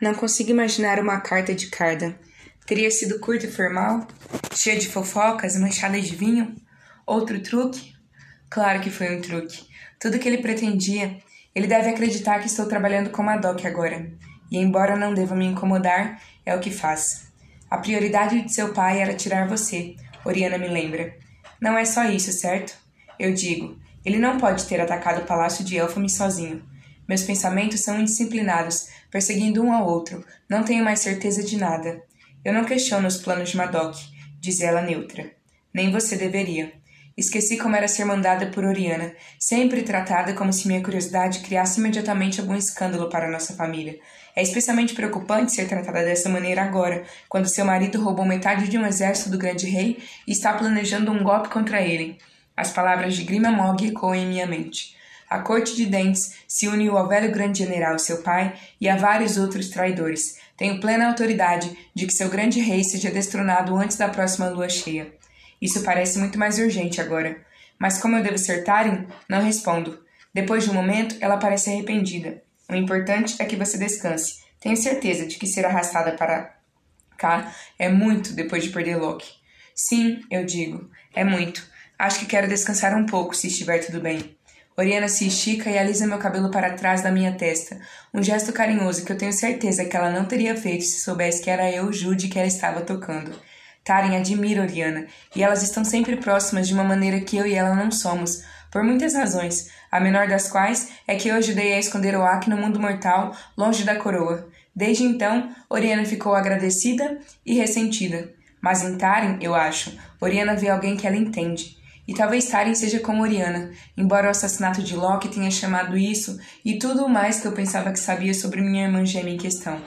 Não consigo imaginar uma carta de Cardan. Teria sido curta e formal? Cheia de fofocas, manchada de vinho? Outro truque? Claro que foi um truque. Tudo que ele pretendia. Ele deve acreditar que estou trabalhando com Madoc agora. E embora não deva me incomodar, é o que faz. A prioridade de seu pai era tirar você, Oriana me lembra. Não é só isso, certo? Eu digo, ele não pode ter atacado o palácio de Elfame sozinho. Meus pensamentos são indisciplinados, perseguindo um ao outro. Não tenho mais certeza de nada. Eu não questiono os planos de Madoc, diz ela neutra. Nem você deveria. Esqueci como era ser mandada por Oriana, sempre tratada como se minha curiosidade criasse imediatamente algum escândalo para nossa família. É especialmente preocupante ser tratada dessa maneira agora, quando seu marido roubou metade de um exército do grande rei e está planejando um golpe contra ele. As palavras de Grima Mog ecoam em minha mente. A corte de Dentes se uniu ao velho grande general, seu pai, e a vários outros traidores. Tenho plena autoridade de que seu grande rei seja destronado antes da próxima lua cheia. Isso parece muito mais urgente agora. Mas como eu devo ser Tarin, não respondo. Depois de um momento, ela parece arrependida. O importante é que você descanse. Tenho certeza de que ser arrastada para cá é muito depois de perder Loki. Sim, eu digo, é muito. Acho que quero descansar um pouco, se estiver tudo bem. Oriana se estica e alisa meu cabelo para trás da minha testa, um gesto carinhoso que eu tenho certeza que ela não teria feito se soubesse que era eu, Jude, que ela estava tocando. Karen admira Oriana, e elas estão sempre próximas de uma maneira que eu e ela não somos, por muitas razões, a menor das quais é que eu ajudei a esconder Oak no mundo mortal, longe da coroa. Desde então, Oriana ficou agradecida e ressentida. Mas em Taren, eu acho, Oriana vê alguém que ela entende. E talvez Taren seja como Oriana, embora o assassinato de Loki tenha chamado isso e tudo o mais que eu pensava que sabia sobre minha irmã gêmea em questão.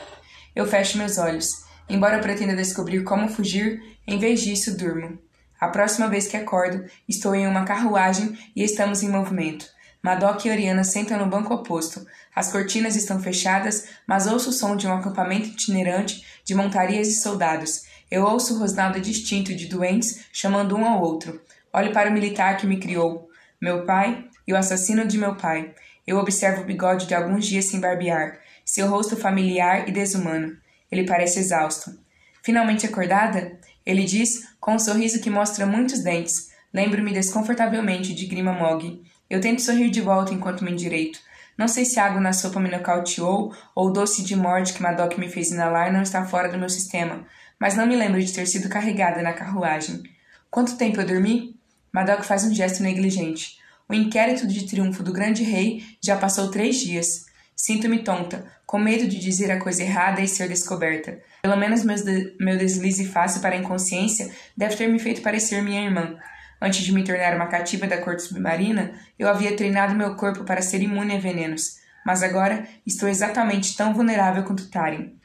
Eu fecho meus olhos. Embora eu pretenda descobrir como fugir, em vez disso durmo. A próxima vez que acordo, estou em uma carruagem e estamos em movimento. Madoc e Oriana sentam no banco oposto. As cortinas estão fechadas, mas ouço o som de um acampamento itinerante de montarias e soldados. Eu ouço o rosnado distinto de doentes chamando um ao outro. Olho para o militar que me criou, meu pai e o assassino de meu pai. Eu observo o bigode de alguns dias sem barbear, seu rosto familiar e desumano. Ele parece exausto. Finalmente acordada? Ele diz, com um sorriso que mostra muitos dentes. Lembro-me desconfortavelmente de Grima Mog. Eu tento sorrir de volta enquanto me endireito. Não sei se a água na sopa me nocauteou ou o doce de morte que Madoc me fez inalar não está fora do meu sistema, mas não me lembro de ter sido carregada na carruagem. Quanto tempo eu dormi? Madoc faz um gesto negligente. O inquérito de triunfo do grande rei já passou três dias. Sinto-me tonta, com medo de dizer a coisa errada e ser descoberta. Pelo menos de meu deslize fácil para a inconsciência deve ter me feito parecer minha irmã. Antes de me tornar uma cativa da corte submarina, eu havia treinado meu corpo para ser imune a venenos. Mas agora estou exatamente tão vulnerável quanto Tarim.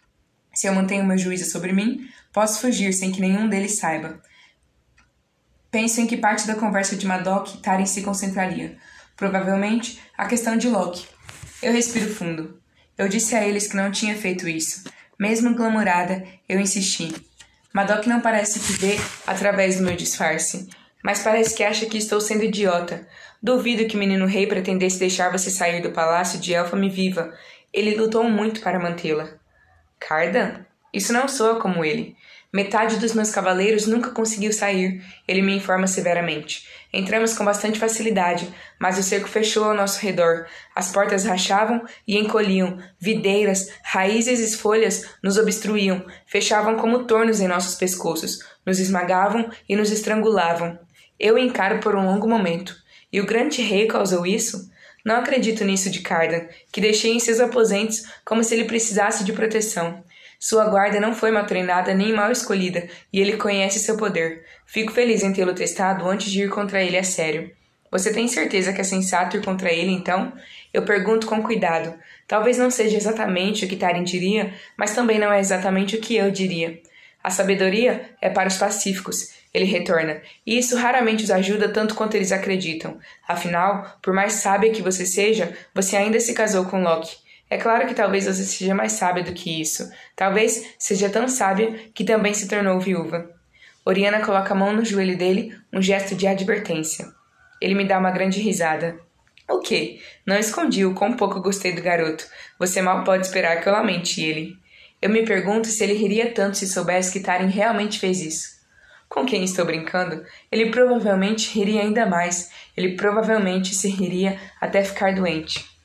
Se eu mantenho meu juízo sobre mim, posso fugir sem que nenhum deles saiba. Penso em que parte da conversa de Madoc Taren se concentraria. Provavelmente a questão de Loki. Eu respiro fundo. Eu disse a eles que não tinha feito isso. Mesmo glamourada, eu insisti. Madoc não parece que vê através do meu disfarce, mas parece que acha que estou sendo idiota. Duvido que o menino rei pretendesse deixar você sair do palácio de Elfame viva. Ele lutou muito para mantê-la. Cardan? Isso não soa como ele. Metade dos meus cavaleiros nunca conseguiu sair, ele me informa severamente. Entramos com bastante facilidade, mas o cerco fechou ao nosso redor. As portas rachavam e encolhiam, videiras, raízes e folhas nos obstruíam, fechavam como tornos em nossos pescoços, nos esmagavam e nos estrangulavam. Eu encaro por um longo momento. E o grande rei causou isso? Não acredito nisso de Cardan, que deixei em seus aposentos como se ele precisasse de proteção. Sua guarda não foi mal treinada nem mal escolhida, e ele conhece seu poder. Fico feliz em tê-lo testado antes de ir contra ele a sério. Você tem certeza que é sensato ir contra ele, então? Eu pergunto com cuidado. Talvez não seja exatamente o que Tarin diria, mas também não é exatamente o que eu diria. A sabedoria é para os pacíficos, ele retorna, e isso raramente os ajuda tanto quanto eles acreditam. Afinal, por mais sábia que você seja, você ainda se casou com Loki. É claro que talvez você seja mais sábia do que isso. Talvez seja tão sábia que também se tornou viúva. Oriana coloca a mão no joelho dele, um gesto de advertência. Ele me dá uma grande risada. O quê? Não escondi o quão pouco gostei do garoto. Você mal pode esperar que eu lamente ele. Eu me pergunto se ele riria tanto se soubesse que Taren realmente fez isso. Com quem estou brincando? Ele provavelmente riria ainda mais. Ele provavelmente se riria até ficar doente.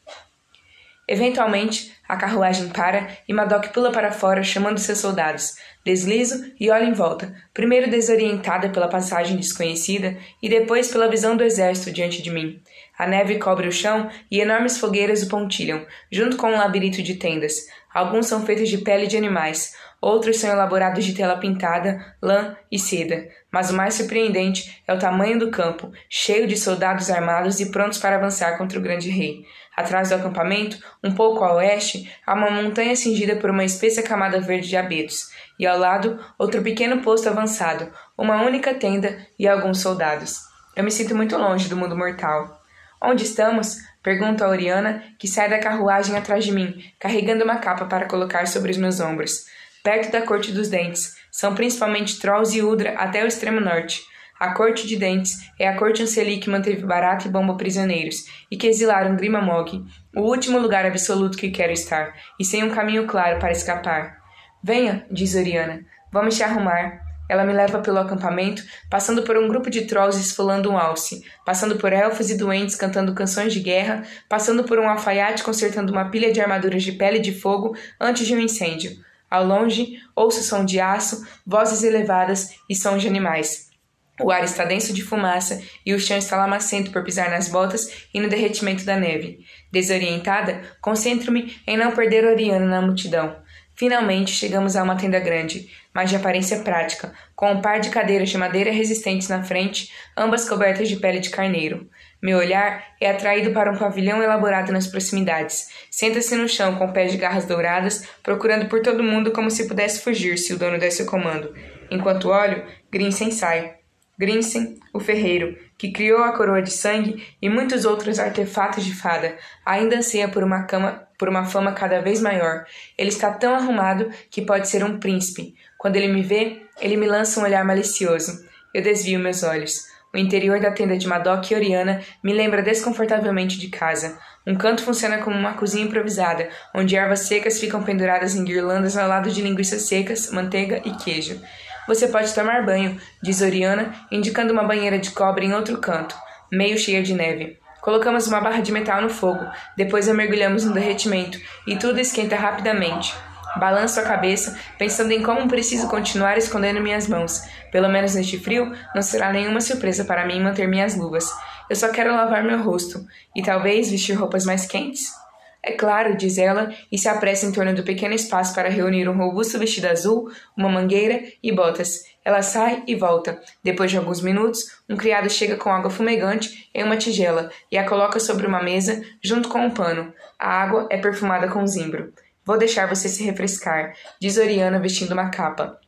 Eventualmente, a carruagem para e Madoc pula para fora chamando seus soldados. Deslizo e olho em volta, primeiro desorientada pela passagem desconhecida e depois pela visão do exército diante de mim. A neve cobre o chão e enormes fogueiras o pontilham, junto com um labirinto de tendas. Alguns são feitos de pele de animais, outros são elaborados de tela pintada, lã e seda. Mas o mais surpreendente é o tamanho do campo, cheio de soldados armados e prontos para avançar contra o grande rei. Atrás do acampamento, um pouco a oeste, há uma montanha cingida por uma espessa camada verde de abetos, e ao lado, outro pequeno posto avançado, uma única tenda e alguns soldados. Eu me sinto muito longe do mundo mortal. Onde estamos? Pergunto a Oriana, que sai da carruagem atrás de mim, carregando uma capa para colocar sobre os meus ombros. Perto da Corte dos Dentes. São principalmente Trolls e Udra até o extremo norte. A Corte de Dentes é a corte Anceli que manteve Barata e Bomba prisioneiros e que exilaram Grima Mog, o último lugar absoluto que quero estar, e sem um caminho claro para escapar. Venha, diz Oriana, vamos te arrumar. Ela me leva pelo acampamento, passando por um grupo de trolls esfolando um alce, passando por elfos e doentes cantando canções de guerra, passando por um alfaiate consertando uma pilha de armaduras de pele de fogo antes de um incêndio. Ao longe, ouço som de aço, vozes elevadas e sons de animais. O ar está denso de fumaça e o chão está lamacento por pisar nas botas e no derretimento da neve. Desorientada, concentro-me em não perder Oriana na multidão. Finalmente chegamos a uma tenda grande, mas de aparência prática, com um par de cadeiras de madeira resistentes na frente, ambas cobertas de pele de carneiro. Meu olhar é atraído para um pavilhão elaborado nas proximidades. Senta-se no chão com pés de garras douradas, procurando por todo mundo como se pudesse fugir se o dono desse o comando. Enquanto olho, Grinsen sai. Grinsen, o ferreiro, que criou a coroa de sangue e muitos outros artefatos de fada, ainda anseia por uma, cama, por uma fama cada vez maior. Ele está tão arrumado que pode ser um príncipe. Quando ele me vê, ele me lança um olhar malicioso. Eu desvio meus olhos. O interior da tenda de Madoc e Oriana me lembra desconfortavelmente de casa. Um canto funciona como uma cozinha improvisada, onde ervas secas ficam penduradas em guirlandas ao lado de linguiças secas, manteiga e queijo. Você pode tomar banho, diz Oriana, indicando uma banheira de cobre em outro canto, meio cheia de neve. Colocamos uma barra de metal no fogo, depois a mergulhamos no derretimento e tudo esquenta rapidamente. Balanço a cabeça, pensando em como preciso continuar escondendo minhas mãos. Pelo menos neste frio, não será nenhuma surpresa para mim manter minhas luvas. Eu só quero lavar meu rosto e talvez vestir roupas mais quentes. É claro, diz ela, e se apressa em torno do pequeno espaço para reunir um robusto vestido azul, uma mangueira e botas. Ela sai e volta. Depois de alguns minutos, um criado chega com água fumegante em uma tigela e a coloca sobre uma mesa junto com um pano. A água é perfumada com zimbro. Vou deixar você se refrescar, diz Oriana vestindo uma capa.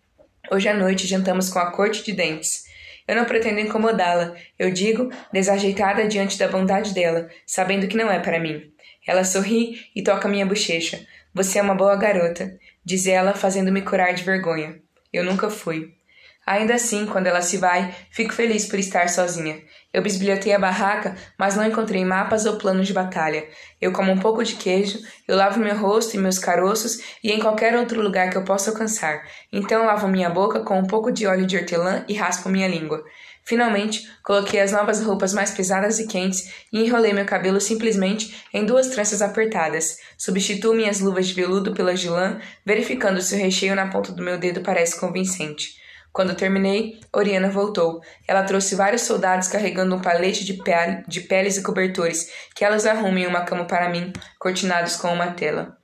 Hoje à noite jantamos com a corte de dentes. Eu não pretendo incomodá-la, eu digo, desajeitada diante da bondade dela, sabendo que não é para mim. Ela sorri e toca minha bochecha. Você é uma boa garota, diz ela, fazendo-me curar de vergonha. Eu nunca fui. Ainda assim, quando ela se vai, fico feliz por estar sozinha. Eu bisbilhotei a barraca, mas não encontrei mapas ou planos de batalha. Eu como um pouco de queijo, eu lavo meu rosto e meus caroços e em qualquer outro lugar que eu possa alcançar. Então lavo minha boca com um pouco de óleo de hortelã e raspo minha língua. Finalmente, coloquei as novas roupas mais pesadas e quentes e enrolei meu cabelo simplesmente em duas tranças apertadas. Substituo minhas luvas de veludo pelas de lã, verificando se o recheio na ponta do meu dedo parece convincente. Quando terminei, Oriana voltou. Ela trouxe vários soldados carregando um palete de, de peles e cobertores, que elas arrumem uma cama para mim, cortinados com uma tela.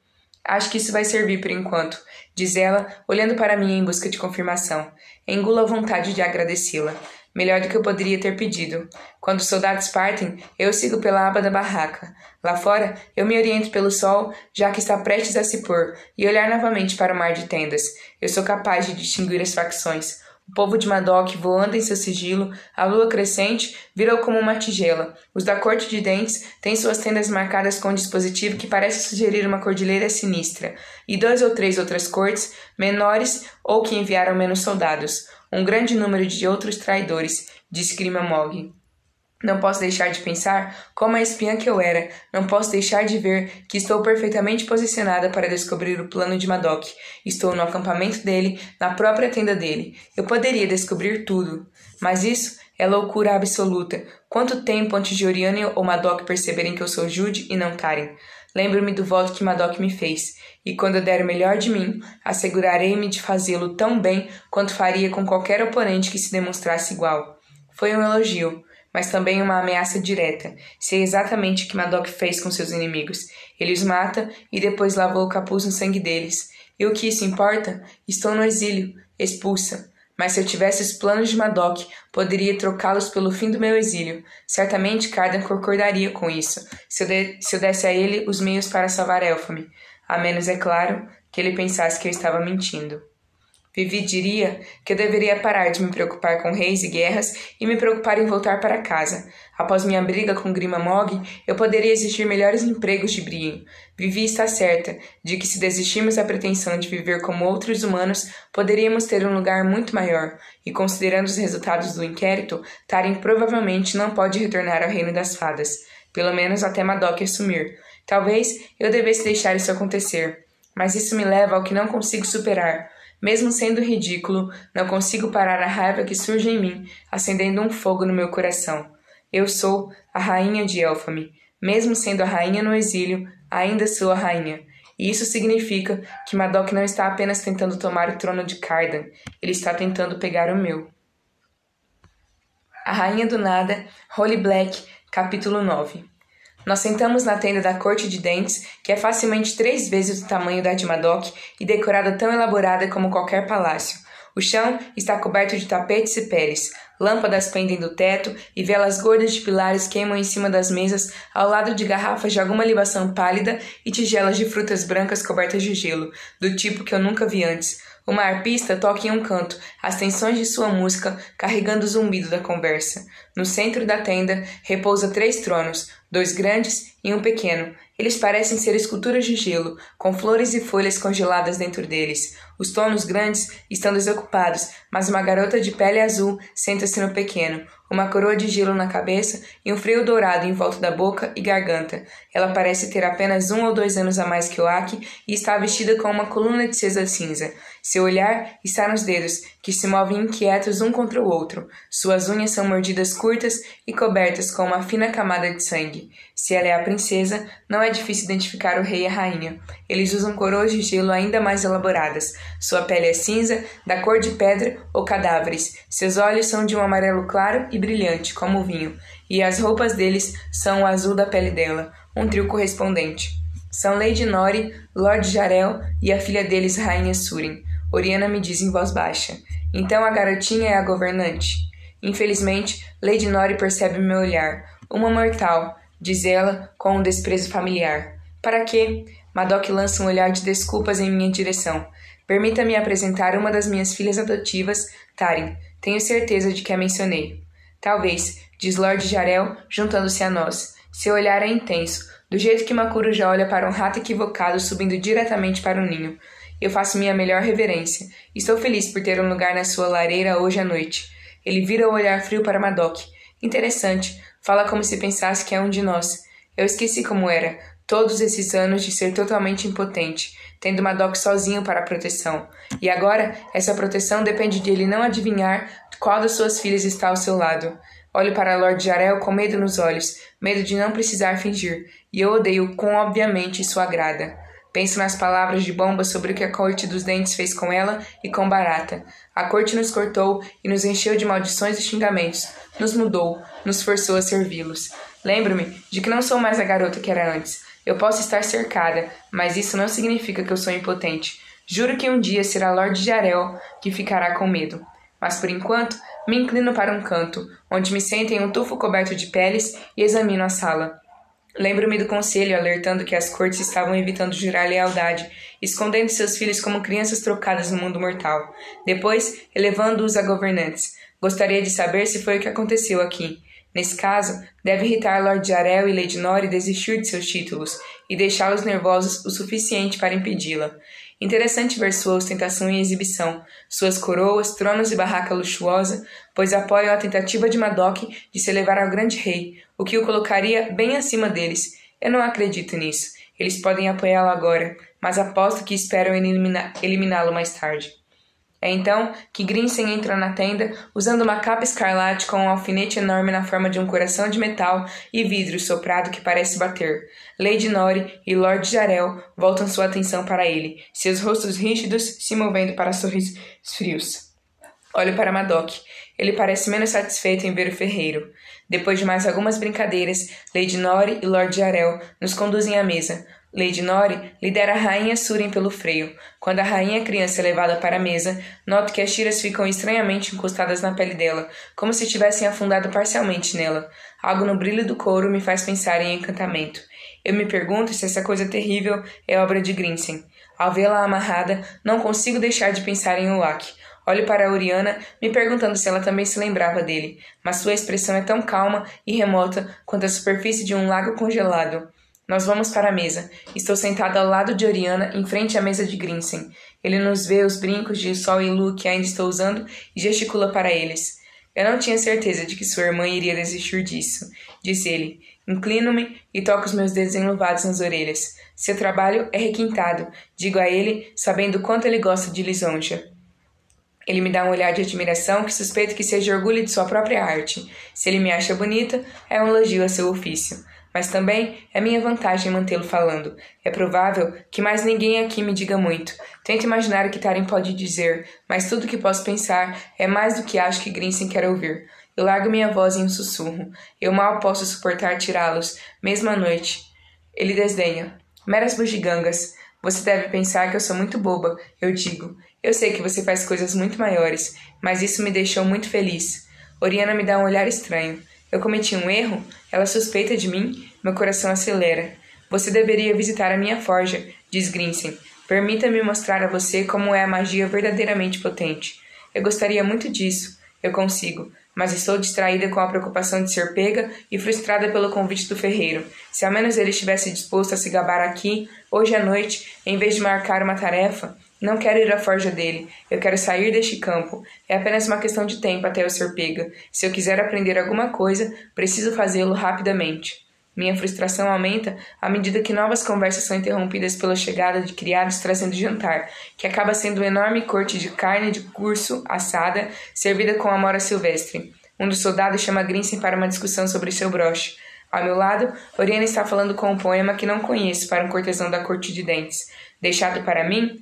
Acho que isso vai servir por enquanto, diz ela, olhando para mim em busca de confirmação. Engula a vontade de agradecê-la melhor do que eu poderia ter pedido. Quando os soldados partem, eu sigo pela aba da barraca. Lá fora, eu me oriento pelo sol, já que está prestes a se pôr, e olhar novamente para o mar de tendas. Eu sou capaz de distinguir as facções. O povo de Madoc voando em seu sigilo, a lua crescente virou como uma tigela. Os da corte de dentes têm suas tendas marcadas com um dispositivo que parece sugerir uma cordilheira sinistra, e dois ou três outras cortes, menores ou que enviaram menos soldados um grande número de outros traidores, disse Grima Mog. Não posso deixar de pensar como a espiã que eu era. Não posso deixar de ver que estou perfeitamente posicionada para descobrir o plano de Madoc. Estou no acampamento dele, na própria tenda dele. Eu poderia descobrir tudo. Mas isso é loucura absoluta. Quanto tempo antes de Oriane ou Madoc perceberem que eu sou Jude e não Karen? Lembro-me do voto que Madoc me fez, e quando eu der o melhor de mim, assegurarei-me de fazê-lo tão bem quanto faria com qualquer oponente que se demonstrasse igual. Foi um elogio mas também uma ameaça direta. Sei exatamente o que Madoc fez com seus inimigos. Ele os mata e depois lavou o capuz no sangue deles. E o que isso importa? Estou no exílio, expulsa. Mas se eu tivesse os planos de Madoc, poderia trocá-los pelo fim do meu exílio. Certamente Cardan concordaria com isso, se eu, de, se eu desse a ele os meios para salvar Elfame. A menos, é claro, que ele pensasse que eu estava mentindo. Vivi diria que eu deveria parar de me preocupar com reis e guerras e me preocupar em voltar para casa. Após minha briga com Grima Mog, eu poderia exigir melhores empregos de brio. Vivi está certa de que se desistirmos da pretensão de viver como outros humanos, poderíamos ter um lugar muito maior, e considerando os resultados do inquérito, Taren provavelmente não pode retornar ao reino das fadas, pelo menos até Madoc assumir. Talvez eu devesse deixar isso acontecer, mas isso me leva ao que não consigo superar mesmo sendo ridículo, não consigo parar a raiva que surge em mim, acendendo um fogo no meu coração. Eu sou a rainha de Elfame. Mesmo sendo a rainha no exílio, ainda sou a rainha. E isso significa que Madoc não está apenas tentando tomar o trono de Cardan, ele está tentando pegar o meu. A Rainha do Nada, Holy Black, capítulo 9 nós sentamos na tenda da corte de dentes, que é facilmente três vezes o tamanho da de Madoc e decorada tão elaborada como qualquer palácio. O chão está coberto de tapetes e peles, lâmpadas pendem do teto e velas gordas de pilares queimam em cima das mesas ao lado de garrafas de alguma libação pálida e tigelas de frutas brancas cobertas de gelo, do tipo que eu nunca vi antes. Uma arpista toca em um canto, as tensões de sua música carregando o zumbido da conversa. No centro da tenda repousa três tronos, dois grandes e um pequeno. Eles parecem ser esculturas de gelo, com flores e folhas congeladas dentro deles. Os tronos grandes estão desocupados, mas uma garota de pele azul senta-se no pequeno, uma coroa de gelo na cabeça e um frio dourado em volta da boca e garganta. Ela parece ter apenas um ou dois anos a mais que o Aki e está vestida com uma coluna de seda cinza. Seu olhar está nos dedos, que se movem inquietos um contra o outro. Suas unhas são mordidas curtas e cobertas com uma fina camada de sangue. Se ela é a princesa, não é difícil identificar o rei e a rainha. Eles usam coroas de gelo ainda mais elaboradas. Sua pele é cinza, da cor de pedra ou cadáveres. Seus olhos são de um amarelo claro e brilhante, como o vinho, e as roupas deles são o azul da pele dela, um trio correspondente. São Lady Nori, Lord Jarel e a filha deles, Rainha Surin. Oriana me diz em voz baixa. Então a garotinha é a governante? Infelizmente, Lady Nori percebe meu olhar. Uma mortal, diz ela com um desprezo familiar. Para quê? Madoc lança um olhar de desculpas em minha direção. Permita-me apresentar uma das minhas filhas adotivas, Tarin. Tenho certeza de que a mencionei. Talvez, diz Lord Jarel, juntando-se a nós. Seu olhar é intenso, do jeito que uma coruja olha para um rato equivocado subindo diretamente para o ninho. Eu faço minha melhor reverência. Estou feliz por ter um lugar na sua lareira hoje à noite. Ele vira o olhar frio para Madoc. Interessante. Fala como se pensasse que é um de nós. Eu esqueci como era, todos esses anos de ser totalmente impotente, tendo Madoc sozinho para a proteção. E agora, essa proteção depende de ele não adivinhar qual das suas filhas está ao seu lado. Olho para Lord Jarel com medo nos olhos, medo de não precisar fingir, e eu odeio quão obviamente isso agrada. Penso nas palavras de Bomba sobre o que a corte dos dentes fez com ela e com Barata. A corte nos cortou e nos encheu de maldições e xingamentos. Nos mudou, nos forçou a servi-los. Lembro-me de que não sou mais a garota que era antes. Eu posso estar cercada, mas isso não significa que eu sou impotente. Juro que um dia será Lord Jarel que ficará com medo. Mas por enquanto, me inclino para um canto, onde me sento em um tufo coberto de peles e examino a sala. Lembro-me do conselho alertando que as cortes estavam evitando jurar lealdade, escondendo seus filhos como crianças trocadas no mundo mortal, depois elevando-os a governantes. Gostaria de saber se foi o que aconteceu aqui. Nesse caso, deve irritar Lord Jarel e Lady Nori desistir de seus títulos, e deixá-los nervosos o suficiente para impedi-la. Interessante ver sua ostentação em exibição, suas coroas, tronos e barraca luxuosa, pois apoiam a tentativa de Madoc de se elevar ao grande rei, o que o colocaria bem acima deles. Eu não acredito nisso. Eles podem apoiá-lo agora, mas aposto que esperam eliminá-lo mais tarde. É então que Grinsen entra na tenda usando uma capa escarlate com um alfinete enorme na forma de um coração de metal e vidro soprado que parece bater. Lady Nori e Lord Jarel voltam sua atenção para ele, seus rostos rígidos se movendo para sorrisos frios. Olho para Madoc. Ele parece menos satisfeito em ver o ferreiro. Depois de mais algumas brincadeiras, Lady Nori e Lord Jarel nos conduzem à mesa. Lady Nori lidera a rainha Surin pelo freio. Quando a rainha criança é levada para a mesa, noto que as tiras ficam estranhamente encostadas na pele dela, como se tivessem afundado parcialmente nela. Algo no brilho do couro me faz pensar em encantamento. Eu me pergunto se essa coisa terrível é obra de Grinsen. Ao vê-la amarrada, não consigo deixar de pensar em Uak. Olho para a Oriana, me perguntando se ela também se lembrava dele, mas sua expressão é tão calma e remota quanto a superfície de um lago congelado. Nós vamos para a mesa. Estou sentada ao lado de Oriana, em frente à mesa de Grinsen. Ele nos vê os brincos de sol e lua que ainda estou usando e gesticula para eles. Eu não tinha certeza de que sua irmã iria desistir disso, disse ele. Inclino-me e toco os meus dedos enluvados nas orelhas. Seu trabalho é requintado, digo a ele, sabendo quanto ele gosta de lisonja. Ele me dá um olhar de admiração que suspeito que seja orgulho de sua própria arte. Se ele me acha bonita, é um elogio a seu ofício mas também é minha vantagem mantê-lo falando. É provável que mais ninguém aqui me diga muito. Tento imaginar o que Taren pode dizer, mas tudo que posso pensar é mais do que acho que Grinsen quer ouvir. Eu largo minha voz em um sussurro. Eu mal posso suportar tirá-los, mesmo à noite. Ele desdenha. Meras bugigangas. Você deve pensar que eu sou muito boba, eu digo. Eu sei que você faz coisas muito maiores, mas isso me deixou muito feliz. Oriana me dá um olhar estranho. Eu cometi um erro? Ela suspeita de mim? Meu coração acelera. Você deveria visitar a minha forja, diz Grinsen. Permita-me mostrar a você como é a magia verdadeiramente potente. Eu gostaria muito disso. Eu consigo. Mas estou distraída com a preocupação de ser pega e frustrada pelo convite do ferreiro. Se ao menos ele estivesse disposto a se gabar aqui, hoje à noite, em vez de marcar uma tarefa, não quero ir à forja dele. Eu quero sair deste campo. É apenas uma questão de tempo até eu ser pega. Se eu quiser aprender alguma coisa, preciso fazê-lo rapidamente. Minha frustração aumenta à medida que novas conversas são interrompidas pela chegada de criados trazendo jantar, que acaba sendo uma enorme corte de carne de curso assada, servida com amora silvestre. Um dos soldados chama Grinsen para uma discussão sobre seu broche. Ao meu lado, Oriana está falando com um poema que não conheço para um cortesão da corte de dentes. Deixado para mim,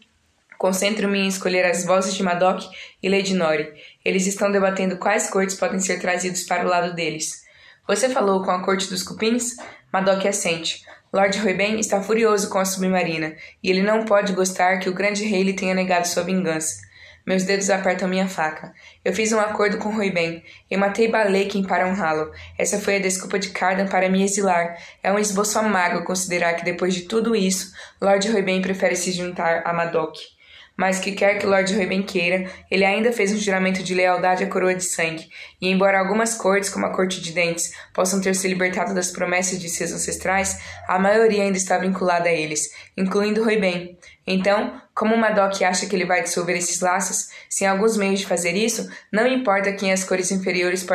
Concentro-me em escolher as vozes de Madoc e Lady Nori. Eles estão debatendo quais cortes podem ser trazidos para o lado deles. Você falou com a corte dos cupins? Madoc assente. Lord Ruben está furioso com a submarina, e ele não pode gostar que o grande rei lhe tenha negado sua vingança. Meus dedos apertam minha faca. Eu fiz um acordo com Ruben. Eu matei Balekin para honrá-lo. Essa foi a desculpa de Cardan para me exilar. É um esboço amargo considerar que depois de tudo isso, Lord Ruben prefere se juntar a Madoc mas que quer que Lord Ruben queira, ele ainda fez um juramento de lealdade à coroa de sangue, e embora algumas cortes, como a Corte de Dentes, possam ter se libertado das promessas de seus ancestrais, a maioria ainda está vinculada a eles, incluindo Ruben. Então, como Madoc acha que ele vai dissolver esses laços, sem alguns meios de fazer isso, não importa quem as cores inferiores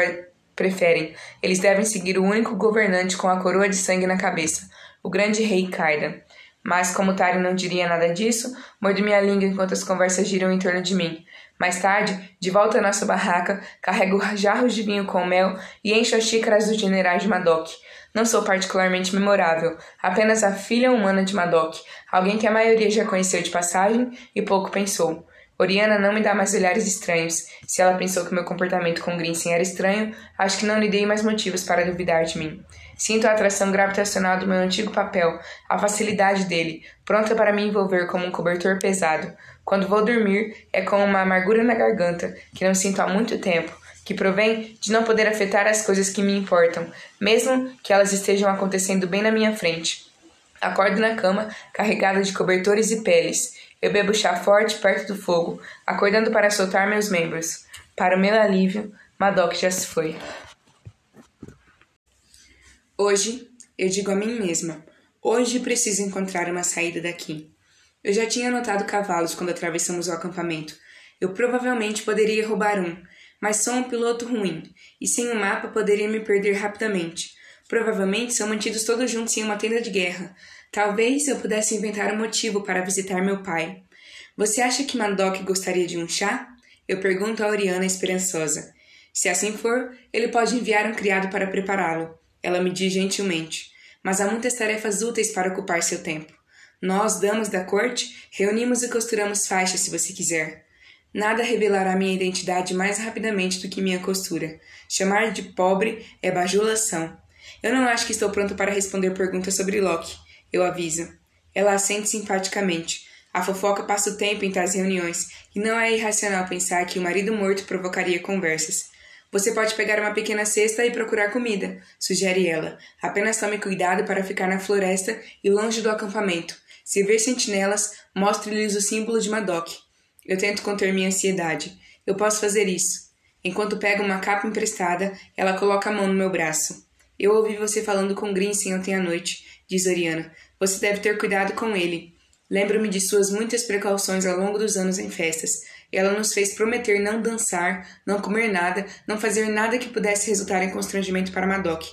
preferem, eles devem seguir o único governante com a coroa de sangue na cabeça, o grande rei Cardan. Mas, como Tari não diria nada disso, mordo minha língua enquanto as conversas giram em torno de mim. Mais tarde, de volta à nossa barraca, carrego jarros de vinho com mel e encho as xícaras dos generais de Madoc. Não sou particularmente memorável, apenas a filha humana de Madoc, alguém que a maioria já conheceu de passagem e pouco pensou. Oriana não me dá mais olhares estranhos. Se ela pensou que meu comportamento com Grinsen era estranho, acho que não lhe dei mais motivos para duvidar de mim. Sinto a atração gravitacional do meu antigo papel, a facilidade dele, pronta para me envolver como um cobertor pesado. Quando vou dormir, é com uma amargura na garganta, que não sinto há muito tempo, que provém de não poder afetar as coisas que me importam, mesmo que elas estejam acontecendo bem na minha frente. Acordo na cama, carregada de cobertores e peles. Eu bebo chá forte perto do fogo, acordando para soltar meus membros. Para o meu alívio, Madoc já se foi. Hoje, eu digo a mim mesma: Hoje preciso encontrar uma saída daqui. Eu já tinha notado cavalos quando atravessamos o acampamento. Eu provavelmente poderia roubar um, mas sou um piloto ruim, e sem o um mapa poderia me perder rapidamente. Provavelmente são mantidos todos juntos em uma tenda de guerra. Talvez eu pudesse inventar um motivo para visitar meu pai. Você acha que Madoc gostaria de um chá? Eu pergunto a Oriana esperançosa. Se assim for, ele pode enviar um criado para prepará-lo. Ela me diz gentilmente. Mas há muitas tarefas úteis para ocupar seu tempo. Nós, damas da corte, reunimos e costuramos faixas se você quiser. Nada revelará minha identidade mais rapidamente do que minha costura. Chamar de pobre é bajulação. Eu não acho que estou pronto para responder perguntas sobre Loki. Eu aviso. Ela assente simpaticamente. A fofoca passa o tempo em tais reuniões, e não é irracional pensar que o marido morto provocaria conversas. Você pode pegar uma pequena cesta e procurar comida, sugere ela. Apenas tome cuidado para ficar na floresta e longe do acampamento. Se ver sentinelas, mostre-lhes o símbolo de Madoc. Eu tento conter minha ansiedade. Eu posso fazer isso. Enquanto pego uma capa emprestada, ela coloca a mão no meu braço. Eu ouvi você falando com Grinsen ontem à noite, diz Oriana. Você deve ter cuidado com ele. Lembro-me de suas muitas precauções ao longo dos anos em festas. Ela nos fez prometer não dançar, não comer nada, não fazer nada que pudesse resultar em constrangimento para Madoc.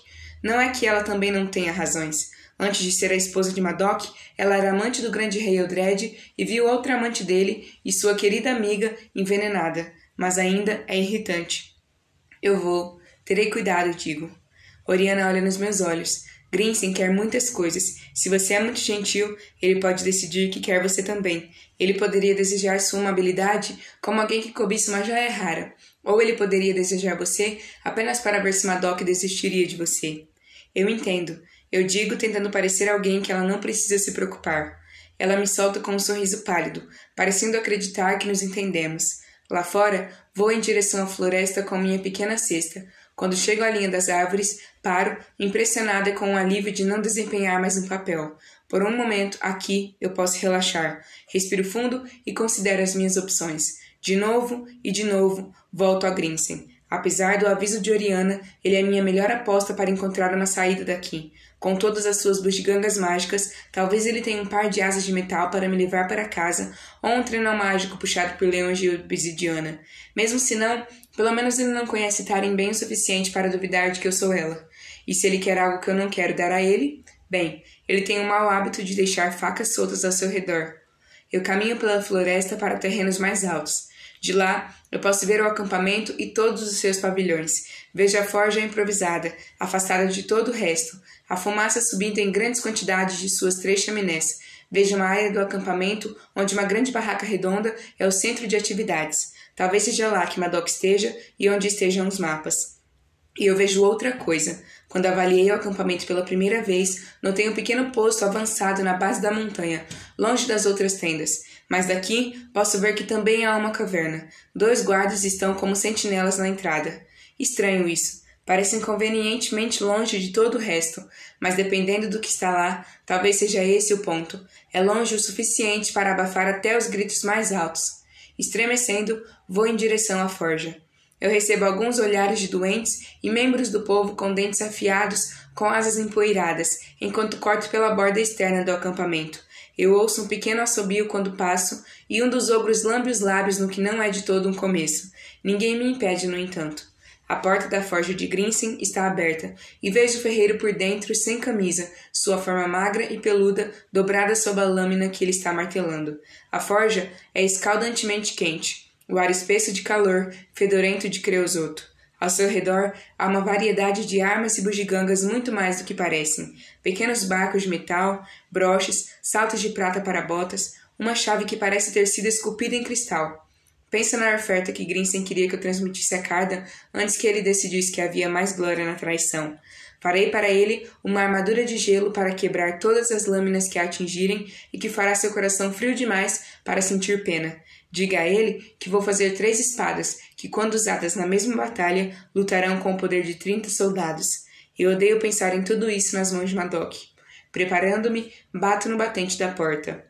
Não é que ela também não tenha razões. Antes de ser a esposa de Madoc, ela era amante do grande rei Eldred e viu outra amante dele e sua querida amiga envenenada, mas ainda é irritante. Eu vou. Terei cuidado, digo. Oriana olha nos meus olhos. Grinsen quer muitas coisas. Se você é muito gentil, ele pode decidir que quer você também. Ele poderia desejar sua amabilidade como alguém que cobiça uma joia rara. Ou ele poderia desejar você apenas para ver se Madoc desistiria de você. Eu entendo. Eu digo tentando parecer alguém que ela não precisa se preocupar. Ela me solta com um sorriso pálido, parecendo acreditar que nos entendemos. Lá fora, vou em direção à floresta com minha pequena cesta. Quando chego à linha das árvores, paro, impressionada com o alívio de não desempenhar mais um papel. Por um momento, aqui, eu posso relaxar. Respiro fundo e considero as minhas opções. De novo e de novo, volto a Grinsen. Apesar do aviso de Oriana, ele é minha melhor aposta para encontrar uma saída daqui. Com todas as suas bugigangas mágicas, talvez ele tenha um par de asas de metal para me levar para casa, ou um trenó mágico puxado por leões de obsidiana. Mesmo se não, pelo menos ele não conhece Taren bem o suficiente para duvidar de que eu sou ela. E se ele quer algo que eu não quero dar a ele, bem, ele tem o mau hábito de deixar facas soltas ao seu redor. Eu caminho pela floresta para terrenos mais altos. De lá, eu posso ver o acampamento e todos os seus pavilhões. Vejo a forja improvisada, afastada de todo o resto, a fumaça subindo em grandes quantidades de suas três chaminés. Vejo uma área do acampamento onde uma grande barraca redonda é o centro de atividades. Talvez seja lá que Madoc esteja e onde estejam os mapas. E eu vejo outra coisa. Quando avaliei o acampamento pela primeira vez, notei um pequeno posto avançado na base da montanha, longe das outras tendas. Mas daqui posso ver que também há uma caverna. Dois guardas estão como sentinelas na entrada. Estranho isso. Parece inconvenientemente longe de todo o resto, mas dependendo do que está lá, talvez seja esse o ponto. É longe o suficiente para abafar até os gritos mais altos. Estremecendo, vou em direção à forja. Eu recebo alguns olhares de doentes e membros do povo com dentes afiados, com asas empoeiradas, enquanto corto pela borda externa do acampamento. Eu ouço um pequeno assobio quando passo, e um dos ogros lambe os lábios no que não é de todo um começo. Ninguém me impede, no entanto. A porta da forja de Grinsen está aberta, e vejo o ferreiro por dentro, sem camisa, sua forma magra e peluda dobrada sob a lâmina que ele está martelando. A forja é escaldantemente quente o ar espesso de calor, fedorento de creosoto. Ao seu redor há uma variedade de armas e bugigangas muito mais do que parecem. Pequenos barcos de metal, broches, saltos de prata para botas, uma chave que parece ter sido esculpida em cristal. Pensa na oferta que Grinsen queria que eu transmitisse a Carda antes que ele decidisse que havia mais glória na traição. Farei para ele uma armadura de gelo para quebrar todas as lâminas que a atingirem e que fará seu coração frio demais para sentir pena. Diga a ele que vou fazer três espadas, que, quando usadas na mesma batalha, lutarão com o poder de trinta soldados. Eu odeio pensar em tudo isso nas mãos de Madoc. Preparando-me, bato no batente da porta.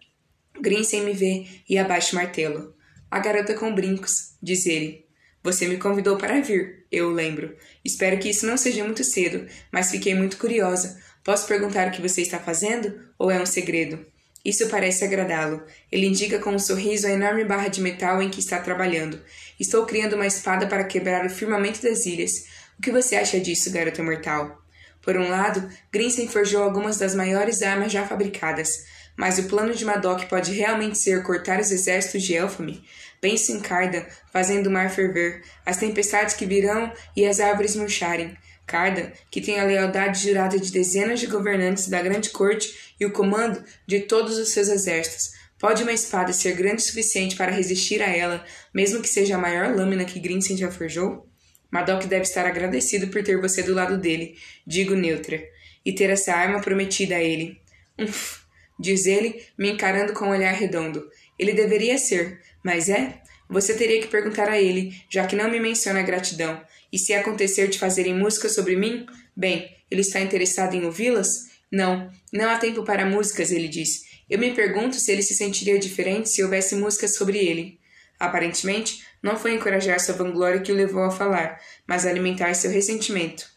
Grinsen me vê e abaixa o martelo. A garota com brincos, diz ele. Você me convidou para vir, eu lembro. Espero que isso não seja muito cedo, mas fiquei muito curiosa. Posso perguntar o que você está fazendo? Ou é um segredo? Isso parece agradá-lo. Ele indica com um sorriso a enorme barra de metal em que está trabalhando. Estou criando uma espada para quebrar o firmamento das ilhas. O que você acha disso, garota mortal? Por um lado, Grinsen forjou algumas das maiores armas já fabricadas, mas o plano de Madoc pode realmente ser cortar os exércitos de Elfame? Pense em Carda, fazendo o mar ferver, as tempestades que virão e as árvores murcharem. Carda, que tem a lealdade jurada de dezenas de governantes da grande corte e o comando de todos os seus exércitos. Pode uma espada ser grande o suficiente para resistir a ela, mesmo que seja a maior lâmina que Grinsen já forjou? Madoc deve estar agradecido por ter você do lado dele, digo neutra, e ter essa arma prometida a ele. Uf, diz ele, me encarando com um olhar redondo. Ele deveria ser, mas é? Você teria que perguntar a ele, já que não me menciona a gratidão. E se acontecer de fazerem música sobre mim? Bem, ele está interessado em ouvi-las? Não, não há tempo para músicas, ele diz. Eu me pergunto se ele se sentiria diferente se houvesse músicas sobre ele. Aparentemente, não foi encorajar sua vanglória que o levou a falar, mas alimentar seu ressentimento.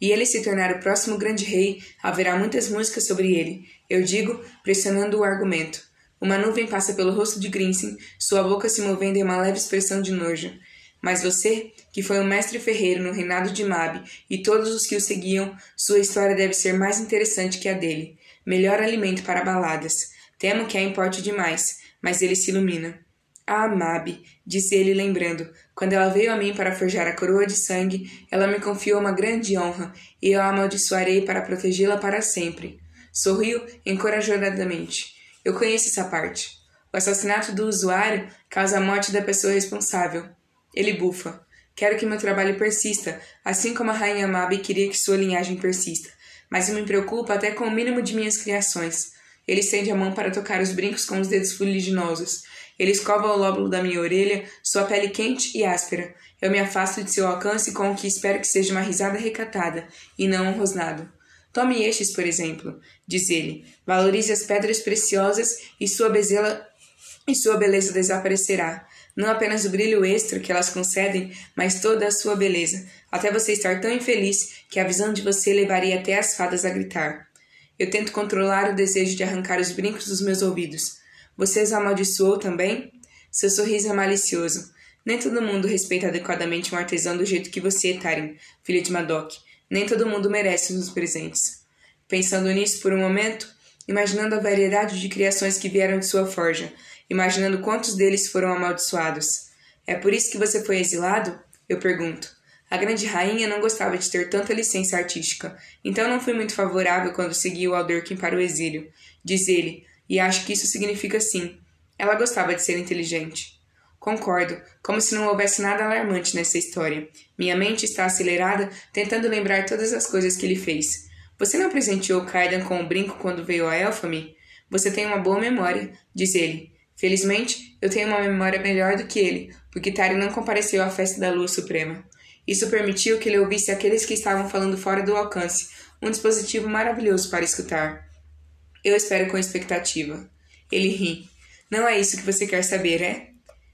E ele se tornar o próximo grande rei, haverá muitas músicas sobre ele. Eu digo, pressionando o argumento. Uma nuvem passa pelo rosto de Grinsen, sua boca se movendo em uma leve expressão de nojo. Mas você, que foi um mestre ferreiro no reinado de Mabe, e todos os que o seguiam, sua história deve ser mais interessante que a dele. Melhor alimento para baladas. Temo que a importe demais, mas ele se ilumina. Ah, Mabe, disse ele lembrando, quando ela veio a mim para forjar a coroa de sangue, ela me confiou uma grande honra, e eu a amaldiçoarei para protegê-la para sempre. Sorriu encorajadamente. Eu conheço essa parte. O assassinato do usuário causa a morte da pessoa responsável. Ele bufa. Quero que meu trabalho persista, assim como a rainha Mabe queria que sua linhagem persista. Mas eu me preocupo até com o mínimo de minhas criações. Ele estende a mão para tocar os brincos com os dedos fuliginosos. Ele escova o lóbulo da minha orelha, sua pele quente e áspera. Eu me afasto de seu alcance com o que espero que seja uma risada recatada, e não um rosnado. Tome estes, por exemplo, diz ele. Valorize as pedras preciosas e sua bezela e sua beleza desaparecerá. Não apenas o brilho extra que elas concedem, mas toda a sua beleza, até você estar tão infeliz que a visão de você levaria até as fadas a gritar. Eu tento controlar o desejo de arrancar os brincos dos meus ouvidos. Você os amaldiçoou também? Seu sorriso é malicioso. Nem todo mundo respeita adequadamente um artesão do jeito que você, Tarim, filha de Madoc. Nem todo mundo merece os presentes. Pensando nisso por um momento, imaginando a variedade de criações que vieram de sua forja, imaginando quantos deles foram amaldiçoados. É por isso que você foi exilado? Eu pergunto. A grande rainha não gostava de ter tanta licença artística, então não fui muito favorável quando segui o Alderkin para o exílio, diz ele, e acho que isso significa sim. Ela gostava de ser inteligente. Concordo, como se não houvesse nada alarmante nessa história. Minha mente está acelerada, tentando lembrar todas as coisas que ele fez. Você não presenteou Kaidan com o brinco quando veio a Elfame? Você tem uma boa memória, diz ele. Felizmente, eu tenho uma memória melhor do que ele, porque Tari não compareceu à festa da Lua Suprema. Isso permitiu que ele ouvisse aqueles que estavam falando fora do alcance, um dispositivo maravilhoso para escutar. Eu espero com expectativa. Ele ri. Não é isso que você quer saber, é?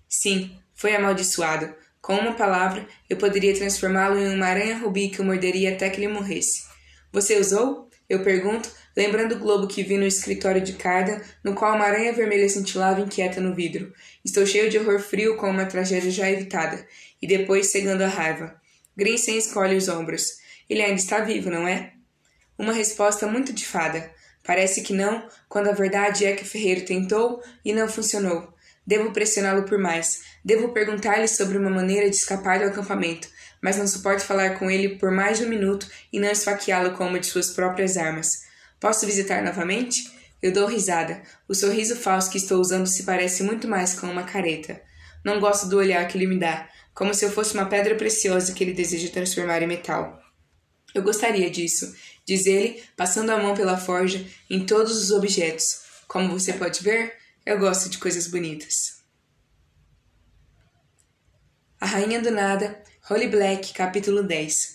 Sim, foi amaldiçoado. Com uma palavra, eu poderia transformá-lo em uma aranha rubi que o morderia até que ele morresse. Você usou? Eu pergunto, lembrando o globo que vi no escritório de Carda, no qual uma aranha vermelha cintilava inquieta no vidro. Estou cheio de horror frio com uma tragédia já evitada, e depois cegando a raiva. Grinsen escolhe os ombros. Ele ainda está vivo, não é? Uma resposta muito de fada. Parece que não, quando a verdade é que ferreiro tentou e não funcionou. Devo pressioná-lo por mais. Devo perguntar-lhe sobre uma maneira de escapar do acampamento, mas não suporto falar com ele por mais de um minuto e não esfaqueá-lo com uma de suas próprias armas. Posso visitar novamente? Eu dou risada. O sorriso falso que estou usando se parece muito mais com uma careta. Não gosto do olhar que ele me dá, como se eu fosse uma pedra preciosa que ele deseja transformar em metal. Eu gostaria disso, diz ele, passando a mão pela forja em todos os objetos. Como você pode ver, eu gosto de coisas bonitas. A Rainha do Nada, Holy Black, capítulo 10.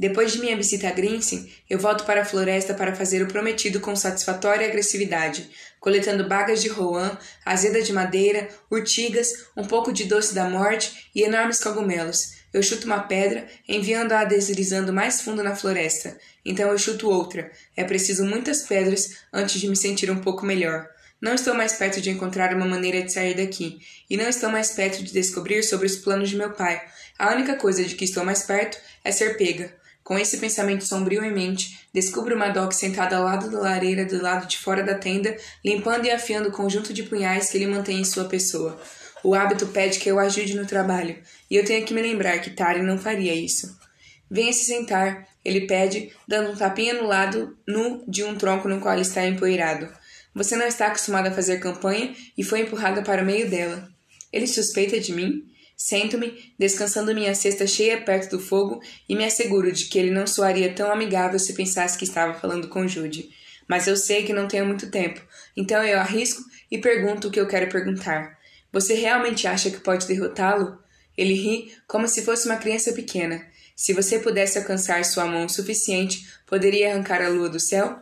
Depois de minha visita a Grinsen, eu volto para a floresta para fazer o prometido com satisfatória agressividade, coletando bagas de roan, azeda de madeira, urtigas, um pouco de doce da morte e enormes cogumelos. Eu chuto uma pedra, enviando-a deslizando mais fundo na floresta. Então eu chuto outra. É preciso muitas pedras antes de me sentir um pouco melhor. Não estou mais perto de encontrar uma maneira de sair daqui, e não estou mais perto de descobrir sobre os planos de meu pai. A única coisa de que estou mais perto é ser pega. Com esse pensamento sombrio em mente, descubro Madoc sentada ao lado da lareira do lado de fora da tenda, limpando e afiando o conjunto de punhais que ele mantém em sua pessoa. O hábito pede que eu ajude no trabalho, e eu tenho que me lembrar que Tari não faria isso. Venha se sentar, ele pede, dando um tapinha no lado nu de um tronco no qual está empoeirado. Você não está acostumada a fazer campanha e foi empurrada para o meio dela. Ele suspeita de mim? Sento-me, descansando minha cesta cheia perto do fogo, e me asseguro de que ele não soaria tão amigável se pensasse que estava falando com Jude. Mas eu sei que não tenho muito tempo, então eu arrisco e pergunto o que eu quero perguntar. Você realmente acha que pode derrotá-lo? Ele ri como se fosse uma criança pequena. Se você pudesse alcançar sua mão o suficiente, poderia arrancar a lua do céu?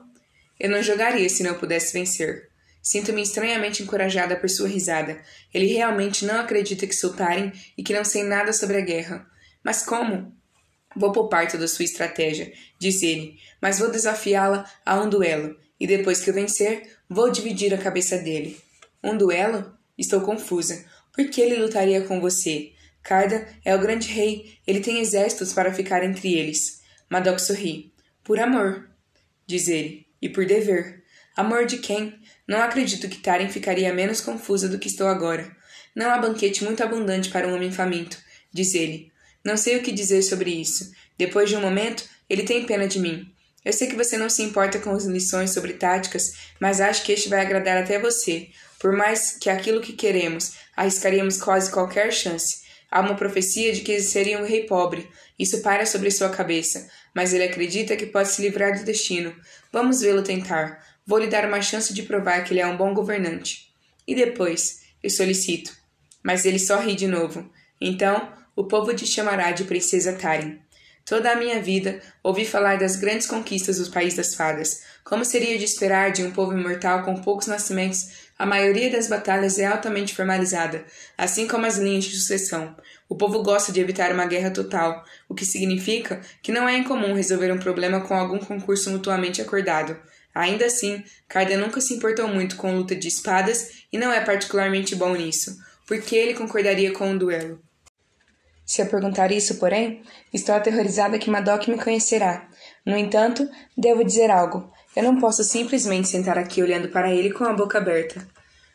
Eu não jogaria se não pudesse vencer. Sinto-me estranhamente encorajada por sua risada. Ele realmente não acredita que sou Taren e que não sei nada sobre a guerra. Mas como? Vou poupar toda sua estratégia, diz ele, mas vou desafiá-la a um duelo, e depois que eu vencer, vou dividir a cabeça dele. Um duelo? Estou confusa. Por que ele lutaria com você? Carda é o grande rei, ele tem exércitos para ficar entre eles. Madoc sorri. Por amor, diz ele, e por dever. Amor de quem? Não acredito que Taren ficaria menos confusa do que estou agora. Não há banquete muito abundante para um homem faminto, diz ele. Não sei o que dizer sobre isso. Depois de um momento, ele tem pena de mim. Eu sei que você não se importa com as lições sobre táticas, mas acho que este vai agradar até você. Por mais que aquilo que queremos, arriscaríamos quase qualquer chance. Há uma profecia de que seria um rei pobre. Isso para sobre sua cabeça, mas ele acredita que pode se livrar do destino. Vamos vê-lo tentar. Vou lhe dar uma chance de provar que ele é um bom governante. E depois, eu solicito. Mas ele só ri de novo. Então, o povo te chamará de Princesa Tarim. Toda a minha vida ouvi falar das grandes conquistas do País das Fadas. Como seria de esperar de um povo imortal com poucos nascimentos, a maioria das batalhas é altamente formalizada, assim como as linhas de sucessão. O povo gosta de evitar uma guerra total, o que significa que não é incomum resolver um problema com algum concurso mutuamente acordado. Ainda assim, Carden nunca se importou muito com luta de espadas e não é particularmente bom nisso, porque ele concordaria com um duelo. Se eu perguntar isso, porém, estou aterrorizada que Madoc me conhecerá. No entanto, devo dizer algo. Eu não posso simplesmente sentar aqui olhando para ele com a boca aberta.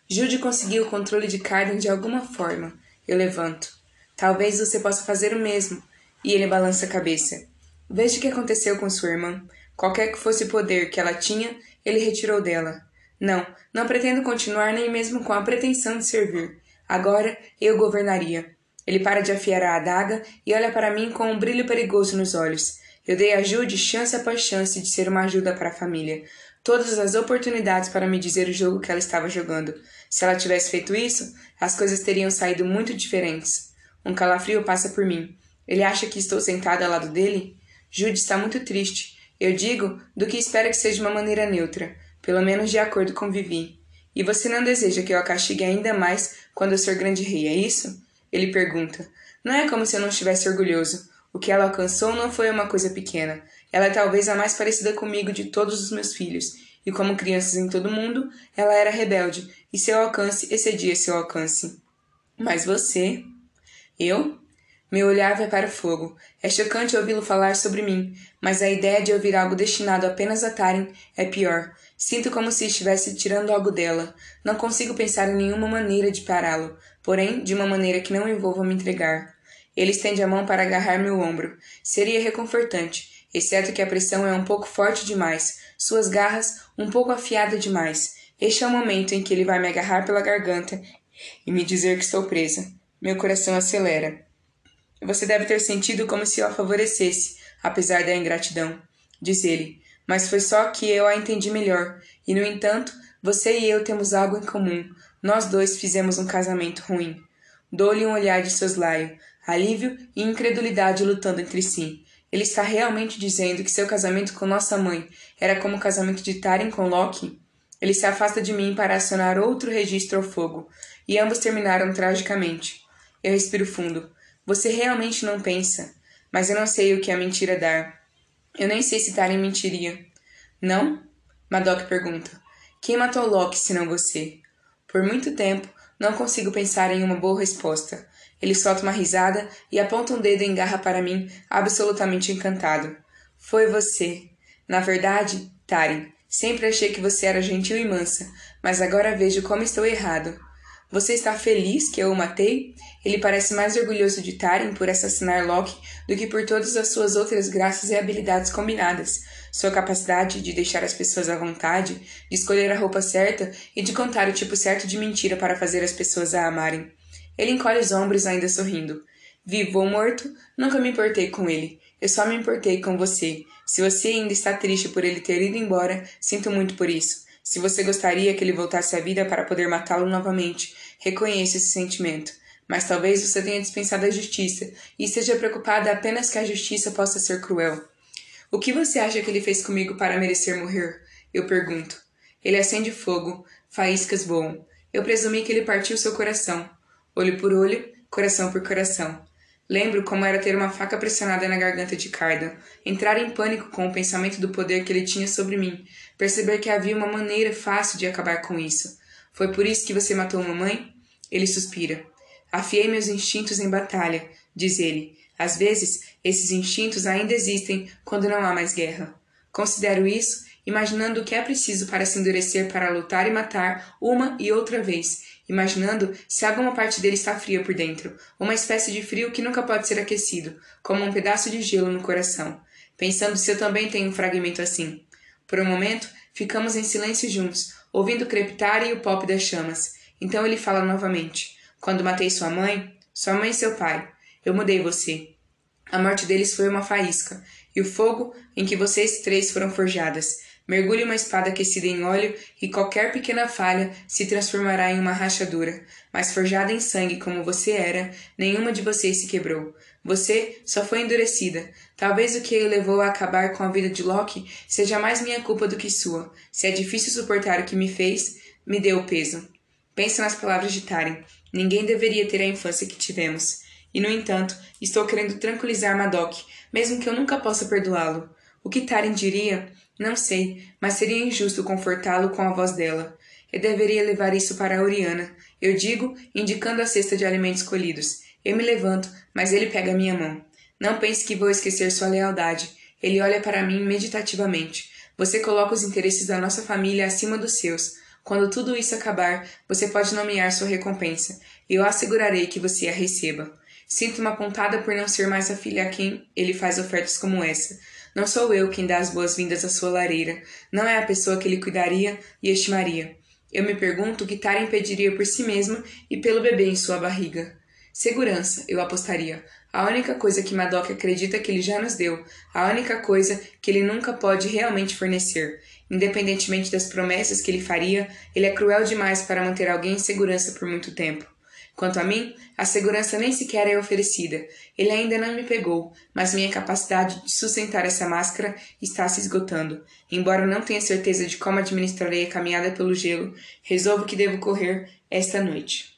Jude conseguiu o controle de Carden de alguma forma. Eu levanto. Talvez você possa fazer o mesmo. E ele balança a cabeça. Veja o que aconteceu com sua irmã. Qualquer que fosse o poder que ela tinha, ele retirou dela. Não, não pretendo continuar nem mesmo com a pretensão de servir. Agora eu governaria. Ele para de afiar a adaga e olha para mim com um brilho perigoso nos olhos. Eu dei a Jude chance após chance de ser uma ajuda para a família. Todas as oportunidades para me dizer o jogo que ela estava jogando. Se ela tivesse feito isso, as coisas teriam saído muito diferentes. Um calafrio passa por mim. Ele acha que estou sentada ao lado dele? Jude está muito triste. Eu digo do que espero que seja de uma maneira neutra, pelo menos de acordo com Vivi. E você não deseja que eu a castigue ainda mais quando eu ser grande rei, é isso? Ele pergunta. Não é como se eu não estivesse orgulhoso. O que ela alcançou não foi uma coisa pequena. Ela é talvez a mais parecida comigo de todos os meus filhos. E como crianças em todo mundo, ela era rebelde, e seu alcance excedia seu alcance. Mas você. Eu? Meu olhar vai para o fogo. É chocante ouvi-lo falar sobre mim, mas a ideia de ouvir algo destinado apenas a Taren é pior. Sinto como se estivesse tirando algo dela. Não consigo pensar em nenhuma maneira de pará-lo, porém de uma maneira que não envolva me entregar. Ele estende a mão para agarrar meu ombro. Seria reconfortante, exceto que a pressão é um pouco forte demais, suas garras um pouco afiadas demais. Este é o momento em que ele vai me agarrar pela garganta e me dizer que estou presa. Meu coração acelera. Você deve ter sentido como se eu a favorecesse, apesar da ingratidão, diz ele. Mas foi só que eu a entendi melhor. E, no entanto, você e eu temos algo em comum. Nós dois fizemos um casamento ruim. Dou-lhe um olhar de soslaio, alívio e incredulidade lutando entre si. Ele está realmente dizendo que seu casamento com nossa mãe era como o casamento de Taren com Loki? Ele se afasta de mim para acionar outro registro ao fogo, e ambos terminaram tragicamente. Eu respiro fundo. Você realmente não pensa, mas eu não sei o que a mentira dar. Eu nem sei se Taren mentiria. Não? Madoc pergunta. Quem matou Loki senão você? Por muito tempo, não consigo pensar em uma boa resposta. Ele solta uma risada e aponta um dedo em garra para mim, absolutamente encantado. Foi você. Na verdade, Taren, sempre achei que você era gentil e mansa, mas agora vejo como estou errado. Você está feliz que eu o matei? Ele parece mais orgulhoso de Taren por assassinar Loki do que por todas as suas outras graças e habilidades combinadas. Sua capacidade de deixar as pessoas à vontade, de escolher a roupa certa e de contar o tipo certo de mentira para fazer as pessoas a amarem. Ele encolhe os ombros, ainda sorrindo. Vivo ou morto, nunca me importei com ele. Eu só me importei com você. Se você ainda está triste por ele ter ido embora, sinto muito por isso. Se você gostaria que ele voltasse à vida para poder matá-lo novamente, reconheça esse sentimento. Mas talvez você tenha dispensado a justiça e esteja preocupada apenas que a justiça possa ser cruel. O que você acha que ele fez comigo para merecer morrer? Eu pergunto. Ele acende fogo, faíscas voam. Eu presumi que ele partiu seu coração. Olho por olho, coração por coração. Lembro como era ter uma faca pressionada na garganta de Cardan, entrar em pânico com o pensamento do poder que ele tinha sobre mim, perceber que havia uma maneira fácil de acabar com isso. Foi por isso que você matou mamãe? Ele suspira. Afiei meus instintos em batalha, diz ele. Às vezes, esses instintos ainda existem quando não há mais guerra. Considero isso, imaginando o que é preciso para se endurecer para lutar e matar uma e outra vez, imaginando se alguma parte dele está fria por dentro, uma espécie de frio que nunca pode ser aquecido, como um pedaço de gelo no coração, pensando se eu também tenho um fragmento assim. Por um momento, ficamos em silêncio juntos, ouvindo crepitar e o pop das chamas. Então ele fala novamente: Quando matei sua mãe, sua mãe e seu pai, eu mudei você. A morte deles foi uma faísca, e o fogo em que vocês três foram forjadas Mergulhe uma espada aquecida em óleo e qualquer pequena falha se transformará em uma rachadura. Mas forjada em sangue como você era, nenhuma de vocês se quebrou. Você só foi endurecida. Talvez o que o levou a acabar com a vida de Loki seja mais minha culpa do que sua. Se é difícil suportar o que me fez, me dê o peso. Pensa nas palavras de Taren. Ninguém deveria ter a infância que tivemos. E, no entanto, estou querendo tranquilizar Madoc, mesmo que eu nunca possa perdoá-lo. O que Taren diria? Não sei, mas seria injusto confortá-lo com a voz dela. Eu deveria levar isso para Oriana. Eu digo, indicando a cesta de alimentos colhidos. Eu me levanto, mas ele pega minha mão. Não pense que vou esquecer sua lealdade. Ele olha para mim meditativamente. Você coloca os interesses da nossa família acima dos seus. Quando tudo isso acabar, você pode nomear sua recompensa. Eu assegurarei que você a receba. Sinto uma pontada por não ser mais a filha a quem ele faz ofertas como essa. Não sou eu quem dá as boas-vindas à sua lareira. Não é a pessoa que lhe cuidaria e estimaria. Eu me pergunto o que Tara impediria por si mesma e pelo bebê em sua barriga. Segurança, eu apostaria. A única coisa que Madoc acredita que ele já nos deu. A única coisa que ele nunca pode realmente fornecer. Independentemente das promessas que ele faria, ele é cruel demais para manter alguém em segurança por muito tempo. Quanto a mim, a segurança nem sequer é oferecida. Ele ainda não me pegou, mas minha capacidade de sustentar essa máscara está se esgotando. Embora não tenha certeza de como administrarei a caminhada pelo gelo, resolvo que devo correr esta noite.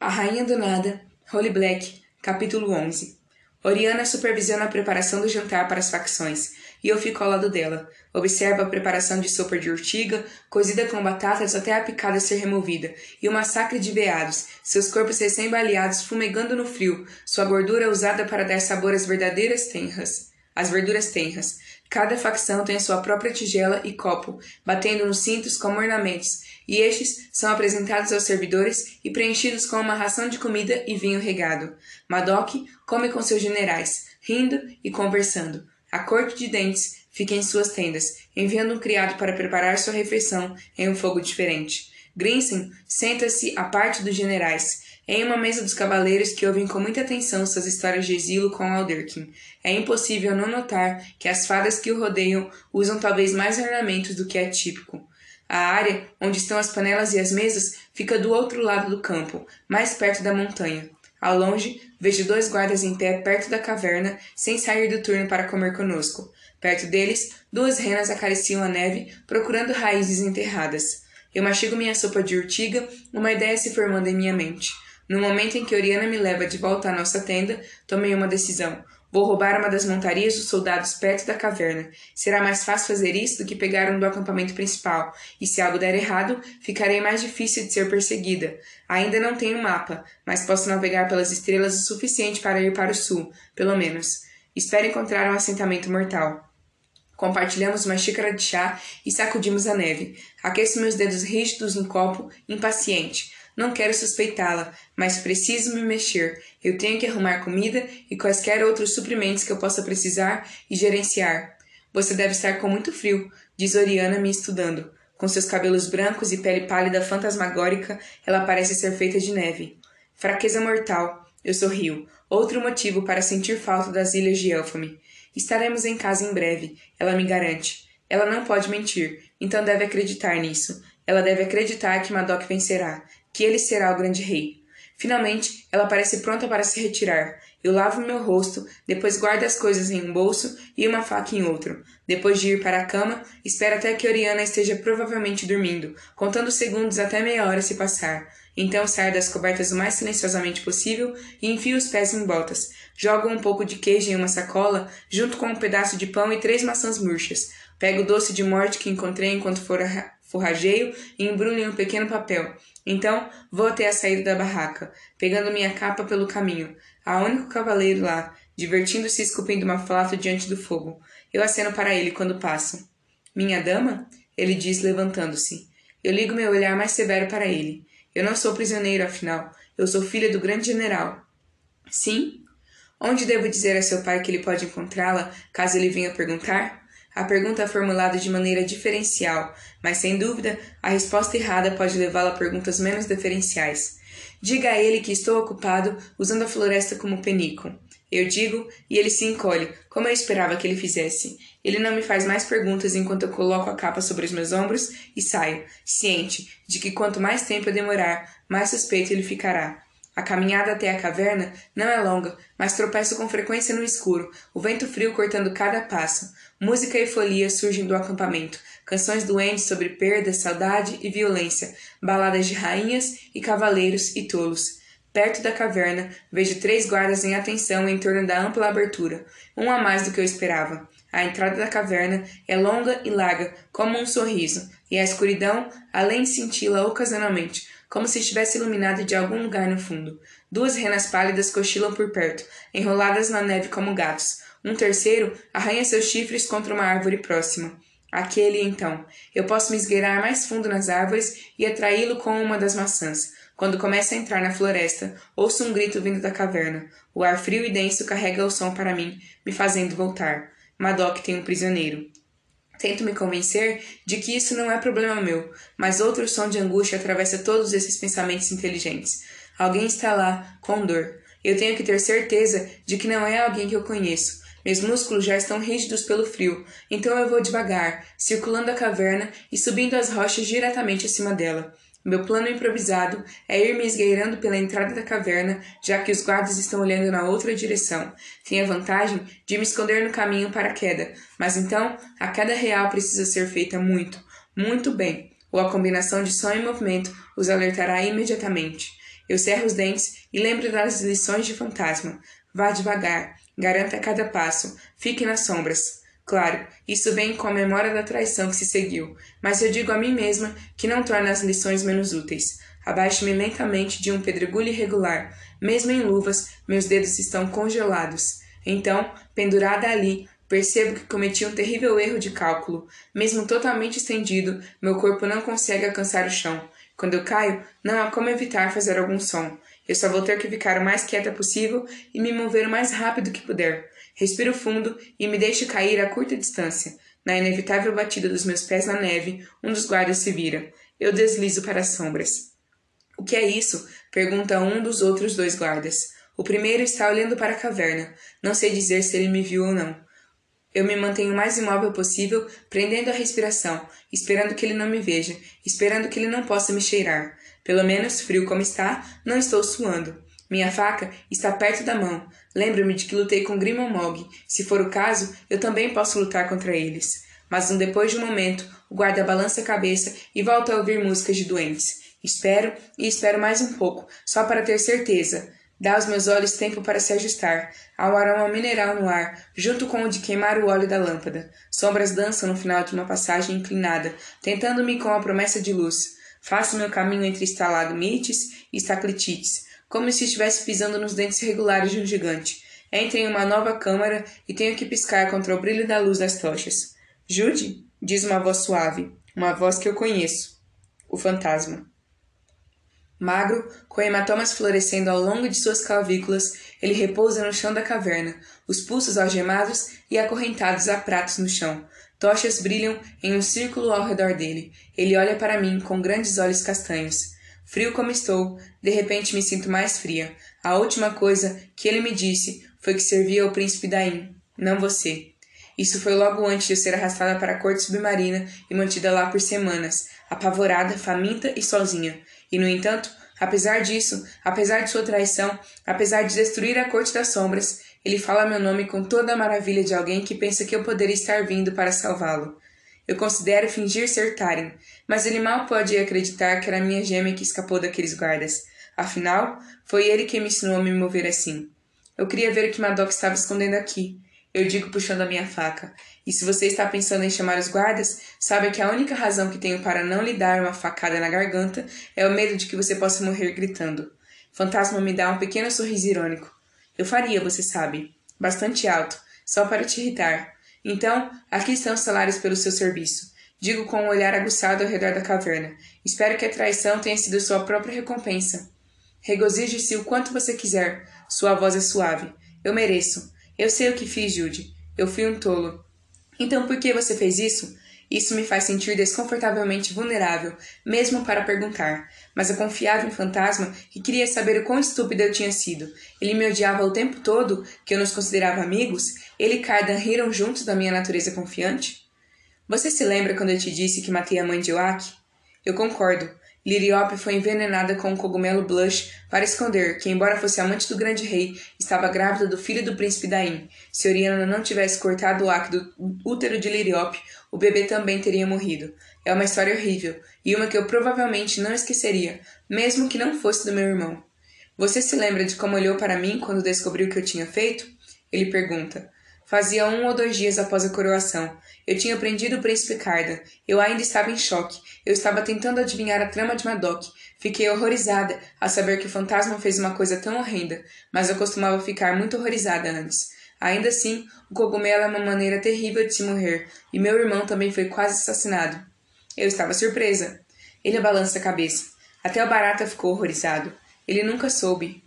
A Rainha do Nada, Holy Black, capítulo 11 Oriana supervisiona a preparação do jantar para as facções, e eu fico ao lado dela. Observo a preparação de sopa de urtiga, cozida com batatas até a picada ser removida, e o massacre de veados, seus corpos recém-baleados fumegando no frio, sua gordura usada para dar sabor às verdadeiras tenras. As verduras tenras. Cada facção tem a sua própria tigela e copo, batendo nos cintos como ornamentos, e estes são apresentados aos servidores e preenchidos com uma ração de comida e vinho regado. Madoc come com seus generais, rindo e conversando. A corte de dentes fica em suas tendas, enviando um criado para preparar sua refeição em um fogo diferente. Grinsen senta-se à parte dos generais, em uma mesa dos cavaleiros que ouvem com muita atenção suas histórias de exílio com Alderkin. É impossível não notar que as fadas que o rodeiam usam talvez mais ornamentos do que é típico. A área onde estão as panelas e as mesas fica do outro lado do campo, mais perto da montanha. Ao longe, vejo dois guardas em pé perto da caverna, sem sair do turno para comer conosco. Perto deles, duas renas acariciam a neve, procurando raízes enterradas. Eu mastigo minha sopa de urtiga, uma ideia se formando em minha mente. No momento em que Oriana me leva de volta à nossa tenda, tomei uma decisão. Vou roubar uma das montarias dos soldados perto da caverna. Será mais fácil fazer isso do que pegar um do acampamento principal, e se algo der errado, ficarei mais difícil de ser perseguida. Ainda não tenho mapa, mas posso navegar pelas estrelas o suficiente para ir para o sul, pelo menos. Espero encontrar um assentamento mortal. Compartilhamos uma xícara de chá e sacudimos a neve. Aqueço meus dedos rígidos no copo, impaciente. Não quero suspeitá-la, mas preciso me mexer. Eu tenho que arrumar comida e quaisquer outros suprimentos que eu possa precisar e gerenciar. Você deve estar com muito frio, diz Oriana me estudando. Com seus cabelos brancos e pele pálida fantasmagórica, ela parece ser feita de neve. Fraqueza mortal. Eu sorrio. Outro motivo para sentir falta das ilhas de Elfame. Estaremos em casa em breve, ela me garante. Ela não pode mentir, então deve acreditar nisso. Ela deve acreditar que Madoc vencerá que ele será o grande rei. Finalmente, ela parece pronta para se retirar. Eu lavo meu rosto, depois guardo as coisas em um bolso e uma faca em outro. Depois de ir para a cama, espero até que Oriana esteja provavelmente dormindo, contando segundos até meia hora se passar. Então saio das cobertas o mais silenciosamente possível e enfio os pés em botas. Jogo um pouco de queijo em uma sacola, junto com um pedaço de pão e três maçãs murchas. Pego o doce de morte que encontrei enquanto forrageio e embrulho em um pequeno papel. Então vou até a saída da barraca, pegando minha capa pelo caminho. Há único cavaleiro lá, divertindo-se esculpindo uma flauta diante do fogo. Eu aceno para ele quando passo. Minha dama? Ele diz, levantando-se. Eu ligo meu olhar mais severo para ele. Eu não sou prisioneiro, afinal. Eu sou filha do grande general. Sim? Onde devo dizer a seu pai que ele pode encontrá-la, caso ele venha perguntar? A pergunta é formulada de maneira diferencial, mas sem dúvida a resposta errada pode levá-la a perguntas menos deferenciais. Diga a ele que estou ocupado usando a floresta como penico. Eu digo e ele se encolhe, como eu esperava que ele fizesse. Ele não me faz mais perguntas enquanto eu coloco a capa sobre os meus ombros e saio, ciente de que quanto mais tempo eu demorar, mais suspeito ele ficará. A caminhada até a caverna não é longa, mas tropeço com frequência no escuro, o vento frio cortando cada passo. Música e folia surgem do acampamento, canções doentes sobre perda, saudade e violência, baladas de rainhas e cavaleiros e tolos. Perto da caverna, vejo três guardas em atenção em torno da ampla abertura, um a mais do que eu esperava. A entrada da caverna é longa e larga, como um sorriso, e a escuridão, além de cinti-la ocasionalmente, como se estivesse iluminada de algum lugar no fundo. Duas renas pálidas cochilam por perto, enroladas na neve como gatos. Um terceiro arranha seus chifres contra uma árvore próxima. Aquele, então. Eu posso me esgueirar mais fundo nas árvores e atraí-lo com uma das maçãs. Quando começa a entrar na floresta, ouço um grito vindo da caverna. O ar frio e denso carrega o som para mim, me fazendo voltar. Madoc tem um prisioneiro. Tento me convencer de que isso não é problema meu, mas outro som de angústia atravessa todos esses pensamentos inteligentes. Alguém está lá, com dor. Eu tenho que ter certeza de que não é alguém que eu conheço. Meus músculos já estão rígidos pelo frio, então eu vou devagar, circulando a caverna e subindo as rochas diretamente acima dela. Meu plano improvisado é ir me esgueirando pela entrada da caverna, já que os guardas estão olhando na outra direção. Tenho a vantagem de me esconder no caminho para a queda, mas então a queda real precisa ser feita muito, muito bem, ou a combinação de som e movimento os alertará imediatamente. Eu cerro os dentes e lembro das lições de fantasma. Vá devagar, garanta cada passo, fique nas sombras. Claro, isso vem com a memória da traição que se seguiu, mas eu digo a mim mesma que não torna as lições menos úteis. Abaixo-me lentamente de um pedregulho irregular. Mesmo em luvas, meus dedos estão congelados. Então, pendurada ali, percebo que cometi um terrível erro de cálculo. Mesmo totalmente estendido, meu corpo não consegue alcançar o chão. Quando eu caio, não há como evitar fazer algum som. Eu só vou ter que ficar o mais quieta possível e me mover o mais rápido que puder. Respiro fundo e me deixo cair a curta distância. Na inevitável batida dos meus pés na neve, um dos guardas se vira. Eu deslizo para as sombras. O que é isso? pergunta um dos outros dois guardas. O primeiro está olhando para a caverna. Não sei dizer se ele me viu ou não. Eu me mantenho o mais imóvel possível, prendendo a respiração, esperando que ele não me veja, esperando que ele não possa me cheirar. Pelo menos, frio como está, não estou suando. Minha faca está perto da mão. Lembro-me de que lutei com Grimomog. Se for o caso, eu também posso lutar contra eles. Mas depois de um momento, o guarda balança a cabeça e volta a ouvir músicas de doentes. Espero e espero mais um pouco, só para ter certeza. Dá aos meus olhos tempo para se ajustar. Há um aroma mineral no ar, junto com o de queimar o óleo da lâmpada. Sombras dançam no final de uma passagem inclinada, tentando-me com a promessa de luz. Faço meu caminho entre estalagmites e estaclitites, como se estivesse pisando nos dentes regulares de um gigante. Entro em uma nova câmara e tenho que piscar contra o brilho da luz das tochas. Jude, diz uma voz suave, uma voz que eu conheço. O fantasma. Magro, com hematomas florescendo ao longo de suas clavículas, ele repousa no chão da caverna, os pulsos algemados e acorrentados a pratos no chão. Tochas brilham em um círculo ao redor dele. Ele olha para mim com grandes olhos castanhos. Frio como estou, de repente me sinto mais fria. A última coisa que ele me disse foi que servia ao príncipe Daim, não você. Isso foi logo antes de eu ser arrastada para a corte submarina e mantida lá por semanas, apavorada, faminta e sozinha. E, no entanto, apesar disso, apesar de sua traição, apesar de destruir a corte das sombras, ele fala meu nome com toda a maravilha de alguém que pensa que eu poderia estar vindo para salvá-lo. Eu considero fingir ser Taren, mas ele mal pode acreditar que era minha gêmea que escapou daqueles guardas. Afinal, foi ele que me ensinou a me mover assim. Eu queria ver o que Madoc estava escondendo aqui. Eu digo puxando a minha faca. E se você está pensando em chamar os guardas, saiba que a única razão que tenho para não lhe dar uma facada na garganta é o medo de que você possa morrer gritando. Fantasma me dá um pequeno sorriso irônico. Eu faria, você sabe. Bastante alto, só para te irritar. Então, aqui estão os salários pelo seu serviço. Digo com um olhar aguçado ao redor da caverna. Espero que a traição tenha sido sua própria recompensa. Regozije-se o quanto você quiser. Sua voz é suave. Eu mereço. Eu sei o que fiz, Jude. Eu fui um tolo. Então por que você fez isso? Isso me faz sentir desconfortavelmente vulnerável, mesmo para perguntar. Mas eu confiava em fantasma e queria saber o quão estúpida eu tinha sido. Ele me odiava o tempo todo, que eu nos considerava amigos. Ele e Cardan riram juntos da minha natureza confiante? Você se lembra quando eu te disse que matei a mãe de Oak? Eu concordo. Liriope foi envenenada com o cogumelo Blush para esconder que, embora fosse amante do grande rei, estava grávida do filho do príncipe Daim. Se Oriana não tivesse cortado o acre do útero de Liriope, o bebê também teria morrido. É uma história horrível, e uma que eu provavelmente não esqueceria, mesmo que não fosse do meu irmão. Você se lembra de como olhou para mim quando descobriu o que eu tinha feito? Ele pergunta. Fazia um ou dois dias após a coroação. Eu tinha prendido o príncipe Carda. Eu ainda estava em choque. Eu estava tentando adivinhar a trama de Madoc. Fiquei horrorizada a saber que o fantasma fez uma coisa tão horrenda, mas eu costumava ficar muito horrorizada antes. Ainda assim, o cogumelo é uma maneira terrível de se morrer, e meu irmão também foi quase assassinado. Eu estava surpresa. Ele balança a cabeça. Até o barata ficou horrorizado. Ele nunca soube.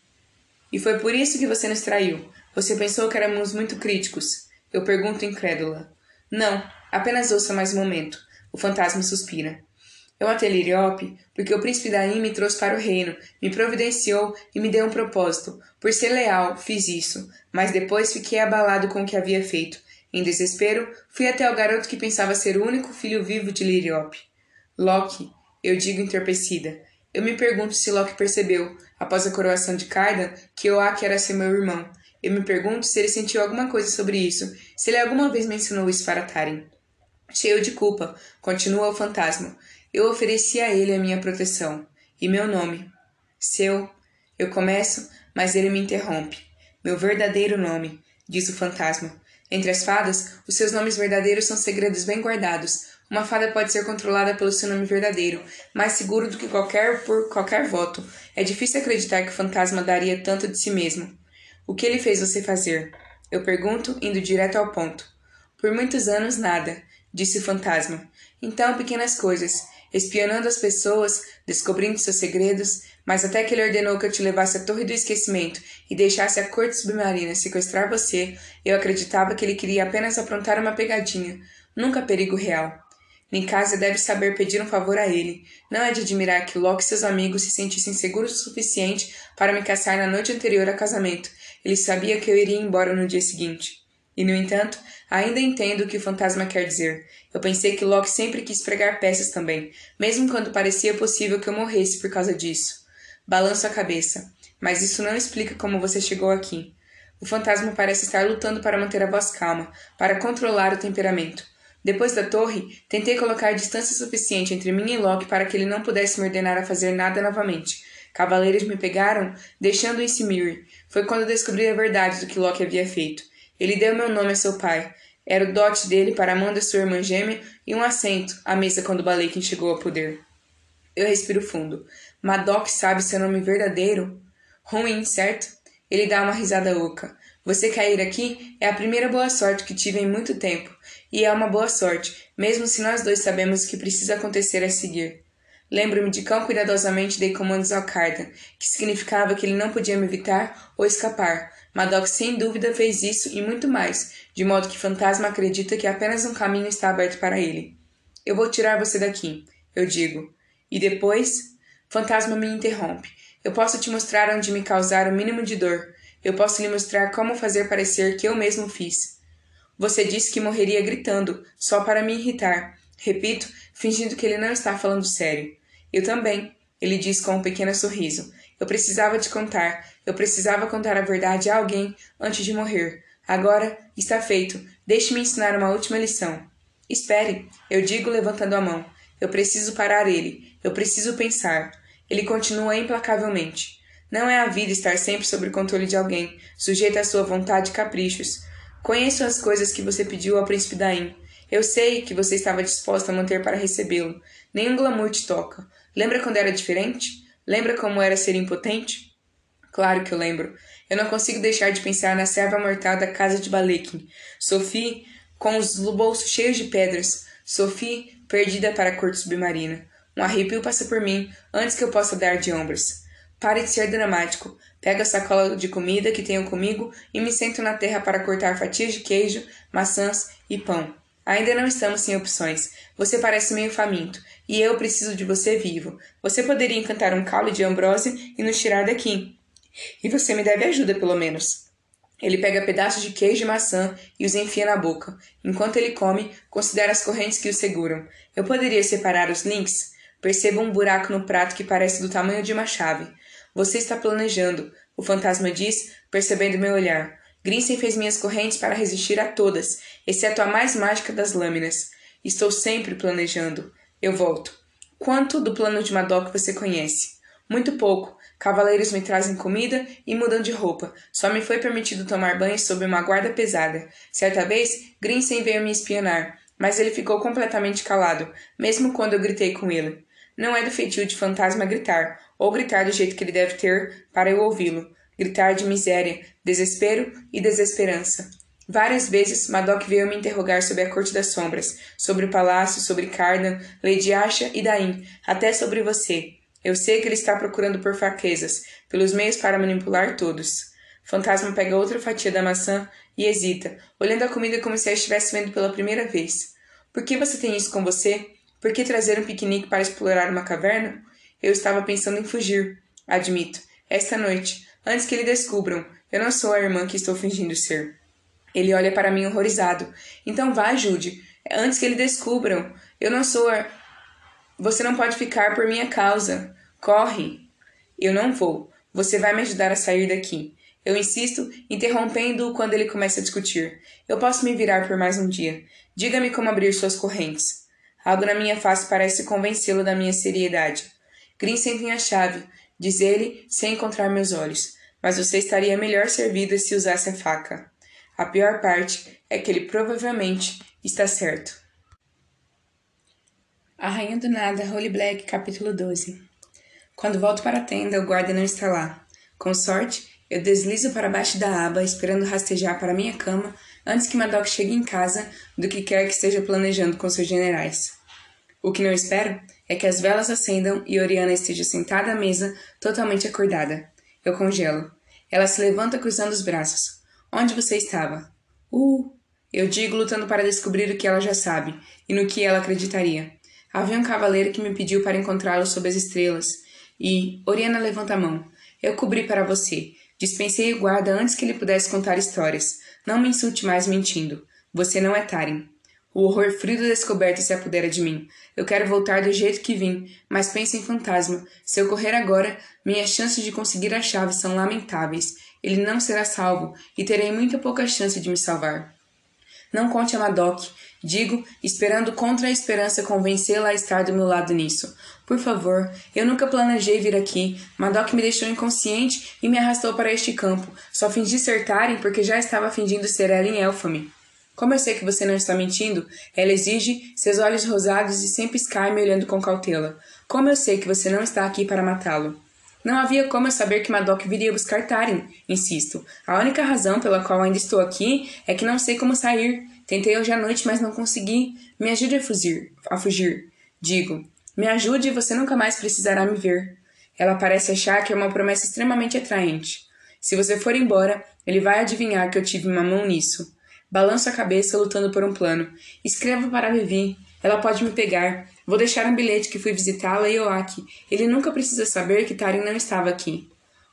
E foi por isso que você nos traiu. Você pensou que éramos muito críticos? Eu pergunto incrédula. Não, apenas ouça mais um momento. O fantasma suspira. Eu matei Liriope porque o príncipe Daim me trouxe para o reino, me providenciou e me deu um propósito. Por ser leal, fiz isso, mas depois fiquei abalado com o que havia feito. Em desespero, fui até o garoto que pensava ser o único filho vivo de Liriope. Loki, eu digo entorpecida. Eu me pergunto se Loki percebeu, após a coroação de Cardan, que Oak era ser meu irmão, eu me pergunto se ele sentiu alguma coisa sobre isso, se ele alguma vez mencionou isso para Taren. Cheio de culpa, continua o fantasma. Eu ofereci a ele a minha proteção. E meu nome. Seu. Eu começo, mas ele me interrompe. Meu verdadeiro nome, diz o fantasma. Entre as fadas, os seus nomes verdadeiros são segredos bem guardados. Uma fada pode ser controlada pelo seu nome verdadeiro, mais seguro do que qualquer por qualquer voto. É difícil acreditar que o fantasma daria tanto de si mesmo. O que ele fez você fazer? Eu pergunto, indo direto ao ponto. Por muitos anos, nada, disse o fantasma. Então, pequenas coisas, espionando as pessoas, descobrindo seus segredos, mas até que ele ordenou que eu te levasse à Torre do Esquecimento e deixasse a corte submarina sequestrar você, eu acreditava que ele queria apenas aprontar uma pegadinha, nunca perigo real. Nicasia deve saber pedir um favor a ele. Não é de admirar que Locke e seus amigos se sentissem seguros o suficiente para me caçar na noite anterior ao casamento, ele sabia que eu iria embora no dia seguinte. E, no entanto, ainda entendo o que o fantasma quer dizer. Eu pensei que Locke sempre quis pregar peças também, mesmo quando parecia possível que eu morresse por causa disso. Balanço a cabeça. Mas isso não explica como você chegou aqui. O fantasma parece estar lutando para manter a voz calma, para controlar o temperamento. Depois da torre, tentei colocar distância suficiente entre mim e Loki para que ele não pudesse me ordenar a fazer nada novamente. Cavaleiros me pegaram, deixando em Simir. Foi quando descobri a verdade do que Loki havia feito. Ele deu meu nome a seu pai. Era o dote dele para Amanda, sua irmã gêmea, e um assento à mesa quando Balekin chegou ao poder. Eu respiro fundo. Madoc sabe seu nome verdadeiro? Ruim, certo? Ele dá uma risada oca. Você cair aqui é a primeira boa sorte que tive em muito tempo, e é uma boa sorte, mesmo se nós dois sabemos o que precisa acontecer a seguir. Lembro-me de quão cuidadosamente dei comandos ao Cardan, que significava que ele não podia me evitar ou escapar. Madoc sem dúvida fez isso e muito mais, de modo que Fantasma acredita que apenas um caminho está aberto para ele. Eu vou tirar você daqui, eu digo. E depois? Fantasma me interrompe. Eu posso te mostrar onde me causar o mínimo de dor. Eu posso lhe mostrar como fazer parecer que eu mesmo fiz. Você disse que morreria gritando, só para me irritar. Repito, fingindo que ele não está falando sério. Eu também, ele diz com um pequeno sorriso. Eu precisava te contar. Eu precisava contar a verdade a alguém antes de morrer. Agora está feito. Deixe-me ensinar uma última lição. Espere, eu digo levantando a mão. Eu preciso parar ele. Eu preciso pensar. Ele continua implacavelmente. Não é a vida estar sempre sob o controle de alguém, sujeita à sua vontade e caprichos. Conheço as coisas que você pediu ao príncipe Daim. Eu sei que você estava disposta a manter para recebê-lo. Nenhum glamour te toca. Lembra quando era diferente? Lembra como era ser impotente? Claro que eu lembro. Eu não consigo deixar de pensar na serva mortal da casa de Balekin. Sophie, com os bolsos cheios de pedras. Sophie, perdida para a corte submarina. Um arrepio passa por mim antes que eu possa dar de ombros. Pare de ser dramático. Pego a sacola de comida que tenho comigo e me sento na terra para cortar fatias de queijo, maçãs e pão. Ainda não estamos sem opções. Você parece meio faminto, e eu preciso de você vivo. Você poderia encantar um caule de ambrose e nos tirar daqui. E você me deve ajuda, pelo menos. Ele pega pedaços de queijo e maçã e os enfia na boca. Enquanto ele come, considera as correntes que o seguram. Eu poderia separar os links? Percebo um buraco no prato que parece do tamanho de uma chave. Você está planejando, o fantasma diz, percebendo meu olhar. Grinsen fez minhas correntes para resistir a todas, exceto a mais mágica das lâminas. Estou sempre planejando. Eu volto. Quanto do plano de Madoc você conhece? Muito pouco, Cavaleiros me trazem comida e mudam de roupa. Só me foi permitido tomar banho sob uma guarda pesada. Certa vez, Grinsen veio me espionar, mas ele ficou completamente calado, mesmo quando eu gritei com ele. Não é do feitio de fantasma gritar, ou gritar do jeito que ele deve ter para eu ouvi-lo. Gritar de miséria, desespero e desesperança. Várias vezes Madoc veio me interrogar sobre a Corte das Sombras, sobre o palácio, sobre Cardan, Lady Asha e Dain, até sobre você. Eu sei que ele está procurando por fraquezas, pelos meios para manipular todos. Fantasma pega outra fatia da maçã e hesita, olhando a comida como se a estivesse vendo pela primeira vez. Por que você tem isso com você? Por que trazer um piquenique para explorar uma caverna? Eu estava pensando em fugir. Admito. Esta noite, antes que ele descubram, eu não sou a irmã que estou fingindo ser. Ele olha para mim horrorizado. Então vá, Jude. Antes que ele descubram. Eu não sou a. Você não pode ficar por minha causa. Corre! Eu não vou. Você vai me ajudar a sair daqui. Eu insisto, interrompendo-o quando ele começa a discutir. Eu posso me virar por mais um dia. Diga-me como abrir suas correntes. Algo na minha face parece convencê-lo da minha seriedade. Grinsen tem a chave, diz ele, sem encontrar meus olhos. Mas você estaria melhor servido se usasse a faca. A pior parte é que ele provavelmente está certo. A Rainha do Nada, Holy Black, capítulo 12. Quando volto para a tenda, o guarda não está lá. Com sorte, eu deslizo para baixo da aba, esperando rastejar para minha cama antes que Madoc chegue em casa do que quer que esteja planejando com seus generais. O que não espero é que as velas acendam e Oriana esteja sentada à mesa, totalmente acordada. Eu congelo. Ela se levanta cruzando os braços. Onde você estava? Uh! Eu digo, lutando para descobrir o que ela já sabe e no que ela acreditaria. Havia um cavaleiro que me pediu para encontrá-lo sob as estrelas. E Oriana levanta a mão. Eu cobri para você. Dispensei o guarda antes que ele pudesse contar histórias. Não me insulte mais mentindo. Você não é Tarim. O horror frio da descoberta se apodera de mim. Eu quero voltar do jeito que vim, mas penso em fantasma. Se eu correr agora, minhas chances de conseguir a chave são lamentáveis. Ele não será salvo, e terei muito pouca chance de me salvar. Não conte a Madoc. Digo, esperando contra a esperança convencê-la a estar do meu lado nisso. Por favor, eu nunca planejei vir aqui. Madoc me deixou inconsciente e me arrastou para este campo. Só fingi ser Taren porque já estava fingindo ser ela em Elfame. Como eu sei que você não está mentindo, ela exige seus olhos rosados e sem piscar me olhando com cautela. Como eu sei que você não está aqui para matá-lo? Não havia como eu saber que Madoc viria buscar Tarim, insisto. A única razão pela qual ainda estou aqui é que não sei como sair. Tentei hoje à noite, mas não consegui. Me ajude a fugir. A fugir. Digo, me ajude e você nunca mais precisará me ver. Ela parece achar que é uma promessa extremamente atraente. Se você for embora, ele vai adivinhar que eu tive uma mão nisso. Balanço a cabeça lutando por um plano. Escrevo para Vivi. Ela pode me pegar. Vou deixar um bilhete que fui visitá-la e Oaki. Ele nunca precisa saber que Tarin não estava aqui.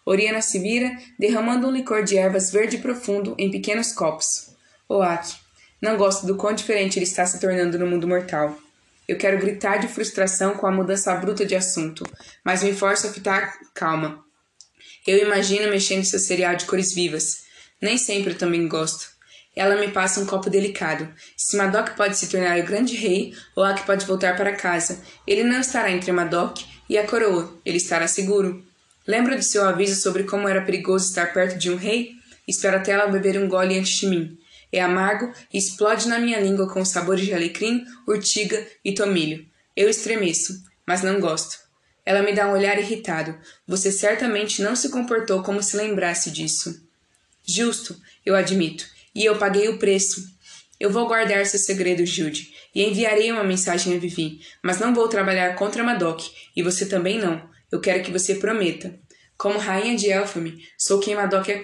Oriana se vira, derramando um licor de ervas verde profundo em pequenos copos. Oaki. Não gosto do quão diferente ele está se tornando no mundo mortal. Eu quero gritar de frustração com a mudança bruta de assunto, mas me forço a ficar calma. Eu imagino mexendo seu cereal de cores vivas. Nem sempre eu também gosto. Ela me passa um copo delicado. Se Madoc pode se tornar o grande rei, ou Ak pode voltar para casa. Ele não estará entre Madoc e a coroa. Ele estará seguro. Lembra do seu aviso sobre como era perigoso estar perto de um rei? Espero até ela beber um gole antes de mim. É amargo e explode na minha língua com sabores de alecrim, urtiga e tomilho. Eu estremeço, mas não gosto. Ela me dá um olhar irritado. Você certamente não se comportou como se lembrasse disso. Justo, eu admito, e eu paguei o preço. Eu vou guardar seu segredo, Jude, e enviarei uma mensagem a Vivi, mas não vou trabalhar contra Madoc, e você também não. Eu quero que você prometa. Como rainha de Elfame, sou quem Madoc é,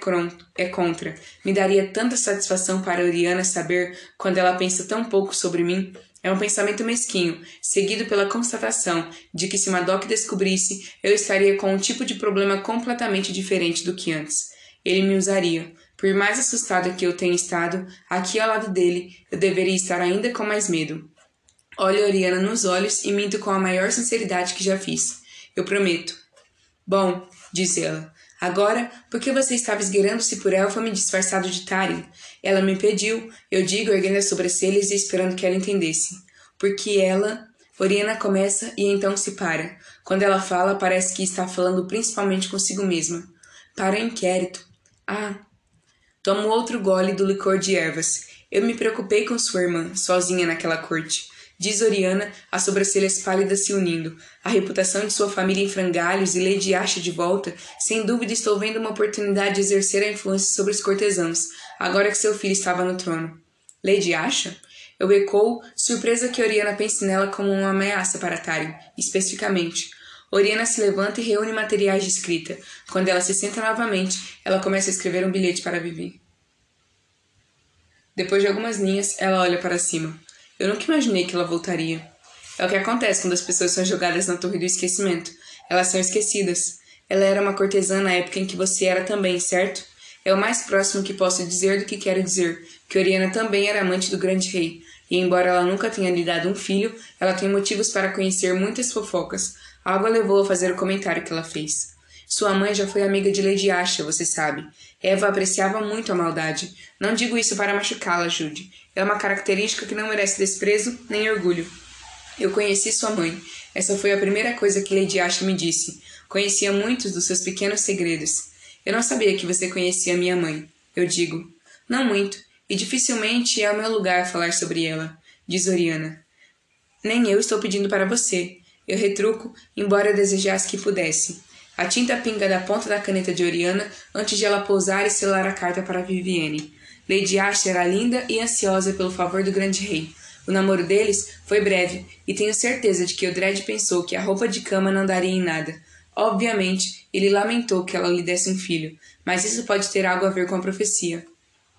é contra. Me daria tanta satisfação para Oriana saber quando ela pensa tão pouco sobre mim. É um pensamento mesquinho, seguido pela constatação de que se Madoc descobrisse, eu estaria com um tipo de problema completamente diferente do que antes. Ele me usaria. Por mais assustada que eu tenha estado, aqui ao lado dele, eu deveria estar ainda com mais medo. Olho Oriana nos olhos e minto com a maior sinceridade que já fiz. Eu prometo. Bom, disse ela. Agora, por que você estava esgueirando-se por Elfame disfarçado de Tarim? Ela me pediu, eu digo, erguendo as sobrancelhas e esperando que ela entendesse. Porque ela. Oriana começa e então se para. Quando ela fala, parece que está falando principalmente consigo mesma. Para o inquérito. Ah. Tomo outro gole do licor de ervas. Eu me preocupei com sua irmã, sozinha naquela corte. Diz Oriana, as sobrancelhas pálidas se unindo. A reputação de sua família em frangalhos e Lady Asha de volta, sem dúvida estou vendo uma oportunidade de exercer a influência sobre os cortesãos, agora que seu filho estava no trono. Lady Asha? Eu ecoo, surpresa que Oriana pense nela como uma ameaça para Tarion, especificamente. Oriana se levanta e reúne materiais de escrita. Quando ela se senta novamente, ela começa a escrever um bilhete para Vivi. Depois de algumas linhas, ela olha para cima. Eu nunca imaginei que ela voltaria. É o que acontece quando as pessoas são jogadas na torre do esquecimento. Elas são esquecidas. Ela era uma cortesã na época em que você era também, certo? É o mais próximo que posso dizer do que quero dizer, que Oriana também era amante do grande rei, e embora ela nunca tenha lhe dado um filho, ela tem motivos para conhecer muitas fofocas. Algo a levou a fazer o comentário que ela fez. Sua mãe já foi amiga de Lady Asha, você sabe. Eva apreciava muito a maldade. Não digo isso para machucá-la, Jude. É uma característica que não merece desprezo nem orgulho. Eu conheci sua mãe. Essa foi a primeira coisa que Lady Asha me disse. Conhecia muitos dos seus pequenos segredos. Eu não sabia que você conhecia minha mãe. Eu digo, não muito, e dificilmente é o meu lugar falar sobre ela, diz Oriana. Nem eu estou pedindo para você. Eu retruco, embora desejasse que pudesse. A tinta pinga da ponta da caneta de Oriana antes de ela pousar e selar a carta para Vivienne. Lady Ashe era linda e ansiosa pelo favor do grande rei. O namoro deles foi breve, e tenho certeza de que Odred pensou que a roupa de cama não daria em nada. Obviamente, ele lamentou que ela lhe desse um filho, mas isso pode ter algo a ver com a profecia.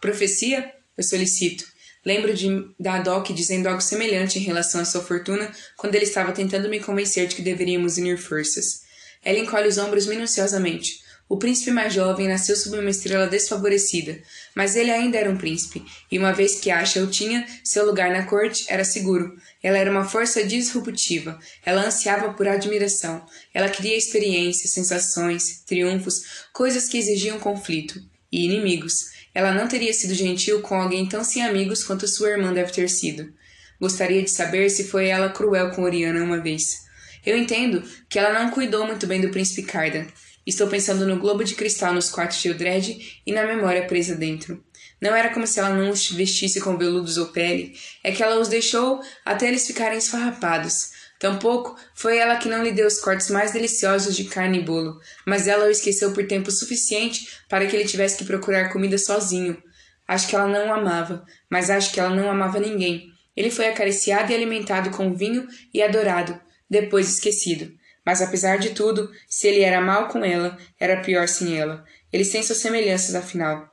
Profecia? Eu solicito. Lembro de, da Doc dizendo algo semelhante em relação à sua fortuna quando ele estava tentando me convencer de que deveríamos unir forças. Ela encolhe os ombros minuciosamente. O príncipe mais jovem nasceu sob uma estrela desfavorecida, mas ele ainda era um príncipe, e uma vez que Asha o tinha, seu lugar na corte era seguro. Ela era uma força disruptiva. Ela ansiava por admiração. Ela queria experiências, sensações, triunfos, coisas que exigiam conflito. E inimigos. Ela não teria sido gentil com alguém tão sem amigos quanto sua irmã deve ter sido. Gostaria de saber se foi ela cruel com Oriana uma vez. Eu entendo que ela não cuidou muito bem do príncipe Cardan. Estou pensando no globo de cristal nos quartos de Eldred e na memória presa dentro. Não era como se ela não os vestisse com veludos ou pele, é que ela os deixou até eles ficarem esfarrapados. Tampouco foi ela que não lhe deu os cortes mais deliciosos de carne e bolo, mas ela o esqueceu por tempo suficiente para que ele tivesse que procurar comida sozinho. Acho que ela não o amava, mas acho que ela não amava ninguém. Ele foi acariciado e alimentado com vinho e adorado, depois esquecido. Mas apesar de tudo, se ele era mal com ela, era pior sem ela. Eles têm suas semelhanças, afinal.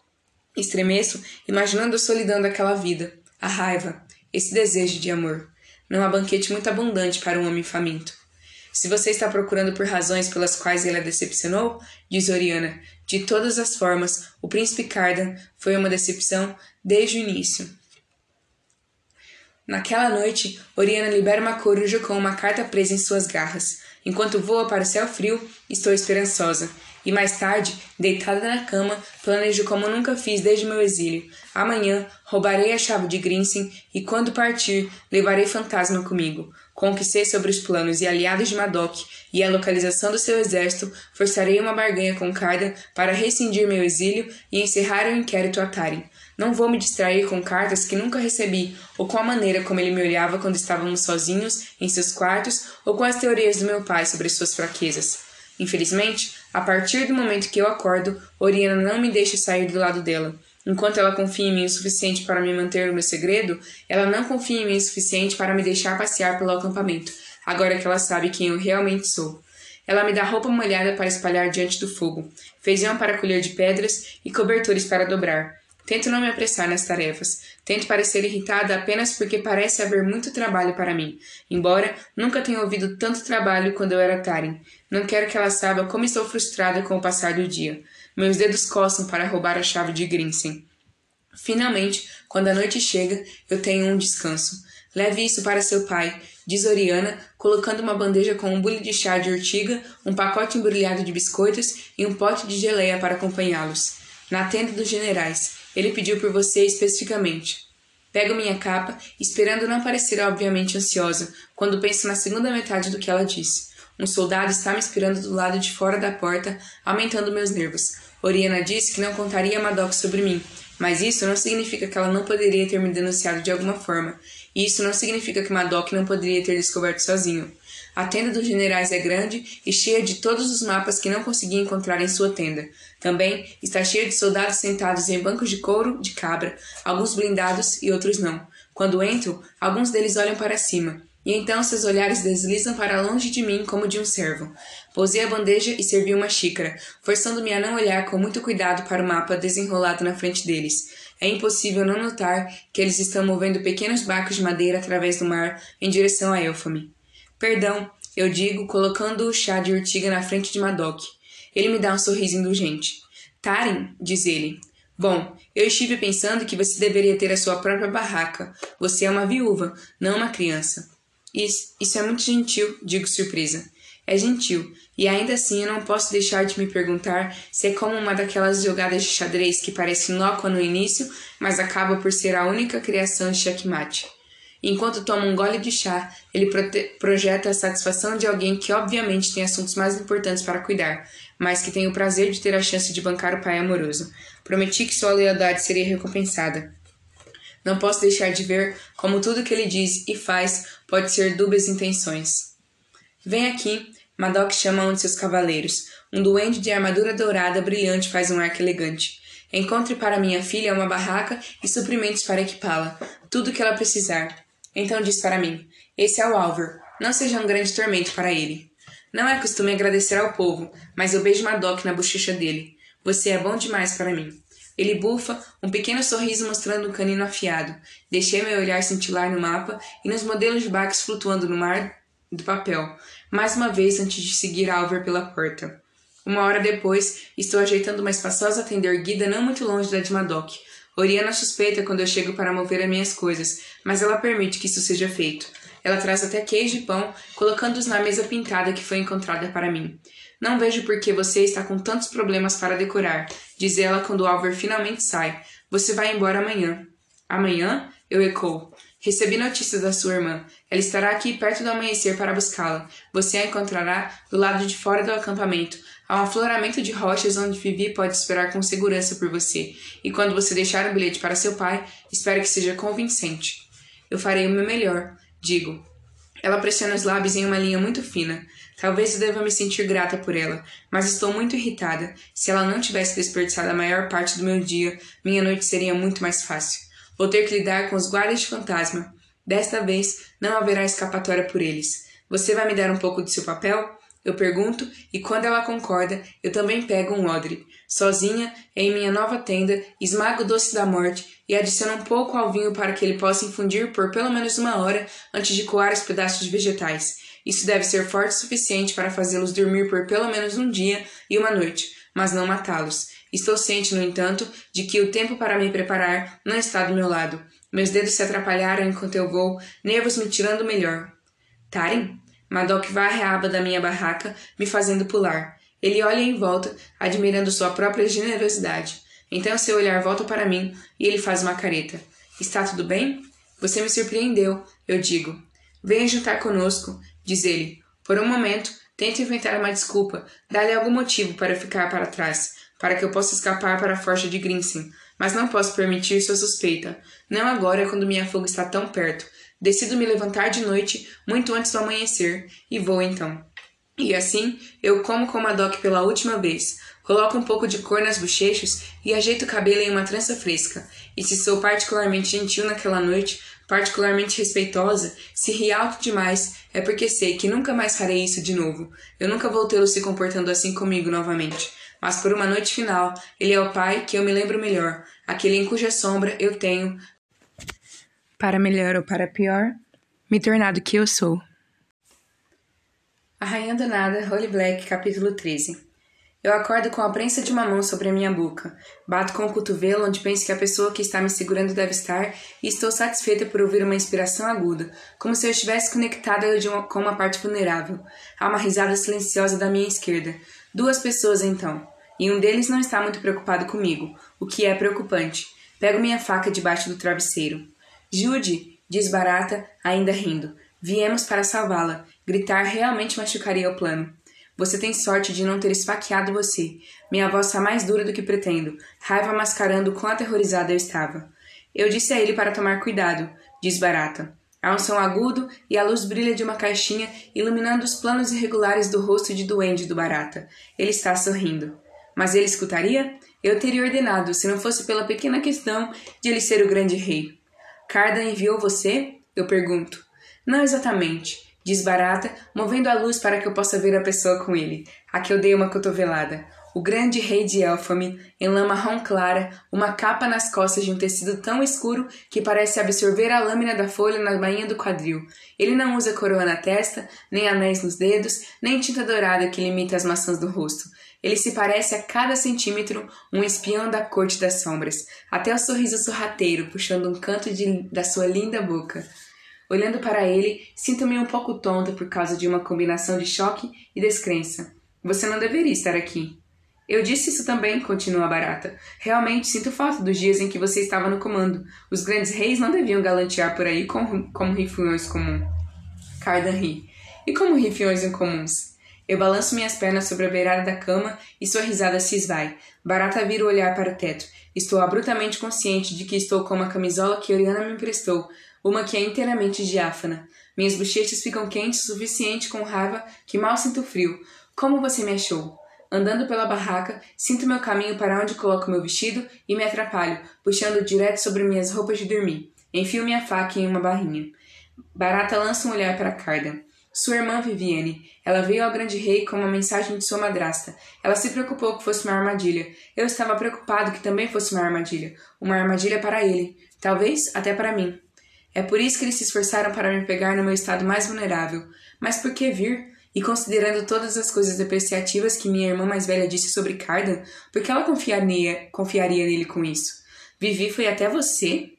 Estremeço, imaginando a solidão daquela vida, a raiva, esse desejo de amor. Não há banquete muito abundante para um homem faminto. Se você está procurando por razões pelas quais ele a decepcionou, diz Oriana, de todas as formas, o príncipe Cardan foi uma decepção desde o início. Naquela noite, Oriana libera uma coruja com uma carta presa em suas garras. Enquanto voa para o céu frio, estou esperançosa. E mais tarde, deitada na cama, planejo como nunca fiz desde meu exílio. Amanhã, roubarei a chave de Grinsen e, quando partir, levarei Fantasma comigo. Conquistei sobre os planos e aliados de Madoc e a localização do seu exército, forçarei uma barganha com Cardan para rescindir meu exílio e encerrar o inquérito a Tarim. Não vou me distrair com cartas que nunca recebi, ou com a maneira como ele me olhava quando estávamos sozinhos em seus quartos, ou com as teorias do meu pai sobre suas fraquezas. Infelizmente, a partir do momento que eu acordo, Oriana não me deixa sair do lado dela. Enquanto ela confia em mim o suficiente para me manter no meu segredo, ela não confia em mim o suficiente para me deixar passear pelo acampamento, agora que ela sabe quem eu realmente sou. Ela me dá roupa molhada para espalhar diante do fogo, feijão para colher de pedras e cobertores para dobrar. Tento não me apressar nas tarefas. Tento parecer irritada apenas porque parece haver muito trabalho para mim, embora nunca tenha ouvido tanto trabalho quando eu era Tarim. Não quero que ela saiba como estou frustrada com o passar do dia. Meus dedos coçam para roubar a chave de Grinsen. Finalmente, quando a noite chega, eu tenho um descanso. Leve isso para seu pai, diz Oriana, colocando uma bandeja com um bule de chá de urtiga, um pacote embrulhado de biscoitos e um pote de geleia para acompanhá-los. Na tenda dos generais. Ele pediu por você especificamente. Pego minha capa, esperando não parecer obviamente ansiosa, quando penso na segunda metade do que ela disse. Um soldado está me esperando do lado de fora da porta, aumentando meus nervos. Oriana disse que não contaria a Madoc sobre mim, mas isso não significa que ela não poderia ter me denunciado de alguma forma. E isso não significa que Madoc não poderia ter descoberto sozinho. A tenda dos generais é grande e cheia de todos os mapas que não consegui encontrar em sua tenda. Também está cheia de soldados sentados em bancos de couro de cabra, alguns blindados e outros não. Quando entro, alguns deles olham para cima, e então seus olhares deslizam para longe de mim como de um servo. Pousei a bandeja e servi uma xícara, forçando-me a não olhar com muito cuidado para o mapa desenrolado na frente deles. É impossível não notar que eles estão movendo pequenos barcos de madeira através do mar em direção a Elfame. Perdão, eu digo, colocando o chá de urtiga na frente de Madoc. Ele me dá um sorriso indulgente. Tarim, diz ele. Bom, eu estive pensando que você deveria ter a sua própria barraca. Você é uma viúva, não uma criança. Isso, isso é muito gentil, digo surpresa. É gentil, e ainda assim eu não posso deixar de me perguntar se é como uma daquelas jogadas de xadrez que parece inócua no início, mas acaba por ser a única criação de checkmate. Enquanto toma um gole de chá, ele projeta a satisfação de alguém que obviamente tem assuntos mais importantes para cuidar, mas que tem o prazer de ter a chance de bancar o pai amoroso. Prometi que sua lealdade seria recompensada. Não posso deixar de ver como tudo que ele diz e faz pode ser dúbias intenções. Vem aqui, Madoc chama um de seus cavaleiros. Um duende de armadura dourada brilhante faz um arco elegante. Encontre para minha filha uma barraca e suprimentos para equipá-la. Tudo o que ela precisar. Então diz para mim: Esse é o Álvaro. Não seja um grande tormento para ele. Não é costume agradecer ao povo, mas eu beijo Madoc na bochecha dele. Você é bom demais para mim. Ele bufa, um pequeno sorriso mostrando um canino afiado. Deixei meu olhar cintilar no mapa e nos modelos de barcos flutuando no mar do papel, mais uma vez antes de seguir Álvaro pela porta. Uma hora depois, estou ajeitando uma espaçosa tenda erguida não muito longe da de Madoc, Oriana suspeita quando eu chego para mover as minhas coisas, mas ela permite que isso seja feito. Ela traz até queijo e pão, colocando-os na mesa pintada que foi encontrada para mim. Não vejo por que você está com tantos problemas para decorar, diz ela quando Alver finalmente sai. Você vai embora amanhã. Amanhã? Eu ecoo. Recebi notícias da sua irmã. Ela estará aqui perto do amanhecer para buscá-la. Você a encontrará do lado de fora do acampamento. Um afloramento de rochas onde Vivi pode esperar com segurança por você. E quando você deixar um bilhete para seu pai, espero que seja convincente. Eu farei o meu melhor, digo. Ela pressiona os lábios em uma linha muito fina. Talvez eu deva me sentir grata por ela, mas estou muito irritada. Se ela não tivesse desperdiçado a maior parte do meu dia, minha noite seria muito mais fácil. Vou ter que lidar com os guardas de fantasma. Desta vez, não haverá escapatória por eles. Você vai me dar um pouco de seu papel? Eu pergunto, e quando ela concorda, eu também pego um odre. Sozinha, em minha nova tenda, esmago o doce da morte e adiciono um pouco ao vinho para que ele possa infundir por pelo menos uma hora antes de coar os pedaços de vegetais. Isso deve ser forte o suficiente para fazê-los dormir por pelo menos um dia e uma noite, mas não matá-los. Estou ciente, no entanto, de que o tempo para me preparar não está do meu lado. Meus dedos se atrapalharam enquanto eu vou, nervos me tirando melhor. Taren? Madoc varre a aba da minha barraca, me fazendo pular. Ele olha em volta, admirando sua própria generosidade. Então seu olhar volta para mim e ele faz uma careta. Está tudo bem? Você me surpreendeu, eu digo. Venha jantar conosco, diz ele. Por um momento, tento inventar uma desculpa, dar-lhe algum motivo para ficar para trás para que eu possa escapar para a forja de Grinsen, mas não posso permitir sua suspeita. Não agora, quando minha fuga está tão perto. Decido me levantar de noite, muito antes do amanhecer, e vou então. E assim, eu como com Madoc pela última vez. Coloco um pouco de cor nas bochechas e ajeito o cabelo em uma trança fresca. E se sou particularmente gentil naquela noite, particularmente respeitosa, se ri alto demais, é porque sei que nunca mais farei isso de novo. Eu nunca vou tê-lo se comportando assim comigo novamente mas por uma noite final, ele é o pai que eu me lembro melhor, aquele em cuja sombra eu tenho, para melhor ou para pior, me tornado que eu sou. A Rainha do Nada, Holy Black, capítulo 13 eu acordo com a prensa de uma mão sobre a minha boca. Bato com o cotovelo onde penso que a pessoa que está me segurando deve estar e estou satisfeita por ouvir uma inspiração aguda, como se eu estivesse conectada uma, com uma parte vulnerável. Há uma risada silenciosa da minha esquerda. Duas pessoas, então e um deles não está muito preocupado comigo, o que é preocupante. Pego minha faca debaixo do travesseiro. Jude, diz Barata, ainda rindo. Viemos para salvá-la. Gritar realmente machucaria o plano. Você tem sorte de não ter esfaqueado você. Minha voz está mais dura do que pretendo, raiva mascarando quão aterrorizada eu estava. Eu disse a ele para tomar cuidado, diz Barata. Há um som agudo e a luz brilha de uma caixinha iluminando os planos irregulares do rosto de doente do Barata. Ele está sorrindo. Mas ele escutaria? Eu teria ordenado, se não fosse pela pequena questão de ele ser o grande rei. Cardan enviou você? Eu pergunto. Não exatamente, diz Barata, movendo a luz para que eu possa ver a pessoa com ele, a que eu dei uma cotovelada o grande rei de Elfame, em lã marrom clara, uma capa nas costas de um tecido tão escuro que parece absorver a lâmina da folha na bainha do quadril. Ele não usa coroa na testa, nem anéis nos dedos, nem tinta dourada que limita as maçãs do rosto. Ele se parece a cada centímetro um espião da corte das sombras, até o sorriso sorrateiro puxando um canto de, da sua linda boca. Olhando para ele, sinto-me um pouco tonta por causa de uma combinação de choque e descrença. Você não deveria estar aqui. Eu disse isso também, continua a barata. Realmente sinto falta dos dias em que você estava no comando. Os grandes reis não deviam galantear por aí como, como rifiões comuns. Cardan ri. E como rifiões incomuns? Eu balanço minhas pernas sobre a beirada da cama e sua risada se esvai. Barata vira o olhar para o teto. Estou abruptamente consciente de que estou com uma camisola que Oriana me emprestou, uma que é inteiramente diáfana. Minhas bochechas ficam quentes o suficiente com raiva que mal sinto frio. Como você me achou? Andando pela barraca, sinto meu caminho para onde coloco meu vestido e me atrapalho, puxando direto sobre minhas roupas de dormir. Enfio minha faca em uma barrinha. Barata lança um olhar para Cardan. Sua irmã Viviane. Ela veio ao grande rei com uma mensagem de sua madrasta. Ela se preocupou que fosse uma armadilha. Eu estava preocupado que também fosse uma armadilha. Uma armadilha para ele. Talvez até para mim. É por isso que eles se esforçaram para me pegar no meu estado mais vulnerável. Mas por que vir? E considerando todas as coisas depreciativas que minha irmã mais velha disse sobre Cardan, por que ela confiaria, confiaria nele com isso? Vivi foi até você?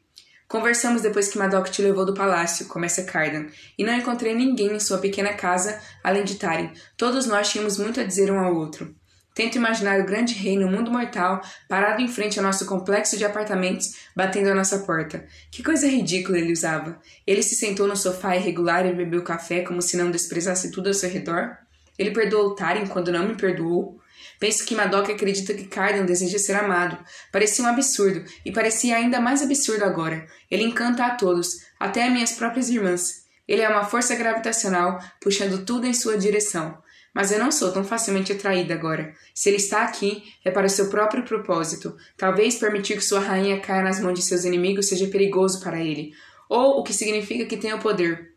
Conversamos depois que Madoc te levou do palácio, começa Cardan, e não encontrei ninguém em sua pequena casa além de Taren. Todos nós tínhamos muito a dizer um ao outro. Tento imaginar o grande rei no mundo mortal, parado em frente ao nosso complexo de apartamentos, batendo a nossa porta. Que coisa ridícula ele usava. Ele se sentou no sofá irregular e bebeu café como se não desprezasse tudo ao seu redor? Ele perdoou Taryn quando não me perdoou? Penso que Madoc acredita que Cardan deseja ser amado. Parecia um absurdo, e parecia ainda mais absurdo agora. Ele encanta a todos, até a minhas próprias irmãs. Ele é uma força gravitacional, puxando tudo em sua direção. Mas eu não sou tão facilmente atraída agora. Se ele está aqui, é para seu próprio propósito. Talvez permitir que sua rainha caia nas mãos de seus inimigos seja perigoso para ele. Ou o que significa que tem o poder.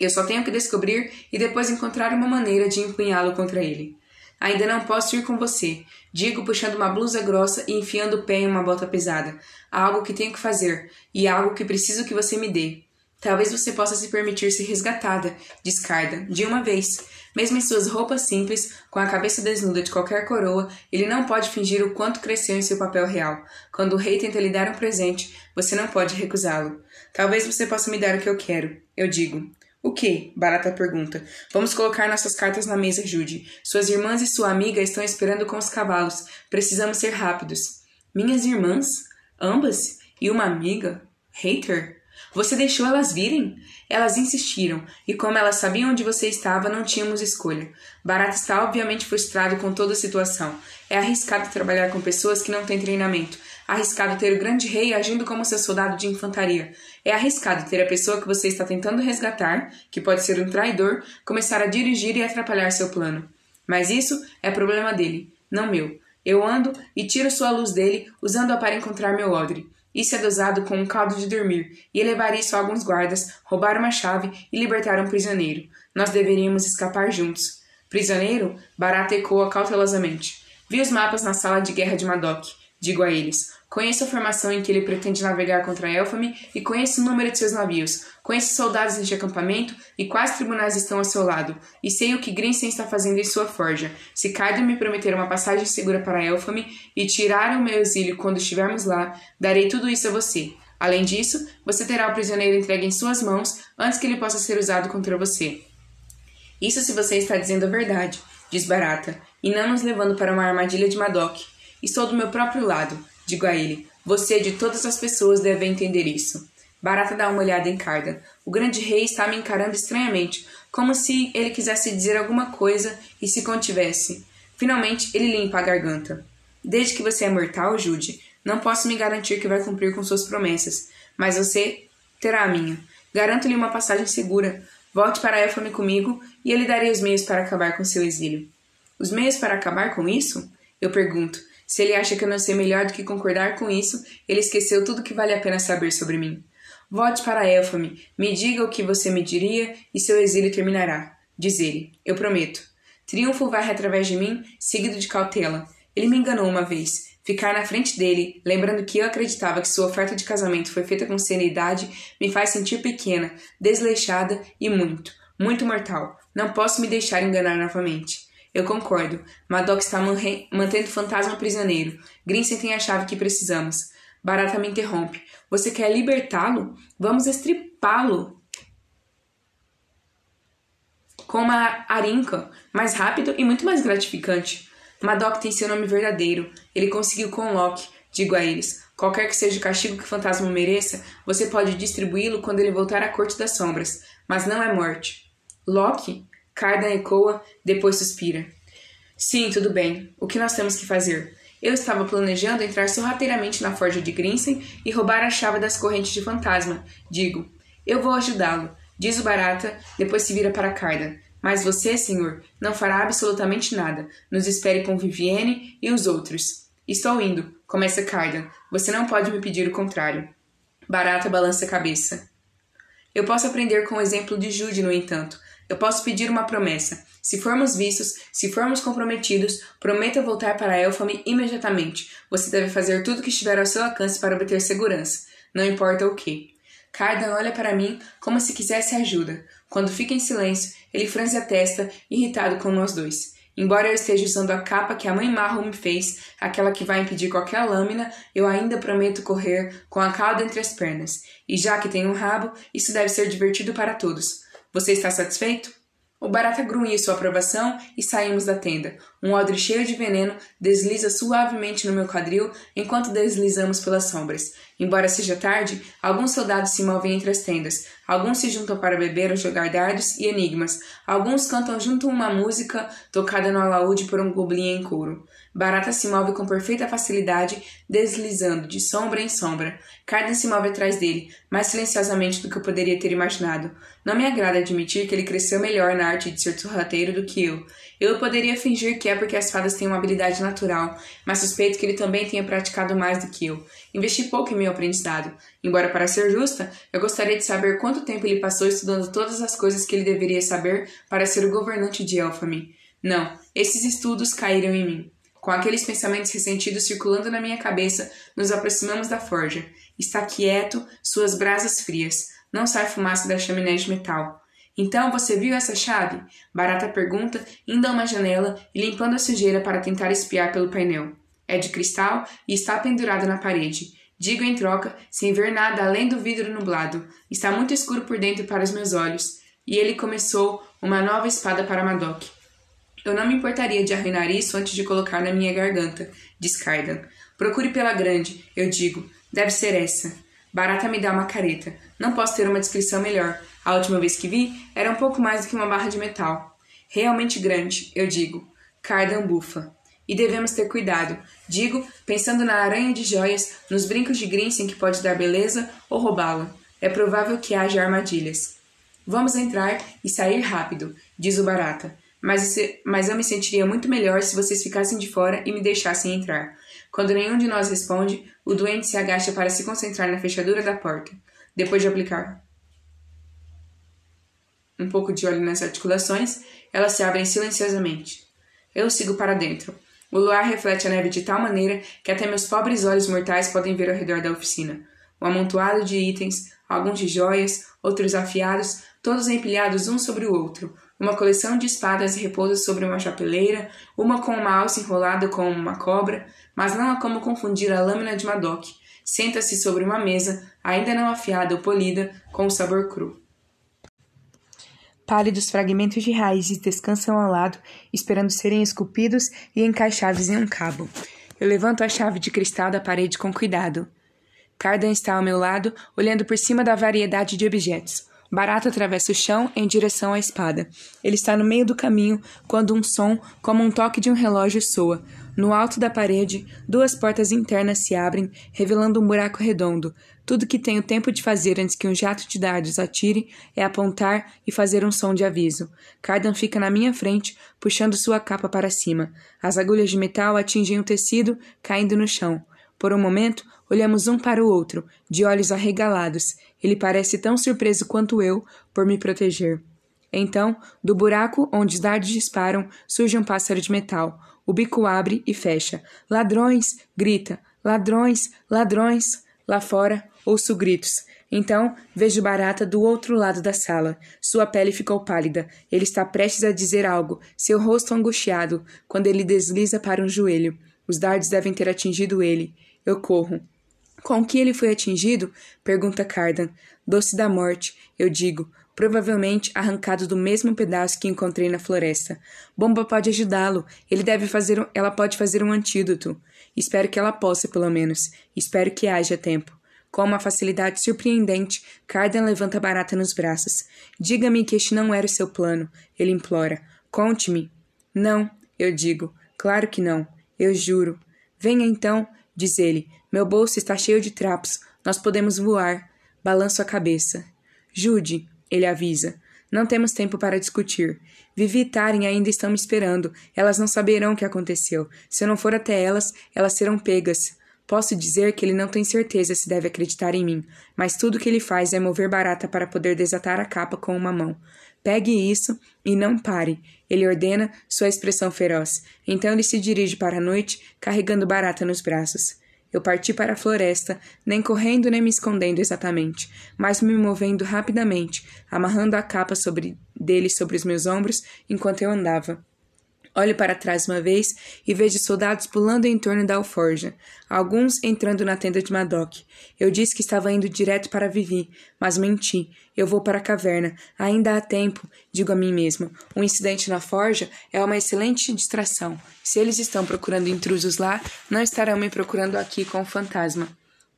Eu só tenho que descobrir e depois encontrar uma maneira de empunhá-lo contra ele. Ainda não posso ir com você, digo puxando uma blusa grossa e enfiando o pé em uma bota pesada. Há algo que tenho que fazer, e algo que preciso que você me dê. Talvez você possa se permitir ser resgatada, discarda, de uma vez. Mesmo em suas roupas simples, com a cabeça desnuda de qualquer coroa, ele não pode fingir o quanto cresceu em seu papel real. Quando o rei tenta lhe dar um presente, você não pode recusá-lo. Talvez você possa me dar o que eu quero. Eu digo. O que? Barata pergunta. Vamos colocar nossas cartas na mesa, Jude. Suas irmãs e sua amiga estão esperando com os cavalos. Precisamos ser rápidos. Minhas irmãs? Ambas? E uma amiga? Hater? Você deixou elas virem? Elas insistiram, e como elas sabiam onde você estava, não tínhamos escolha. Barata está obviamente frustrado com toda a situação. É arriscado trabalhar com pessoas que não têm treinamento. Arriscado ter o grande rei agindo como seu soldado de infantaria. É arriscado ter a pessoa que você está tentando resgatar, que pode ser um traidor, começar a dirigir e atrapalhar seu plano. Mas isso é problema dele, não meu. Eu ando e tiro sua luz dele, usando-a para encontrar meu odre. Isso é dosado com um caldo de dormir, e levar isso a alguns guardas, roubar uma chave e libertar um prisioneiro. Nós deveríamos escapar juntos. Prisioneiro? Barata ecoa cautelosamente. Vi os mapas na sala de guerra de Madoc. Digo a eles: Conheço a formação em que ele pretende navegar contra Elfame e conheço o número de seus navios. Conheço soldados de acampamento e quais tribunais estão ao seu lado. E sei o que Grinsen está fazendo em sua forja. Se Cardo me prometer uma passagem segura para Elfame e tirar o meu exílio quando estivermos lá, darei tudo isso a você. Além disso, você terá o prisioneiro entregue em suas mãos antes que ele possa ser usado contra você. Isso se você está dizendo a verdade, diz Barata, e não nos levando para uma armadilha de Madoc. Estou do meu próprio lado, digo a ele. Você de todas as pessoas deve entender isso. Barata dá uma olhada em Carda. O grande rei está me encarando estranhamente, como se ele quisesse dizer alguma coisa e se contivesse. Finalmente, ele limpa a garganta. Desde que você é mortal, Jude, não posso me garantir que vai cumprir com suas promessas, mas você terá a minha. Garanto-lhe uma passagem segura. Volte para Éfone comigo e eu lhe darei os meios para acabar com seu exílio. Os meios para acabar com isso? Eu pergunto, se ele acha que eu não sei melhor do que concordar com isso, ele esqueceu tudo que vale a pena saber sobre mim. Volte para Elfame, me diga o que você me diria e seu exílio terminará. Diz ele. Eu prometo. Triunfo varre através de mim, seguido de cautela. Ele me enganou uma vez. Ficar na frente dele, lembrando que eu acreditava que sua oferta de casamento foi feita com seriedade, me faz sentir pequena, desleixada e muito, muito mortal. Não posso me deixar enganar novamente. Eu concordo. Madoc está mantendo o fantasma prisioneiro. Grinsen tem a chave que precisamos. Barata me interrompe. Você quer libertá-lo? Vamos estripá-lo. Com uma arinca, mais rápido e muito mais gratificante. Madoc tem seu nome verdadeiro. Ele conseguiu com Loki. Digo a eles: qualquer que seja o castigo que o fantasma mereça, você pode distribuí-lo quando ele voltar à Corte das Sombras. Mas não é morte. Loki? Cardan ecoa, depois suspira. Sim, tudo bem. O que nós temos que fazer? Eu estava planejando entrar sorrateiramente na forja de Grinsen e roubar a chave das correntes de fantasma. Digo, eu vou ajudá-lo, diz o Barata, depois se vira para Cardan. Mas você, senhor, não fará absolutamente nada. Nos espere com Vivienne e os outros. Estou indo, começa Cardan. Você não pode me pedir o contrário. Barata balança a cabeça. Eu posso aprender com o exemplo de Jude, no entanto. Eu posso pedir uma promessa. Se formos vistos, se formos comprometidos, prometa voltar para Elfame imediatamente. Você deve fazer tudo o que estiver ao seu alcance para obter segurança. Não importa o que. Cardan olha para mim como se quisesse ajuda. Quando fica em silêncio, ele franze a testa, irritado com nós dois. Embora eu esteja usando a capa que a mãe Marro me fez, aquela que vai impedir qualquer lâmina, eu ainda prometo correr com a cauda entre as pernas. E já que tenho um rabo, isso deve ser divertido para todos. Você está satisfeito? O barata grunhe sua aprovação e saímos da tenda. Um odre cheio de veneno desliza suavemente no meu quadril enquanto deslizamos pelas sombras. Embora seja tarde, alguns soldados se movem entre as tendas. Alguns se juntam para beber ou jogar dardos e enigmas. Alguns cantam junto uma música tocada no alaúde por um goblin em couro. Barata se move com perfeita facilidade, deslizando de sombra em sombra. Carden se move atrás dele, mais silenciosamente do que eu poderia ter imaginado. Não me agrada admitir que ele cresceu melhor na arte de ser sorrateiro do que eu. Eu poderia fingir que é porque as fadas têm uma habilidade natural, mas suspeito que ele também tenha praticado mais do que eu. Investi pouco em meu aprendizado. Embora, para ser justa, eu gostaria de saber quanto tempo ele passou estudando todas as coisas que ele deveria saber para ser o governante de Elfame. Não, esses estudos caíram em mim. Com aqueles pensamentos ressentidos circulando na minha cabeça, nos aproximamos da forja. Está quieto, suas brasas frias. Não sai fumaça da chaminé de metal. Então você viu essa chave? Barata pergunta, indo a uma janela e limpando a sujeira para tentar espiar pelo painel. É de cristal e está pendurada na parede. Digo em troca, sem ver nada além do vidro nublado. Está muito escuro por dentro para os meus olhos. E ele começou uma nova espada para Madoc. Eu não me importaria de arruinar isso antes de colocar na minha garganta, diz Cardan. Procure pela grande, eu digo. Deve ser essa. Barata me dá uma careta. Não posso ter uma descrição melhor. A última vez que vi, era um pouco mais do que uma barra de metal. Realmente grande, eu digo. Cardan bufa. E devemos ter cuidado. Digo, pensando na aranha de joias, nos brincos de Grinsen que pode dar beleza ou roubá-la. É provável que haja armadilhas. Vamos entrar e sair rápido, diz o Barata mas, mas eu me sentiria muito melhor se vocês ficassem de fora e me deixassem entrar. Quando nenhum de nós responde, o doente se agacha para se concentrar na fechadura da porta. Depois de aplicar um pouco de óleo nas articulações, elas se abrem silenciosamente. Eu sigo para dentro. O luar reflete a neve de tal maneira que até meus pobres olhos mortais podem ver ao redor da oficina. Um amontoado de itens, alguns de joias, outros afiados, todos empilhados um sobre o outro, uma coleção de espadas repousa sobre uma chapeleira, uma com uma alça enrolada como uma cobra, mas não há como confundir a lâmina de Madoc. Senta-se sobre uma mesa, ainda não afiada ou polida, com o sabor cru. Pálidos fragmentos de raízes descansam ao lado, esperando serem esculpidos e encaixados em um cabo. Eu levanto a chave de cristal da parede com cuidado. Cardan está ao meu lado, olhando por cima da variedade de objetos. Barata atravessa o chão em direção à espada. Ele está no meio do caminho quando um som, como um toque de um relógio, soa. No alto da parede, duas portas internas se abrem, revelando um buraco redondo. Tudo que tenho tempo de fazer antes que um jato de dardos atire é apontar e fazer um som de aviso. Cardan fica na minha frente, puxando sua capa para cima. As agulhas de metal atingem o tecido, caindo no chão. Por um momento, olhamos um para o outro, de olhos arregalados. Ele parece tão surpreso quanto eu por me proteger. Então, do buraco onde os dardos disparam, surge um pássaro de metal. O bico abre e fecha. Ladrões! grita. Ladrões! Ladrões! Lá fora, ouço gritos. Então, vejo Barata do outro lado da sala. Sua pele ficou pálida. Ele está prestes a dizer algo, seu rosto angustiado, quando ele desliza para um joelho. Os dardos devem ter atingido ele. Eu corro. Com que ele foi atingido? Pergunta Cardan. Doce da morte, eu digo, provavelmente arrancado do mesmo pedaço que encontrei na floresta. Bomba pode ajudá-lo. Ele deve fazer, um, ela pode fazer um antídoto. Espero que ela possa, pelo menos. Espero que haja tempo. Com uma facilidade surpreendente, Cardan levanta a barata nos braços. Diga-me que este não era o seu plano. Ele implora. Conte-me. Não, eu digo. Claro que não. Eu juro. Venha então, diz ele. Meu bolso está cheio de trapos. Nós podemos voar. Balanço a cabeça. Jude, ele avisa. Não temos tempo para discutir. Vivi e Taren ainda estão me esperando. Elas não saberão o que aconteceu. Se eu não for até elas, elas serão pegas. Posso dizer que ele não tem certeza se deve acreditar em mim, mas tudo que ele faz é mover barata para poder desatar a capa com uma mão. Pegue isso e não pare. Ele ordena, sua expressão feroz. Então ele se dirige para a noite, carregando barata nos braços. Eu parti para a floresta, nem correndo nem me escondendo exatamente, mas me movendo rapidamente, amarrando a capa sobre, dele sobre os meus ombros enquanto eu andava. Olho para trás uma vez e vejo soldados pulando em torno da alforja, alguns entrando na tenda de Madoc. Eu disse que estava indo direto para Vivi, mas menti. Eu vou para a caverna. Ainda há tempo, digo a mim mesmo. Um incidente na forja é uma excelente distração. Se eles estão procurando intrusos lá, não estarão me procurando aqui com o fantasma.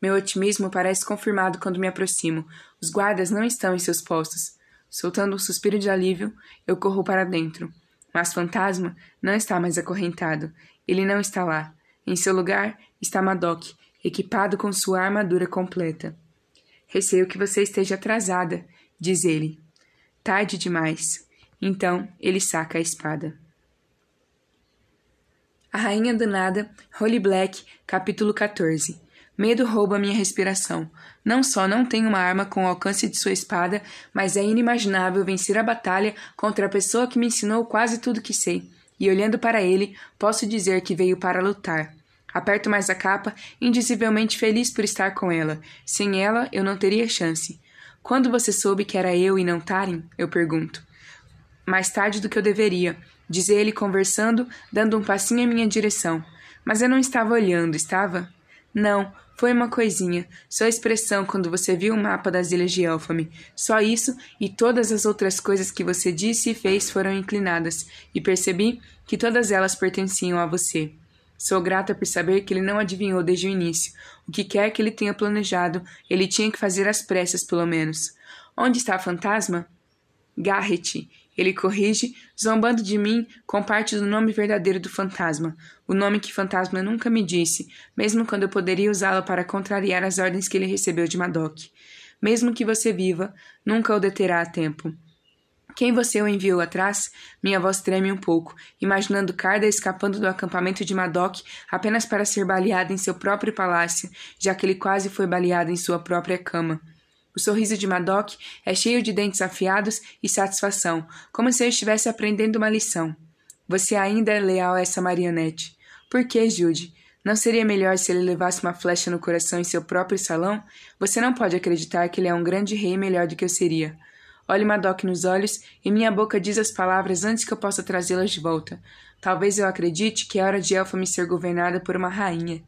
Meu otimismo parece confirmado quando me aproximo. Os guardas não estão em seus postos. Soltando um suspiro de alívio, eu corro para dentro. Mas Fantasma não está mais acorrentado. Ele não está lá. Em seu lugar está Madoc, equipado com sua armadura completa. Receio que você esteja atrasada, diz ele. Tarde demais. Então ele saca a espada. A Rainha do Nada, Holy Black, capítulo 14. Medo rouba minha respiração. Não só não tenho uma arma com o alcance de sua espada, mas é inimaginável vencer a batalha contra a pessoa que me ensinou quase tudo que sei. E olhando para ele, posso dizer que veio para lutar. Aperto mais a capa, indizivelmente feliz por estar com ela. Sem ela, eu não teria chance. Quando você soube que era eu e não Tarim? Eu pergunto. Mais tarde do que eu deveria, diz ele conversando, dando um passinho em minha direção. Mas eu não estava olhando, estava? Não, foi uma coisinha, só expressão quando você viu o mapa das ilhas de Elfame. Só isso e todas as outras coisas que você disse e fez foram inclinadas, e percebi que todas elas pertenciam a você. Sou grata por saber que ele não adivinhou desde o início. O que quer que ele tenha planejado, ele tinha que fazer às pressas, pelo menos. Onde está a fantasma? Garrett. Ele corrige, zombando de mim com parte do nome verdadeiro do fantasma, o nome que fantasma nunca me disse, mesmo quando eu poderia usá-lo para contrariar as ordens que ele recebeu de Madoc. Mesmo que você viva, nunca o deterá a tempo. Quem você o enviou atrás? Minha voz treme um pouco, imaginando Carda escapando do acampamento de Madoc apenas para ser baleada em seu próprio palácio, já que ele quase foi baleado em sua própria cama. O sorriso de Madoc é cheio de dentes afiados e satisfação, como se eu estivesse aprendendo uma lição. Você ainda é leal a essa marionete. Por que, Jude? Não seria melhor se ele levasse uma flecha no coração em seu próprio salão? Você não pode acreditar que ele é um grande rei melhor do que eu seria. Olhe Madoc nos olhos e minha boca diz as palavras antes que eu possa trazê-las de volta. Talvez eu acredite que é hora de Elfa me ser governada por uma rainha.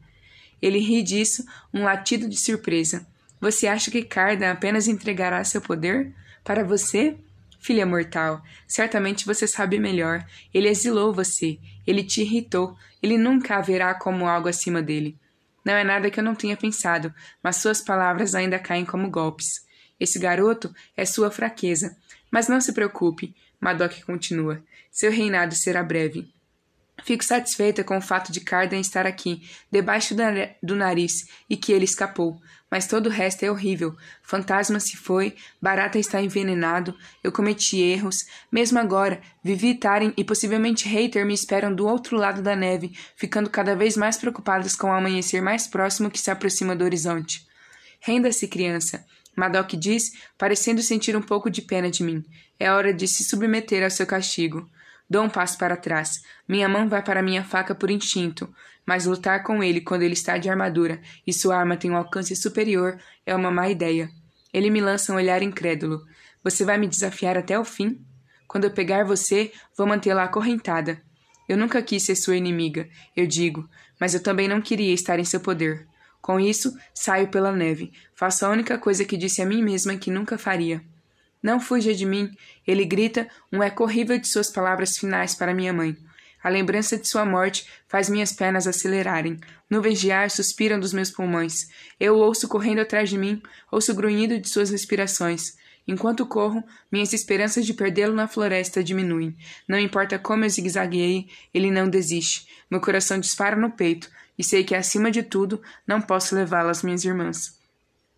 Ele ri disso, um latido de surpresa. Você acha que Cardan apenas entregará seu poder? Para você? Filha mortal, certamente você sabe melhor. Ele exilou você, ele te irritou, ele nunca haverá como algo acima dele. Não é nada que eu não tenha pensado, mas suas palavras ainda caem como golpes. Esse garoto é sua fraqueza. Mas não se preocupe, Madoc continua. Seu reinado será breve. Fico satisfeita com o fato de Cardan estar aqui, debaixo do nariz, e que ele escapou. Mas todo o resto é horrível. Fantasma se foi, Barata está envenenado, eu cometi erros. Mesmo agora, Vivi, Taren e possivelmente Hater me esperam do outro lado da neve, ficando cada vez mais preocupadas com o amanhecer mais próximo que se aproxima do horizonte. Renda-se, criança. Madoc diz, parecendo sentir um pouco de pena de mim. É hora de se submeter ao seu castigo. Dou um passo para trás. Minha mão vai para minha faca por instinto, mas lutar com ele quando ele está de armadura e sua arma tem um alcance superior é uma má ideia. Ele me lança um olhar incrédulo. Você vai me desafiar até o fim? Quando eu pegar você, vou mantê-la acorrentada. Eu nunca quis ser sua inimiga, eu digo, mas eu também não queria estar em seu poder. Com isso, saio pela neve. Faço a única coisa que disse a mim mesma que nunca faria. Não fuja de mim, ele grita, um eco horrível de suas palavras finais para minha mãe. A lembrança de sua morte faz minhas pernas acelerarem. Nuvens de ar suspiram dos meus pulmões. Eu ouço correndo atrás de mim, ouço o grunhido de suas respirações. Enquanto corro, minhas esperanças de perdê-lo na floresta diminuem. Não importa como eu zigue-zagueie, ele não desiste. Meu coração dispara no peito, e sei que, acima de tudo, não posso levá-lo às minhas irmãs.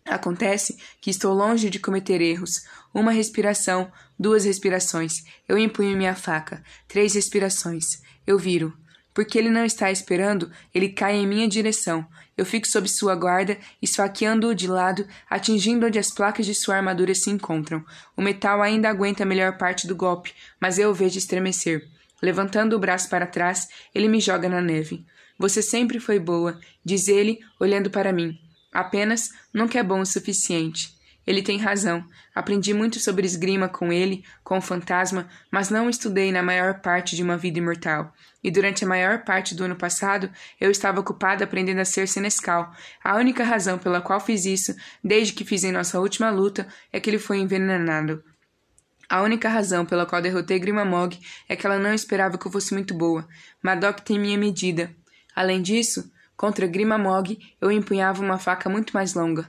Acontece que estou longe de cometer erros. Uma respiração, duas respirações. Eu empunho minha faca. Três respirações. Eu viro. Porque ele não está esperando, ele cai em minha direção. Eu fico sob sua guarda, esfaqueando-o de lado, atingindo onde as placas de sua armadura se encontram. O metal ainda aguenta a melhor parte do golpe, mas eu o vejo estremecer. Levantando o braço para trás, ele me joga na neve. Você sempre foi boa, diz ele, olhando para mim. Apenas nunca é bom o suficiente. Ele tem razão. Aprendi muito sobre esgrima com ele, com o fantasma, mas não estudei na maior parte de uma vida imortal. E durante a maior parte do ano passado, eu estava ocupada aprendendo a ser senescal. A única razão pela qual fiz isso, desde que fiz em nossa última luta, é que ele foi envenenado. A única razão pela qual derrotei Grimamog é que ela não esperava que eu fosse muito boa. Madoc tem minha medida. Além disso, contra Grimamog, eu empunhava uma faca muito mais longa.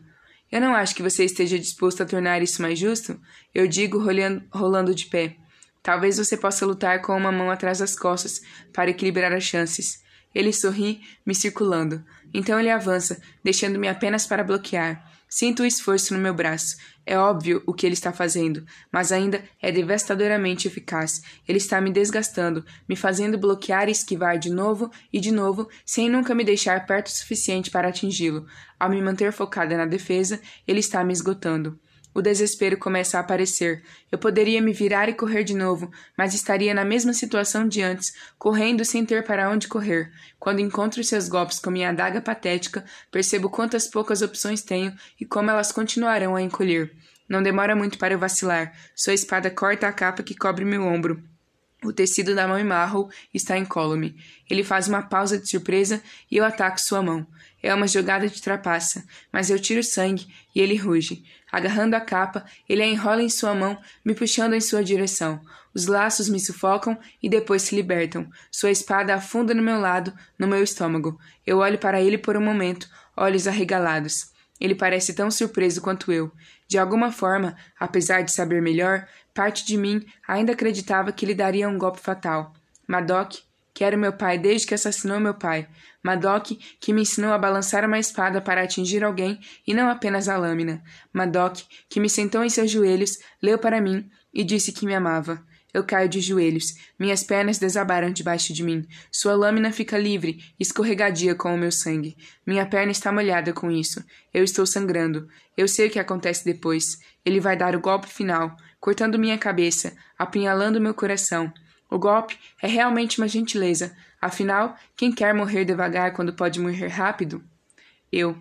Eu não acho que você esteja disposto a tornar isso mais justo, eu digo rolando, de pé. Talvez você possa lutar com uma mão atrás das costas para equilibrar as chances. Ele sorri, me circulando. Então ele avança, deixando-me apenas para bloquear. Sinto o esforço no meu braço. É óbvio o que ele está fazendo, mas ainda é devastadoramente eficaz. Ele está me desgastando, me fazendo bloquear e esquivar de novo e de novo, sem nunca me deixar perto o suficiente para atingi-lo. Ao me manter focada na defesa, ele está me esgotando. O desespero começa a aparecer. Eu poderia me virar e correr de novo, mas estaria na mesma situação de antes, correndo sem ter para onde correr. Quando encontro seus golpes com minha adaga patética, percebo quantas poucas opções tenho e como elas continuarão a encolher. Não demora muito para eu vacilar. Sua espada corta a capa que cobre meu ombro. O tecido da mão e marro está incólume. Ele faz uma pausa de surpresa e eu ataco sua mão. É uma jogada de trapaça, mas eu tiro sangue e ele ruge. Agarrando a capa, ele a enrola em sua mão, me puxando em sua direção. Os laços me sufocam e depois se libertam. Sua espada afunda no meu lado, no meu estômago. Eu olho para ele por um momento, olhos arregalados. Ele parece tão surpreso quanto eu. De alguma forma, apesar de saber melhor, parte de mim ainda acreditava que lhe daria um golpe fatal. Madoc, que era meu pai desde que assassinou meu pai. Madoc, que me ensinou a balançar uma espada para atingir alguém e não apenas a lâmina. Madoc, que me sentou em seus joelhos, leu para mim e disse que me amava. Eu caio de joelhos. Minhas pernas desabaram debaixo de mim. Sua lâmina fica livre, escorregadia com o meu sangue. Minha perna está molhada com isso. Eu estou sangrando. Eu sei o que acontece depois. Ele vai dar o golpe final, cortando minha cabeça, apunhalando meu coração. O golpe é realmente uma gentileza. Afinal, quem quer morrer devagar quando pode morrer rápido? Eu.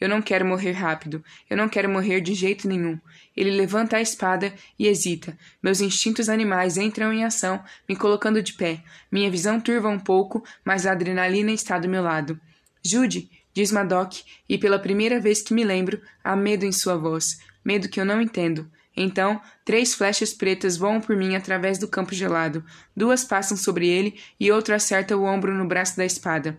Eu não quero morrer rápido. Eu não quero morrer de jeito nenhum. Ele levanta a espada e hesita. Meus instintos animais entram em ação, me colocando de pé. Minha visão turva um pouco, mas a adrenalina está do meu lado. Jude, diz Madoc, e pela primeira vez que me lembro, há medo em sua voz. Medo que eu não entendo. Então, três flechas pretas voam por mim através do campo gelado. Duas passam sobre ele e outra acerta o ombro no braço da espada.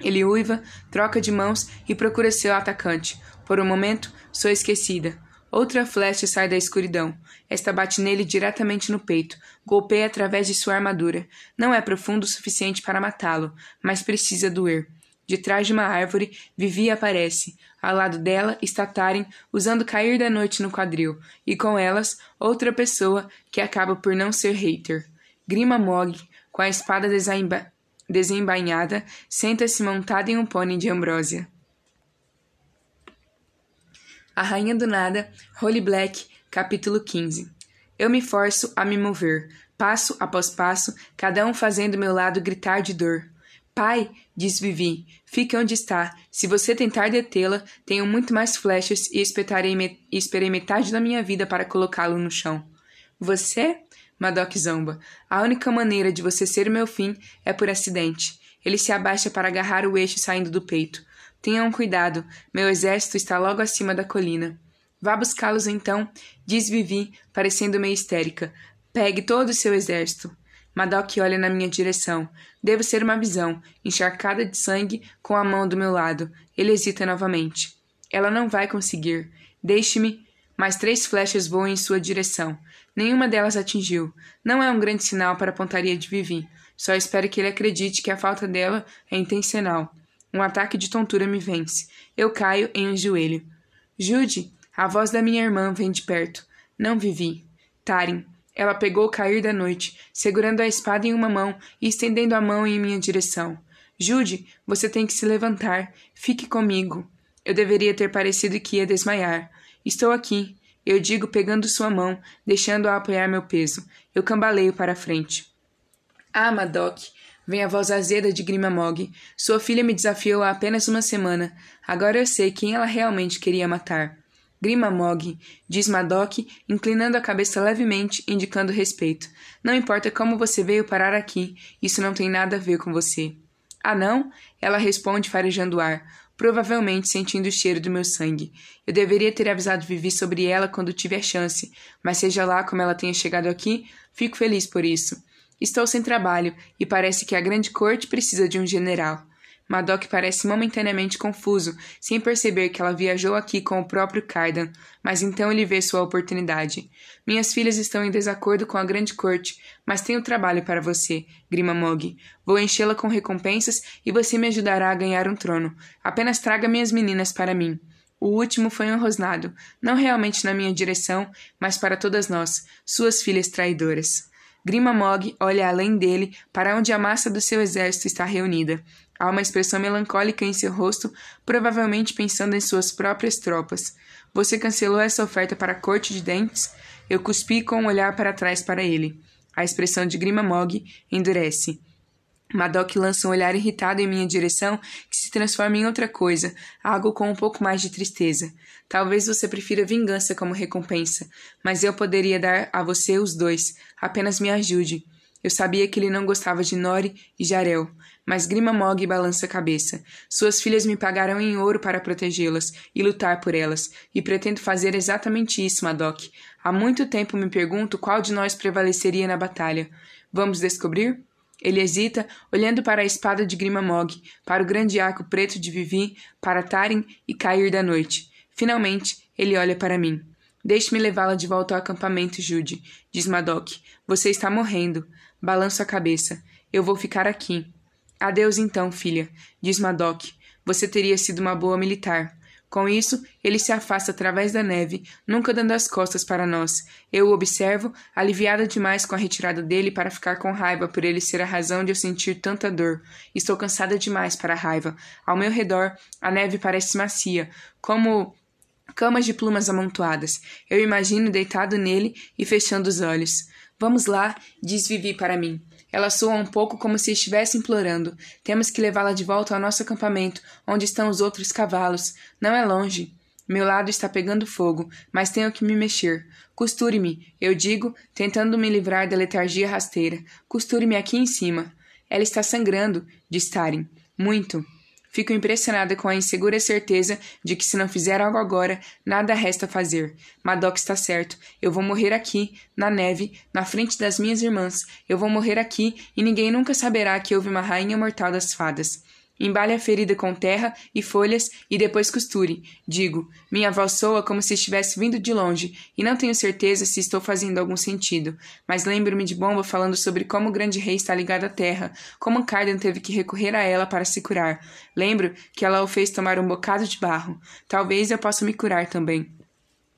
Ele uiva, troca de mãos e procura seu atacante. Por um momento, sou esquecida. Outra flecha sai da escuridão. Esta bate nele diretamente no peito, golpeia através de sua armadura. Não é profundo o suficiente para matá-lo, mas precisa doer. De trás de uma árvore, Vivi aparece. Ao lado dela está Taren, usando cair da noite no quadril, e com elas, outra pessoa que acaba por não ser hater. Grima Mog, com a espada desemba desembainhada, senta-se montada em um pônei de ambrósia. A Rainha do Nada, Holy Black, capítulo 15. Eu me forço a me mover, passo após passo, cada um fazendo meu lado gritar de dor. Pai, diz Vivi, fique onde está. Se você tentar detê-la, tenho muito mais flechas e esperarei, me esperei metade da minha vida para colocá-lo no chão. Você? Madoc zomba. A única maneira de você ser meu fim é por acidente. Ele se abaixa para agarrar o eixo saindo do peito. Tenham cuidado, meu exército está logo acima da colina. Vá buscá-los então, diz Vivi, parecendo meio histérica. Pegue todo o seu exército. Madoc olha na minha direção. Devo ser uma visão, encharcada de sangue, com a mão do meu lado. Ele hesita novamente. Ela não vai conseguir. Deixe-me. Mais três flechas voam em sua direção. Nenhuma delas atingiu. Não é um grande sinal para a pontaria de Vivi. Só espero que ele acredite que a falta dela é intencional. Um ataque de tontura me vence. Eu caio em um joelho. Jude, a voz da minha irmã vem de perto. Não Vivi. Tarim, ela pegou o cair da noite, segurando a espada em uma mão e estendendo a mão em minha direção. Jude, você tem que se levantar. Fique comigo. Eu deveria ter parecido que ia desmaiar. Estou aqui. Eu digo pegando sua mão, deixando-a apoiar meu peso. Eu cambaleio para a frente. Ah, Madoc, vem a voz azeda de Grimamog. Sua filha me desafiou há apenas uma semana. Agora eu sei quem ela realmente queria matar. Grima Mog, diz Madoc, inclinando a cabeça levemente, indicando respeito. Não importa como você veio parar aqui, isso não tem nada a ver com você. Ah, não? Ela responde farejando o ar, provavelmente sentindo o cheiro do meu sangue. Eu deveria ter avisado Vivi sobre ela quando tive a chance, mas seja lá como ela tenha chegado aqui, fico feliz por isso. Estou sem trabalho e parece que a grande corte precisa de um general. Madoc parece momentaneamente confuso, sem perceber que ela viajou aqui com o próprio Cardan, mas então ele vê sua oportunidade. Minhas filhas estão em desacordo com a grande corte, mas tenho trabalho para você, Grima Mog. Vou enchê-la com recompensas e você me ajudará a ganhar um trono. Apenas traga minhas meninas para mim. O último foi um rosnado, não realmente na minha direção, mas para todas nós, suas filhas traidoras. Grima Mog olha além dele para onde a massa do seu exército está reunida. Há uma expressão melancólica em seu rosto, provavelmente pensando em suas próprias tropas. Você cancelou essa oferta para a corte de dentes? Eu cuspi com um olhar para trás para ele. A expressão de Grima Mog endurece. Madoc lança um olhar irritado em minha direção que se transforma em outra coisa, algo com um pouco mais de tristeza. Talvez você prefira vingança como recompensa, mas eu poderia dar a você os dois. Apenas me ajude. Eu sabia que ele não gostava de Nori e Jarel, mas Grima Mog balança a cabeça. Suas filhas me pagaram em ouro para protegê-las e lutar por elas, e pretendo fazer exatamente isso, Madoc. Há muito tempo me pergunto qual de nós prevaleceria na batalha. Vamos descobrir? Ele hesita, olhando para a espada de Grima Mog, para o grande arco preto de Vivi, para Tarim e cair da noite. Finalmente, ele olha para mim. Deixe-me levá-la de volta ao acampamento, Jude, diz Madoc. Você está morrendo. Balanço a cabeça. Eu vou ficar aqui. Adeus então, filha, diz Madoc. Você teria sido uma boa militar. Com isso, ele se afasta através da neve, nunca dando as costas para nós. Eu o observo, aliviada demais com a retirada dele para ficar com raiva por ele ser a razão de eu sentir tanta dor. Estou cansada demais para a raiva. Ao meu redor, a neve parece macia, como camas de plumas amontoadas. Eu imagino deitado nele e fechando os olhos. Vamos lá, diz Vivi para mim. Ela soa um pouco como se estivesse implorando. Temos que levá-la de volta ao nosso acampamento, onde estão os outros cavalos. Não é longe. Meu lado está pegando fogo, mas tenho que me mexer. Costure-me, eu digo, tentando me livrar da letargia rasteira. Costure-me aqui em cima. Ela está sangrando, diz Tarim. Muito. Fico impressionada com a insegura certeza de que se não fizer algo agora, nada resta fazer. Madoc está certo. Eu vou morrer aqui, na neve, na frente das minhas irmãs. Eu vou morrer aqui e ninguém nunca saberá que houve uma rainha mortal das fadas. Embale a ferida com terra e folhas e depois costure. Digo, minha voz soa como se estivesse vindo de longe, e não tenho certeza se estou fazendo algum sentido, mas lembro-me de Bomba falando sobre como o grande rei está ligado à terra, como Cardan teve que recorrer a ela para se curar. Lembro que ela o fez tomar um bocado de barro. Talvez eu possa me curar também.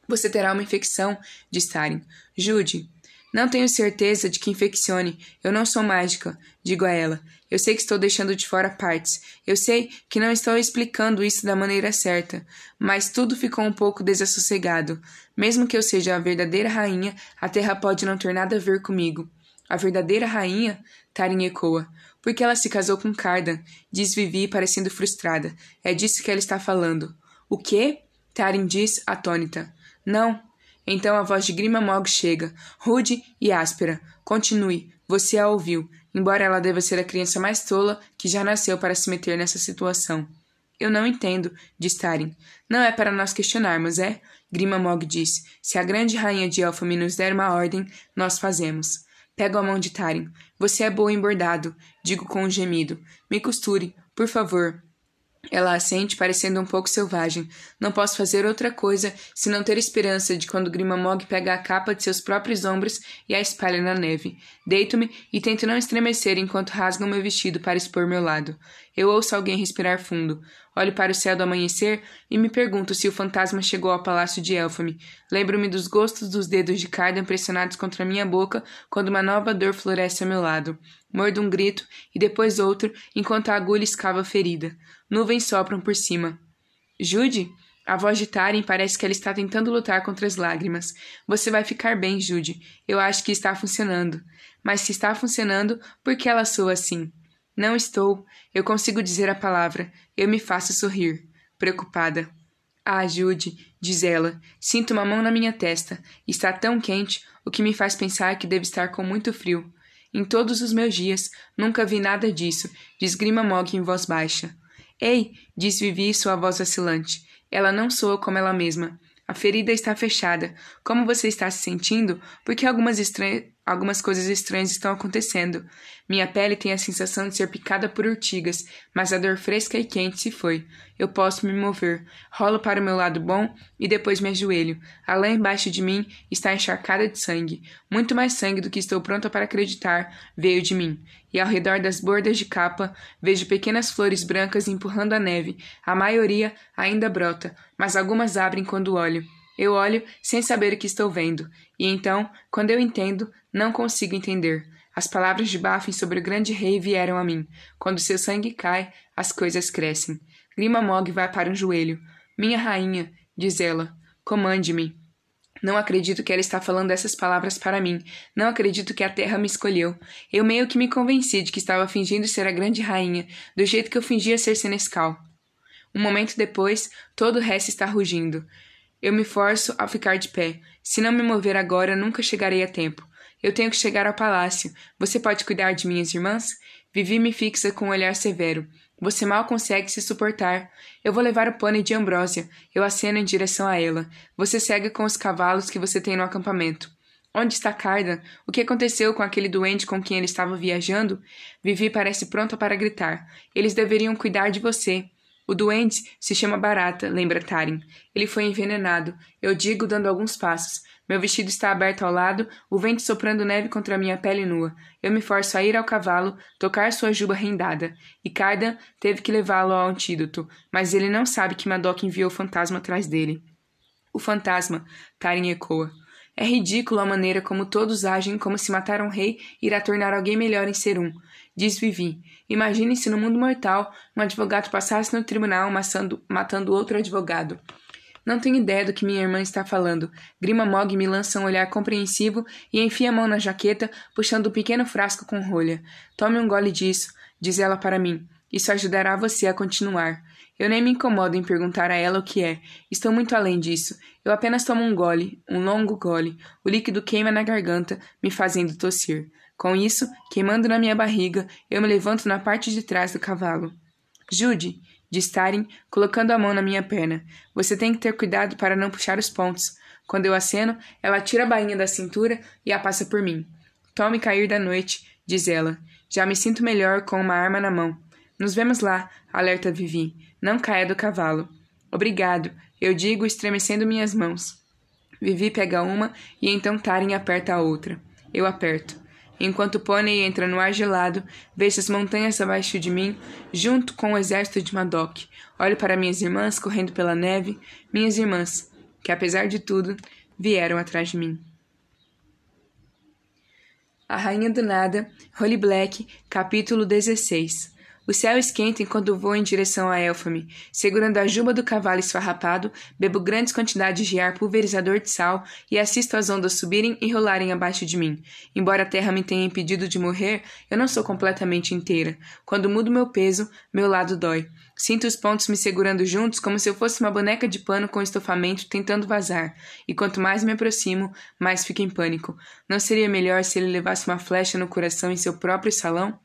Você terá uma infecção, disse Tarin. Jude, não tenho certeza de que infeccione. Eu não sou mágica, digo a ela. Eu sei que estou deixando de fora partes. Eu sei que não estou explicando isso da maneira certa, mas tudo ficou um pouco desassossegado. Mesmo que eu seja a verdadeira rainha, a terra pode não ter nada a ver comigo. A verdadeira rainha? Tarin ecoa. Porque ela se casou com Cardan, diz Vivi, parecendo frustrada. É disso que ela está falando. O quê? Tarin diz, atônita. Não, então a voz de Grima Mog chega, rude e áspera. Continue, você a ouviu, embora ela deva ser a criança mais tola que já nasceu para se meter nessa situação. Eu não entendo, disse Tarin. Não é para nós questionarmos, é? Grima Mog disse. Se a grande rainha de Elfame nos der uma ordem, nós fazemos. Pego a mão de Tarin. Você é boa em bordado, digo com um gemido. Me costure, por favor. Ela assente, parecendo um pouco selvagem. Não posso fazer outra coisa senão ter esperança de quando Grimamog pega a capa de seus próprios ombros e a espalha na neve. Deito-me e tento não estremecer enquanto rasgam meu vestido para expor meu lado. Eu ouço alguém respirar fundo. Olho para o céu do amanhecer e me pergunto se o fantasma chegou ao palácio de Elfame. Lembro-me dos gostos dos dedos de Cardan pressionados contra minha boca quando uma nova dor floresce ao meu lado. Mordo um grito e depois outro enquanto a agulha escava a ferida. Nuvens sopram por cima. Jude? A voz de Tarim parece que ela está tentando lutar contra as lágrimas. Você vai ficar bem, Jude. Eu acho que está funcionando. Mas se está funcionando, por que ela soa assim? Não estou. Eu consigo dizer a palavra. Eu me faço sorrir. Preocupada. Ah, Jude, diz ela, sinto uma mão na minha testa. Está tão quente, o que me faz pensar que deve estar com muito frio. Em todos os meus dias, nunca vi nada disso, diz Grima Mog em voz baixa. Ei, diz Vivi sua voz vacilante. Ela não soa como ela mesma. A ferida está fechada. Como você está se sentindo? Porque algumas estranhas Algumas coisas estranhas estão acontecendo. Minha pele tem a sensação de ser picada por urtigas, mas a dor fresca e quente se foi. Eu posso me mover. Rolo para o meu lado bom e depois me ajoelho. A lã embaixo de mim está encharcada de sangue. Muito mais sangue do que estou pronta para acreditar veio de mim. E ao redor das bordas de capa vejo pequenas flores brancas empurrando a neve. A maioria ainda brota, mas algumas abrem quando olho. Eu olho sem saber o que estou vendo, e então, quando eu entendo, não consigo entender. As palavras de Bafin sobre o grande rei vieram a mim. Quando seu sangue cai, as coisas crescem. Grima Mog vai para um joelho. Minha rainha, diz ela, comande-me. Não acredito que ela está falando essas palavras para mim. Não acredito que a terra me escolheu. Eu meio que me convenci de que estava fingindo ser a grande rainha, do jeito que eu fingia ser Senescal. Um momento depois, todo o resto está rugindo. Eu me forço a ficar de pé. Se não me mover agora, nunca chegarei a tempo. Eu tenho que chegar ao palácio. Você pode cuidar de minhas irmãs? Vivi me fixa com um olhar severo. Você mal consegue se suportar. Eu vou levar o pônei de Ambrósia. Eu aceno em direção a ela. Você segue com os cavalos que você tem no acampamento. Onde está Cardan? O que aconteceu com aquele doente com quem ele estava viajando? Vivi parece pronta para gritar. Eles deveriam cuidar de você. O doente se chama Barata, lembra Tarim. Ele foi envenenado. Eu digo dando alguns passos. Meu vestido está aberto ao lado, o vento soprando neve contra minha pele nua. Eu me forço a ir ao cavalo, tocar sua juba rendada. E Cardan teve que levá-lo ao antídoto, mas ele não sabe que Madoc enviou o fantasma atrás dele. O fantasma, Tarim ecoa. É ridículo a maneira como todos agem como se matar um rei irá tornar alguém melhor em ser um. Diz Vivi. Imagine se no mundo mortal um advogado passasse no tribunal maçando, matando outro advogado. Não tenho ideia do que minha irmã está falando. Grima Mog me lança um olhar compreensivo e enfia a mão na jaqueta, puxando um pequeno frasco com rolha. Tome um gole disso, diz ela para mim. Isso ajudará você a continuar. Eu nem me incomodo em perguntar a ela o que é. Estou muito além disso. Eu apenas tomo um gole, um longo gole. O líquido queima na garganta, me fazendo tossir. Com isso, queimando na minha barriga, eu me levanto na parte de trás do cavalo. Jude, diz Tarim, colocando a mão na minha perna. Você tem que ter cuidado para não puxar os pontos. Quando eu aceno, ela tira a bainha da cintura e a passa por mim. Tome cair da noite, diz ela. Já me sinto melhor com uma arma na mão. Nos vemos lá, alerta Vivi. Não caia do cavalo. Obrigado, eu digo, estremecendo minhas mãos. Vivi pega uma e então Taren aperta a outra. Eu aperto. Enquanto o pônei entra no ar gelado, vejo as montanhas abaixo de mim, junto com o exército de Madoc. Olho para minhas irmãs correndo pela neve, minhas irmãs, que apesar de tudo, vieram atrás de mim. A Rainha do Nada, Holy Black, capítulo 16 o céu esquenta enquanto vou em direção a Elfame. Segurando a juba do cavalo esfarrapado, bebo grandes quantidades de ar pulverizador de sal e assisto as ondas subirem e rolarem abaixo de mim. Embora a terra me tenha impedido de morrer, eu não sou completamente inteira. Quando mudo meu peso, meu lado dói. Sinto os pontos me segurando juntos como se eu fosse uma boneca de pano com estofamento tentando vazar. E quanto mais me aproximo, mais fico em pânico. Não seria melhor se ele levasse uma flecha no coração em seu próprio salão?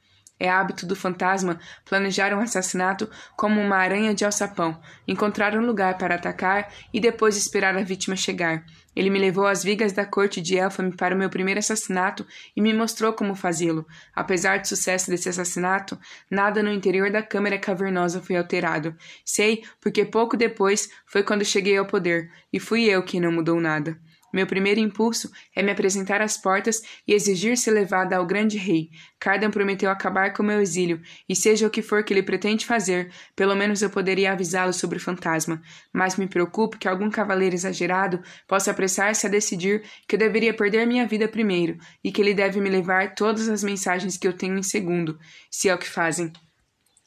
É hábito do fantasma planejar um assassinato como uma aranha de alçapão, encontrar um lugar para atacar e depois esperar a vítima chegar. Ele me levou às vigas da corte de Elfame para o meu primeiro assassinato e me mostrou como fazê-lo. Apesar do sucesso desse assassinato, nada no interior da câmara cavernosa foi alterado. Sei, porque pouco depois foi quando cheguei ao poder, e fui eu quem não mudou nada. Meu primeiro impulso é me apresentar às portas e exigir ser levada ao grande rei. Cardan prometeu acabar com meu exílio, e seja o que for que ele pretende fazer, pelo menos eu poderia avisá-lo sobre o fantasma. Mas me preocupo que algum cavaleiro exagerado possa apressar-se a decidir que eu deveria perder minha vida primeiro, e que ele deve me levar todas as mensagens que eu tenho em segundo, se é o que fazem.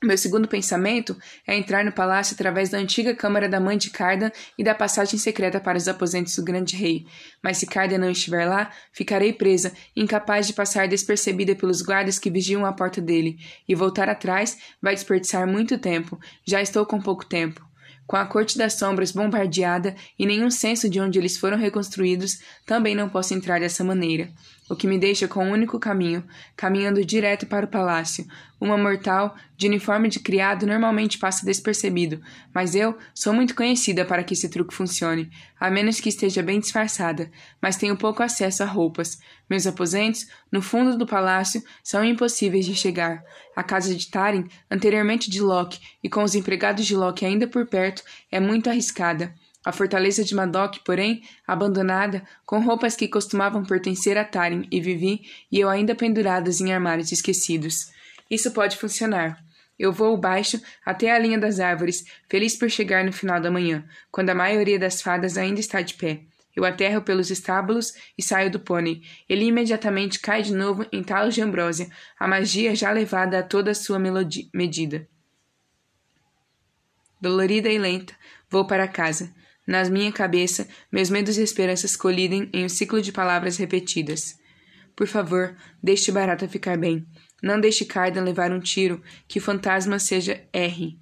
Meu segundo pensamento é entrar no palácio através da antiga câmara da mãe de Cardan e da passagem secreta para os aposentos do grande rei. Mas se Cardan não estiver lá, ficarei presa, incapaz de passar despercebida pelos guardas que vigiam a porta dele, e voltar atrás vai desperdiçar muito tempo. Já estou com pouco tempo. Com a corte das sombras bombardeada e nenhum senso de onde eles foram reconstruídos, também não posso entrar dessa maneira o que me deixa com um único caminho, caminhando direto para o palácio. Uma mortal, de uniforme de criado, normalmente passa despercebido, mas eu sou muito conhecida para que esse truque funcione, a menos que esteja bem disfarçada, mas tenho pouco acesso a roupas. Meus aposentos, no fundo do palácio, são impossíveis de chegar. A casa de Tarin, anteriormente de Locke, e com os empregados de Locke ainda por perto, é muito arriscada. A fortaleza de Madoc, porém, abandonada, com roupas que costumavam pertencer a Tarim e Vivi, e eu ainda penduradas em armários esquecidos. Isso pode funcionar. Eu vou baixo até a linha das árvores, feliz por chegar no final da manhã, quando a maioria das fadas ainda está de pé. Eu aterro pelos estábulos e saio do pônei. Ele imediatamente cai de novo em talos de ambrósia, a magia já levada a toda a sua medida. Dolorida e lenta, vou para casa. Na minha cabeça, meus medos e esperanças colidem em um ciclo de palavras repetidas. Por favor, deixe Barata ficar bem. Não deixe Cardan levar um tiro, que o fantasma seja R.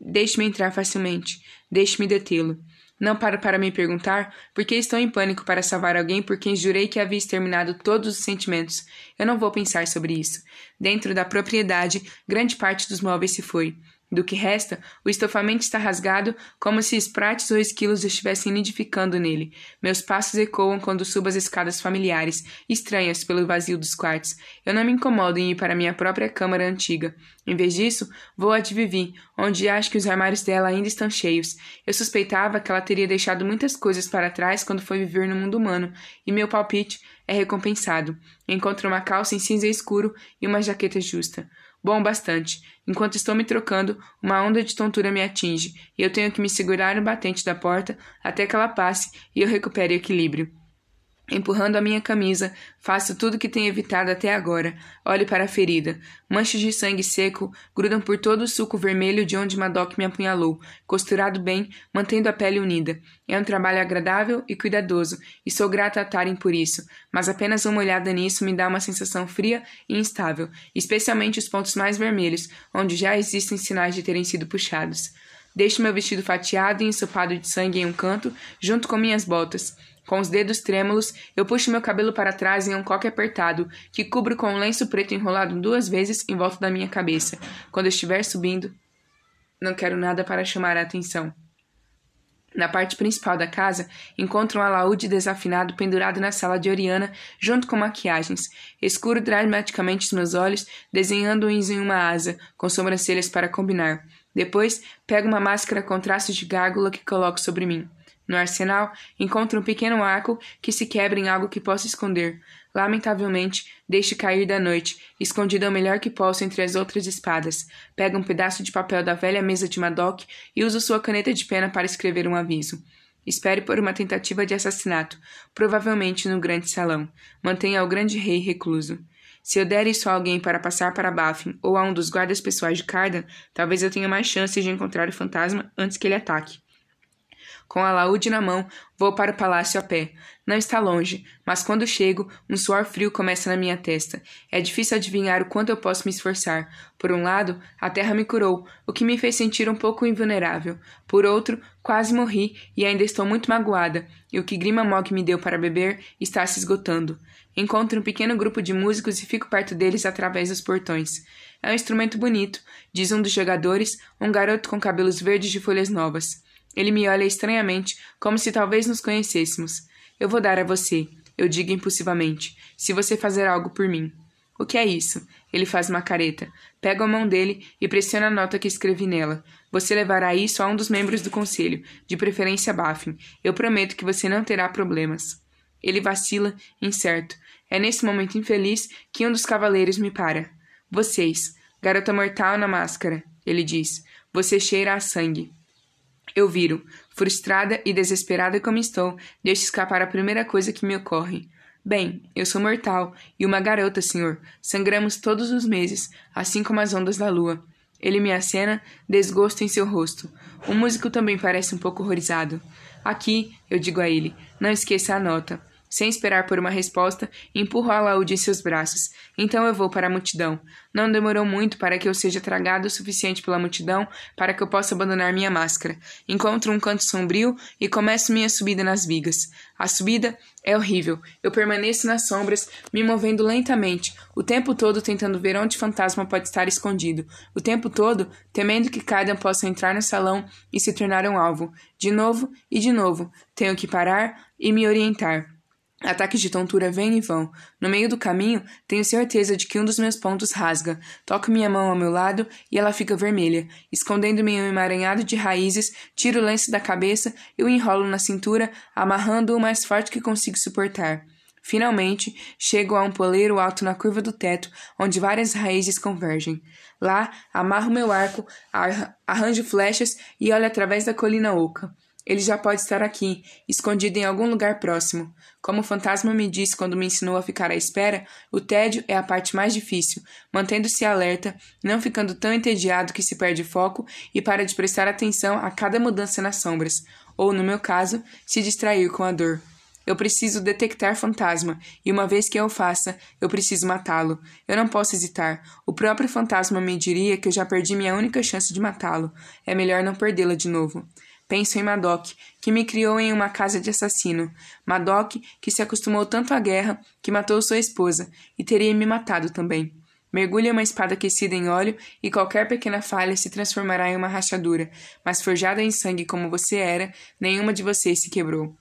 Deixe-me entrar facilmente. Deixe-me detê-lo. Não para para me perguntar por que estou em pânico para salvar alguém por quem jurei que havia exterminado todos os sentimentos. Eu não vou pensar sobre isso. Dentro da propriedade, grande parte dos móveis se foi. Do que resta, o estofamento está rasgado como se esprates ou esquilos estivessem nidificando nele. Meus passos ecoam quando subo as escadas familiares, estranhas pelo vazio dos quartos. Eu não me incomodo em ir para minha própria câmara antiga. Em vez disso, vou a de Vivi, onde acho que os armários dela ainda estão cheios. Eu suspeitava que ela teria deixado muitas coisas para trás quando foi viver no mundo humano, e meu palpite é recompensado. Encontro uma calça em cinza escuro e uma jaqueta justa. Bom bastante. Enquanto estou me trocando, uma onda de tontura me atinge, e eu tenho que me segurar no batente da porta até que ela passe e eu recupere o equilíbrio. Empurrando a minha camisa, faço tudo que tenho evitado até agora. Olho para a ferida. Manchas de sangue seco grudam por todo o suco vermelho de onde Madoc me apunhalou, costurado bem, mantendo a pele unida. É um trabalho agradável e cuidadoso, e sou grata a Tarim por isso, mas apenas uma olhada nisso me dá uma sensação fria e instável, especialmente os pontos mais vermelhos, onde já existem sinais de terem sido puxados. Deixo meu vestido fatiado e ensopado de sangue em um canto, junto com minhas botas. Com os dedos trêmulos, eu puxo meu cabelo para trás em um coque apertado, que cubro com um lenço preto enrolado duas vezes em volta da minha cabeça. Quando estiver subindo, não quero nada para chamar a atenção. Na parte principal da casa, encontro um alaúde desafinado pendurado na sala de Oriana, junto com maquiagens. Escuro dramaticamente os meus olhos, desenhando-os em uma asa, com sobrancelhas para combinar. Depois, pego uma máscara com traços de gárgula que coloco sobre mim. No arsenal, encontro um pequeno arco que se quebra em algo que possa esconder. Lamentavelmente, deixo cair da noite, escondido o melhor que posso entre as outras espadas. Pego um pedaço de papel da velha mesa de Madoc e uso sua caneta de pena para escrever um aviso. Espere por uma tentativa de assassinato, provavelmente no grande salão. Mantenha o grande rei recluso. Se eu der isso a alguém para passar para Baffin ou a um dos guardas pessoais de Cardan, talvez eu tenha mais chances de encontrar o fantasma antes que ele ataque. Com a laúde na mão, vou para o palácio a pé. Não está longe, mas quando chego, um suor frio começa na minha testa. É difícil adivinhar o quanto eu posso me esforçar. Por um lado, a terra me curou, o que me fez sentir um pouco invulnerável. Por outro, quase morri e ainda estou muito magoada, e o que Grima Mog me deu para beber está se esgotando. Encontro um pequeno grupo de músicos e fico perto deles através dos portões. É um instrumento bonito, diz um dos jogadores, um garoto com cabelos verdes de folhas novas. Ele me olha estranhamente, como se talvez nos conhecêssemos. Eu vou dar a você, eu digo impulsivamente, se você fazer algo por mim. O que é isso? Ele faz uma careta. Pego a mão dele e pressiona a nota que escrevi nela. Você levará isso a um dos membros do conselho, de preferência Baffin. Eu prometo que você não terá problemas. Ele vacila, incerto. É nesse momento infeliz que um dos cavaleiros me para. Vocês, garota mortal na máscara, ele diz. Você cheira a sangue. Eu viro. Frustrada e desesperada como estou, deixo escapar a primeira coisa que me ocorre. Bem, eu sou mortal e uma garota, senhor. Sangramos todos os meses, assim como as ondas da lua. Ele me acena, desgosto em seu rosto. O músico também parece um pouco horrorizado. Aqui, eu digo a ele, não esqueça a nota. Sem esperar por uma resposta, empurro o alaúde em seus braços. Então eu vou para a multidão. Não demorou muito para que eu seja tragado o suficiente pela multidão para que eu possa abandonar minha máscara. Encontro um canto sombrio e começo minha subida nas vigas. A subida é horrível. Eu permaneço nas sombras, me movendo lentamente, o tempo todo tentando ver onde o fantasma pode estar escondido, o tempo todo temendo que Kaidan possa entrar no salão e se tornar um alvo. De novo e de novo, tenho que parar e me orientar. Ataques de tontura vêm e vão. No meio do caminho, tenho certeza de que um dos meus pontos rasga. Toco minha mão ao meu lado e ela fica vermelha. Escondendo-me em um emaranhado de raízes, tiro o lenço da cabeça e o enrolo na cintura, amarrando-o o mais forte que consigo suportar. Finalmente, chego a um poleiro alto na curva do teto, onde várias raízes convergem. Lá, amarro meu arco, arranjo flechas e olho através da colina oca. Ele já pode estar aqui, escondido em algum lugar próximo. Como o fantasma me disse quando me ensinou a ficar à espera, o tédio é a parte mais difícil, mantendo-se alerta, não ficando tão entediado que se perde foco e para de prestar atenção a cada mudança nas sombras, ou, no meu caso, se distrair com a dor. Eu preciso detectar fantasma, e uma vez que eu faça, eu preciso matá-lo. Eu não posso hesitar. O próprio fantasma me diria que eu já perdi minha única chance de matá-lo. É melhor não perdê-la de novo. Penso em Madoc, que me criou em uma casa de assassino. Madoc, que se acostumou tanto à guerra, que matou sua esposa, e teria me matado também. Mergulhe uma espada aquecida em óleo e qualquer pequena falha se transformará em uma rachadura, mas forjada em sangue como você era, nenhuma de vocês se quebrou.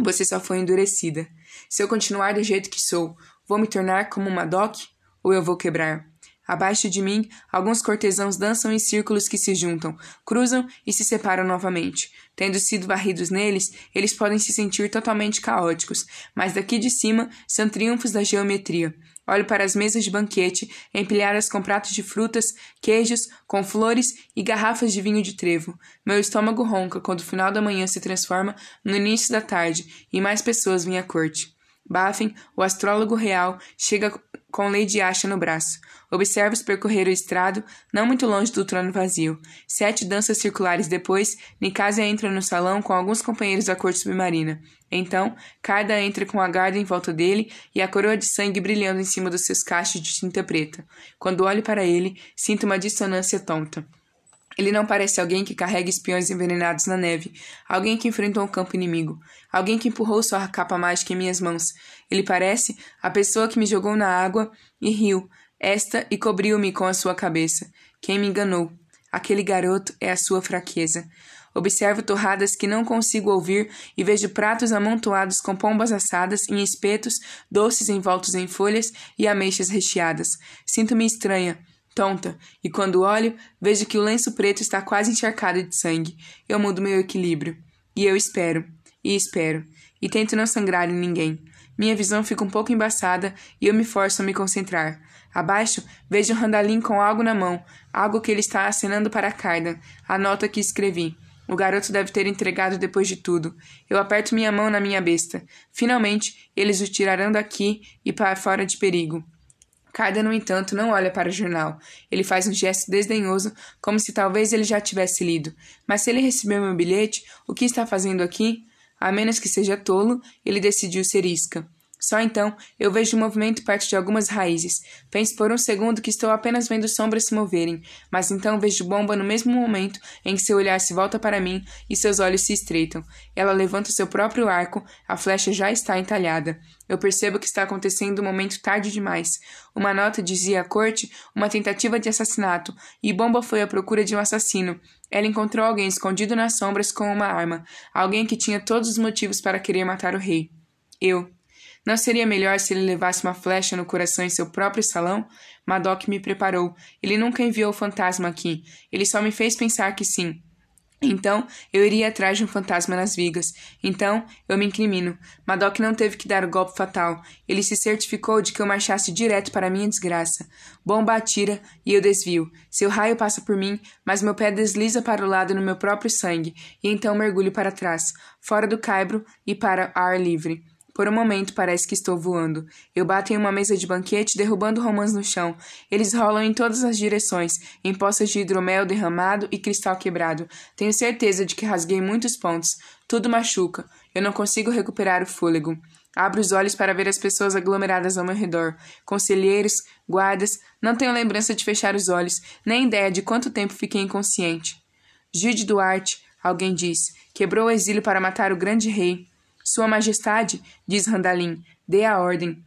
Você só foi endurecida. Se eu continuar do jeito que sou, vou me tornar como Madoc ou eu vou quebrar? Abaixo de mim, alguns cortesãos dançam em círculos que se juntam, cruzam e se separam novamente. Tendo sido varridos neles, eles podem se sentir totalmente caóticos, mas daqui de cima são triunfos da geometria. Olho para as mesas de banquete, empilhadas com pratos de frutas, queijos, com flores e garrafas de vinho de trevo. Meu estômago ronca quando o final da manhã se transforma no início da tarde e mais pessoas vêm à corte. Baffin, o astrólogo real, chega com Lady Asha no braço. Observa-os percorrer o estrado, não muito longe do trono vazio. Sete danças circulares depois, Nicasia entra no salão com alguns companheiros da corte submarina. Então, Carda entra com a guarda em volta dele e a coroa de sangue brilhando em cima dos seus cachos de tinta preta. Quando olho para ele, sinto uma dissonância tonta. Ele não parece alguém que carrega espiões envenenados na neve, alguém que enfrentou um campo inimigo, alguém que empurrou sua capa mágica em minhas mãos. Ele parece a pessoa que me jogou na água e riu, esta e cobriu-me com a sua cabeça. Quem me enganou? Aquele garoto é a sua fraqueza. Observo torradas que não consigo ouvir e vejo pratos amontoados com pombas assadas em espetos, doces envoltos em folhas e ameixas recheadas. Sinto-me estranha tonta, e quando olho, vejo que o lenço preto está quase encharcado de sangue. Eu mudo meu equilíbrio. E eu espero, e espero, e tento não sangrar em ninguém. Minha visão fica um pouco embaçada e eu me forço a me concentrar. Abaixo, vejo Randalim com algo na mão, algo que ele está acenando para Cardan, a nota que escrevi. O garoto deve ter entregado depois de tudo. Eu aperto minha mão na minha besta. Finalmente, eles o tirarão daqui e para fora de perigo. Carda, no entanto, não olha para o jornal. Ele faz um gesto desdenhoso, como se talvez ele já tivesse lido. Mas se ele recebeu meu bilhete, o que está fazendo aqui? A menos que seja tolo, ele decidiu ser isca. Só então eu vejo um movimento perto de algumas raízes. Penso por um segundo que estou apenas vendo sombras se moverem, mas então vejo Bomba no mesmo momento em que seu olhar se volta para mim e seus olhos se estreitam. Ela levanta seu próprio arco, a flecha já está entalhada. Eu percebo que está acontecendo um momento tarde demais. Uma nota dizia à corte uma tentativa de assassinato, e Bomba foi à procura de um assassino. Ela encontrou alguém escondido nas sombras com uma arma, alguém que tinha todos os motivos para querer matar o rei. Eu. Não seria melhor se ele levasse uma flecha no coração em seu próprio salão? Madoc me preparou. Ele nunca enviou o fantasma aqui. Ele só me fez pensar que sim. Então, eu iria atrás de um fantasma nas vigas. Então, eu me incrimino. Madoc não teve que dar o golpe fatal. Ele se certificou de que eu marchasse direto para minha desgraça. Bomba atira e eu desvio. Seu raio passa por mim, mas meu pé desliza para o lado no meu próprio sangue, e então mergulho para trás, fora do caibro e para ar livre. Por um momento parece que estou voando. Eu bato em uma mesa de banquete, derrubando romãs no chão. Eles rolam em todas as direções, em poças de hidromel derramado e cristal quebrado. Tenho certeza de que rasguei muitos pontos. Tudo machuca. Eu não consigo recuperar o fôlego. Abro os olhos para ver as pessoas aglomeradas ao meu redor. Conselheiros, guardas. Não tenho lembrança de fechar os olhos, nem ideia de quanto tempo fiquei inconsciente. Gide Duarte, alguém diz, quebrou o exílio para matar o grande rei. Sua Majestade, diz Randalin, dê a ordem.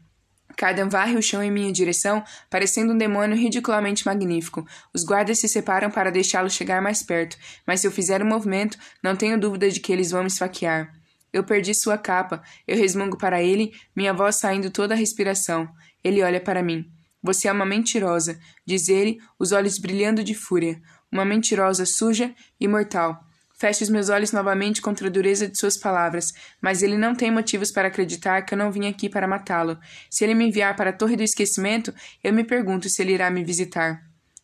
Cardan varre o chão em minha direção, parecendo um demônio ridiculamente magnífico. Os guardas se separam para deixá-lo chegar mais perto, mas se eu fizer um movimento, não tenho dúvida de que eles vão me esfaquear. Eu perdi sua capa. Eu resmungo para ele, minha voz saindo toda a respiração. Ele olha para mim. Você é uma mentirosa, diz ele, os olhos brilhando de fúria. Uma mentirosa suja e mortal. Fecho os meus olhos novamente contra a dureza de suas palavras, mas ele não tem motivos para acreditar que eu não vim aqui para matá-lo. Se ele me enviar para a Torre do Esquecimento, eu me pergunto se ele irá me visitar.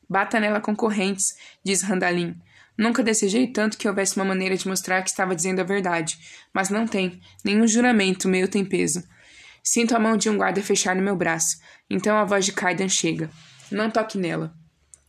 Bata nela com correntes, diz Randalin. Nunca desejei tanto que houvesse uma maneira de mostrar que estava dizendo a verdade, mas não tem. Nenhum juramento meu tem peso. Sinto a mão de um guarda fechar no meu braço. Então a voz de Kaidan chega. Não toque nela.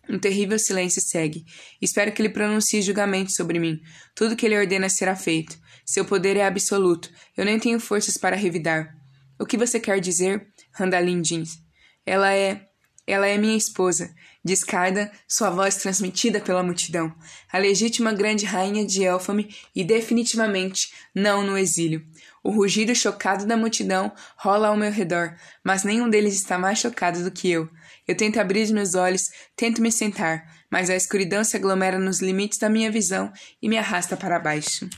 Um terrível silêncio segue. Espero que ele pronuncie julgamento sobre mim. Tudo que ele ordena será feito. Seu poder é absoluto. Eu nem tenho forças para revidar. O que você quer dizer? Randalin diz. Ela é. Ela é minha esposa, diz Carda, sua voz transmitida pela multidão. A legítima grande rainha de Elfame e definitivamente não no exílio. O rugido chocado da multidão rola ao meu redor, mas nenhum deles está mais chocado do que eu. Eu tento abrir os meus olhos, tento me sentar, mas a escuridão se aglomera nos limites da minha visão e me arrasta para baixo.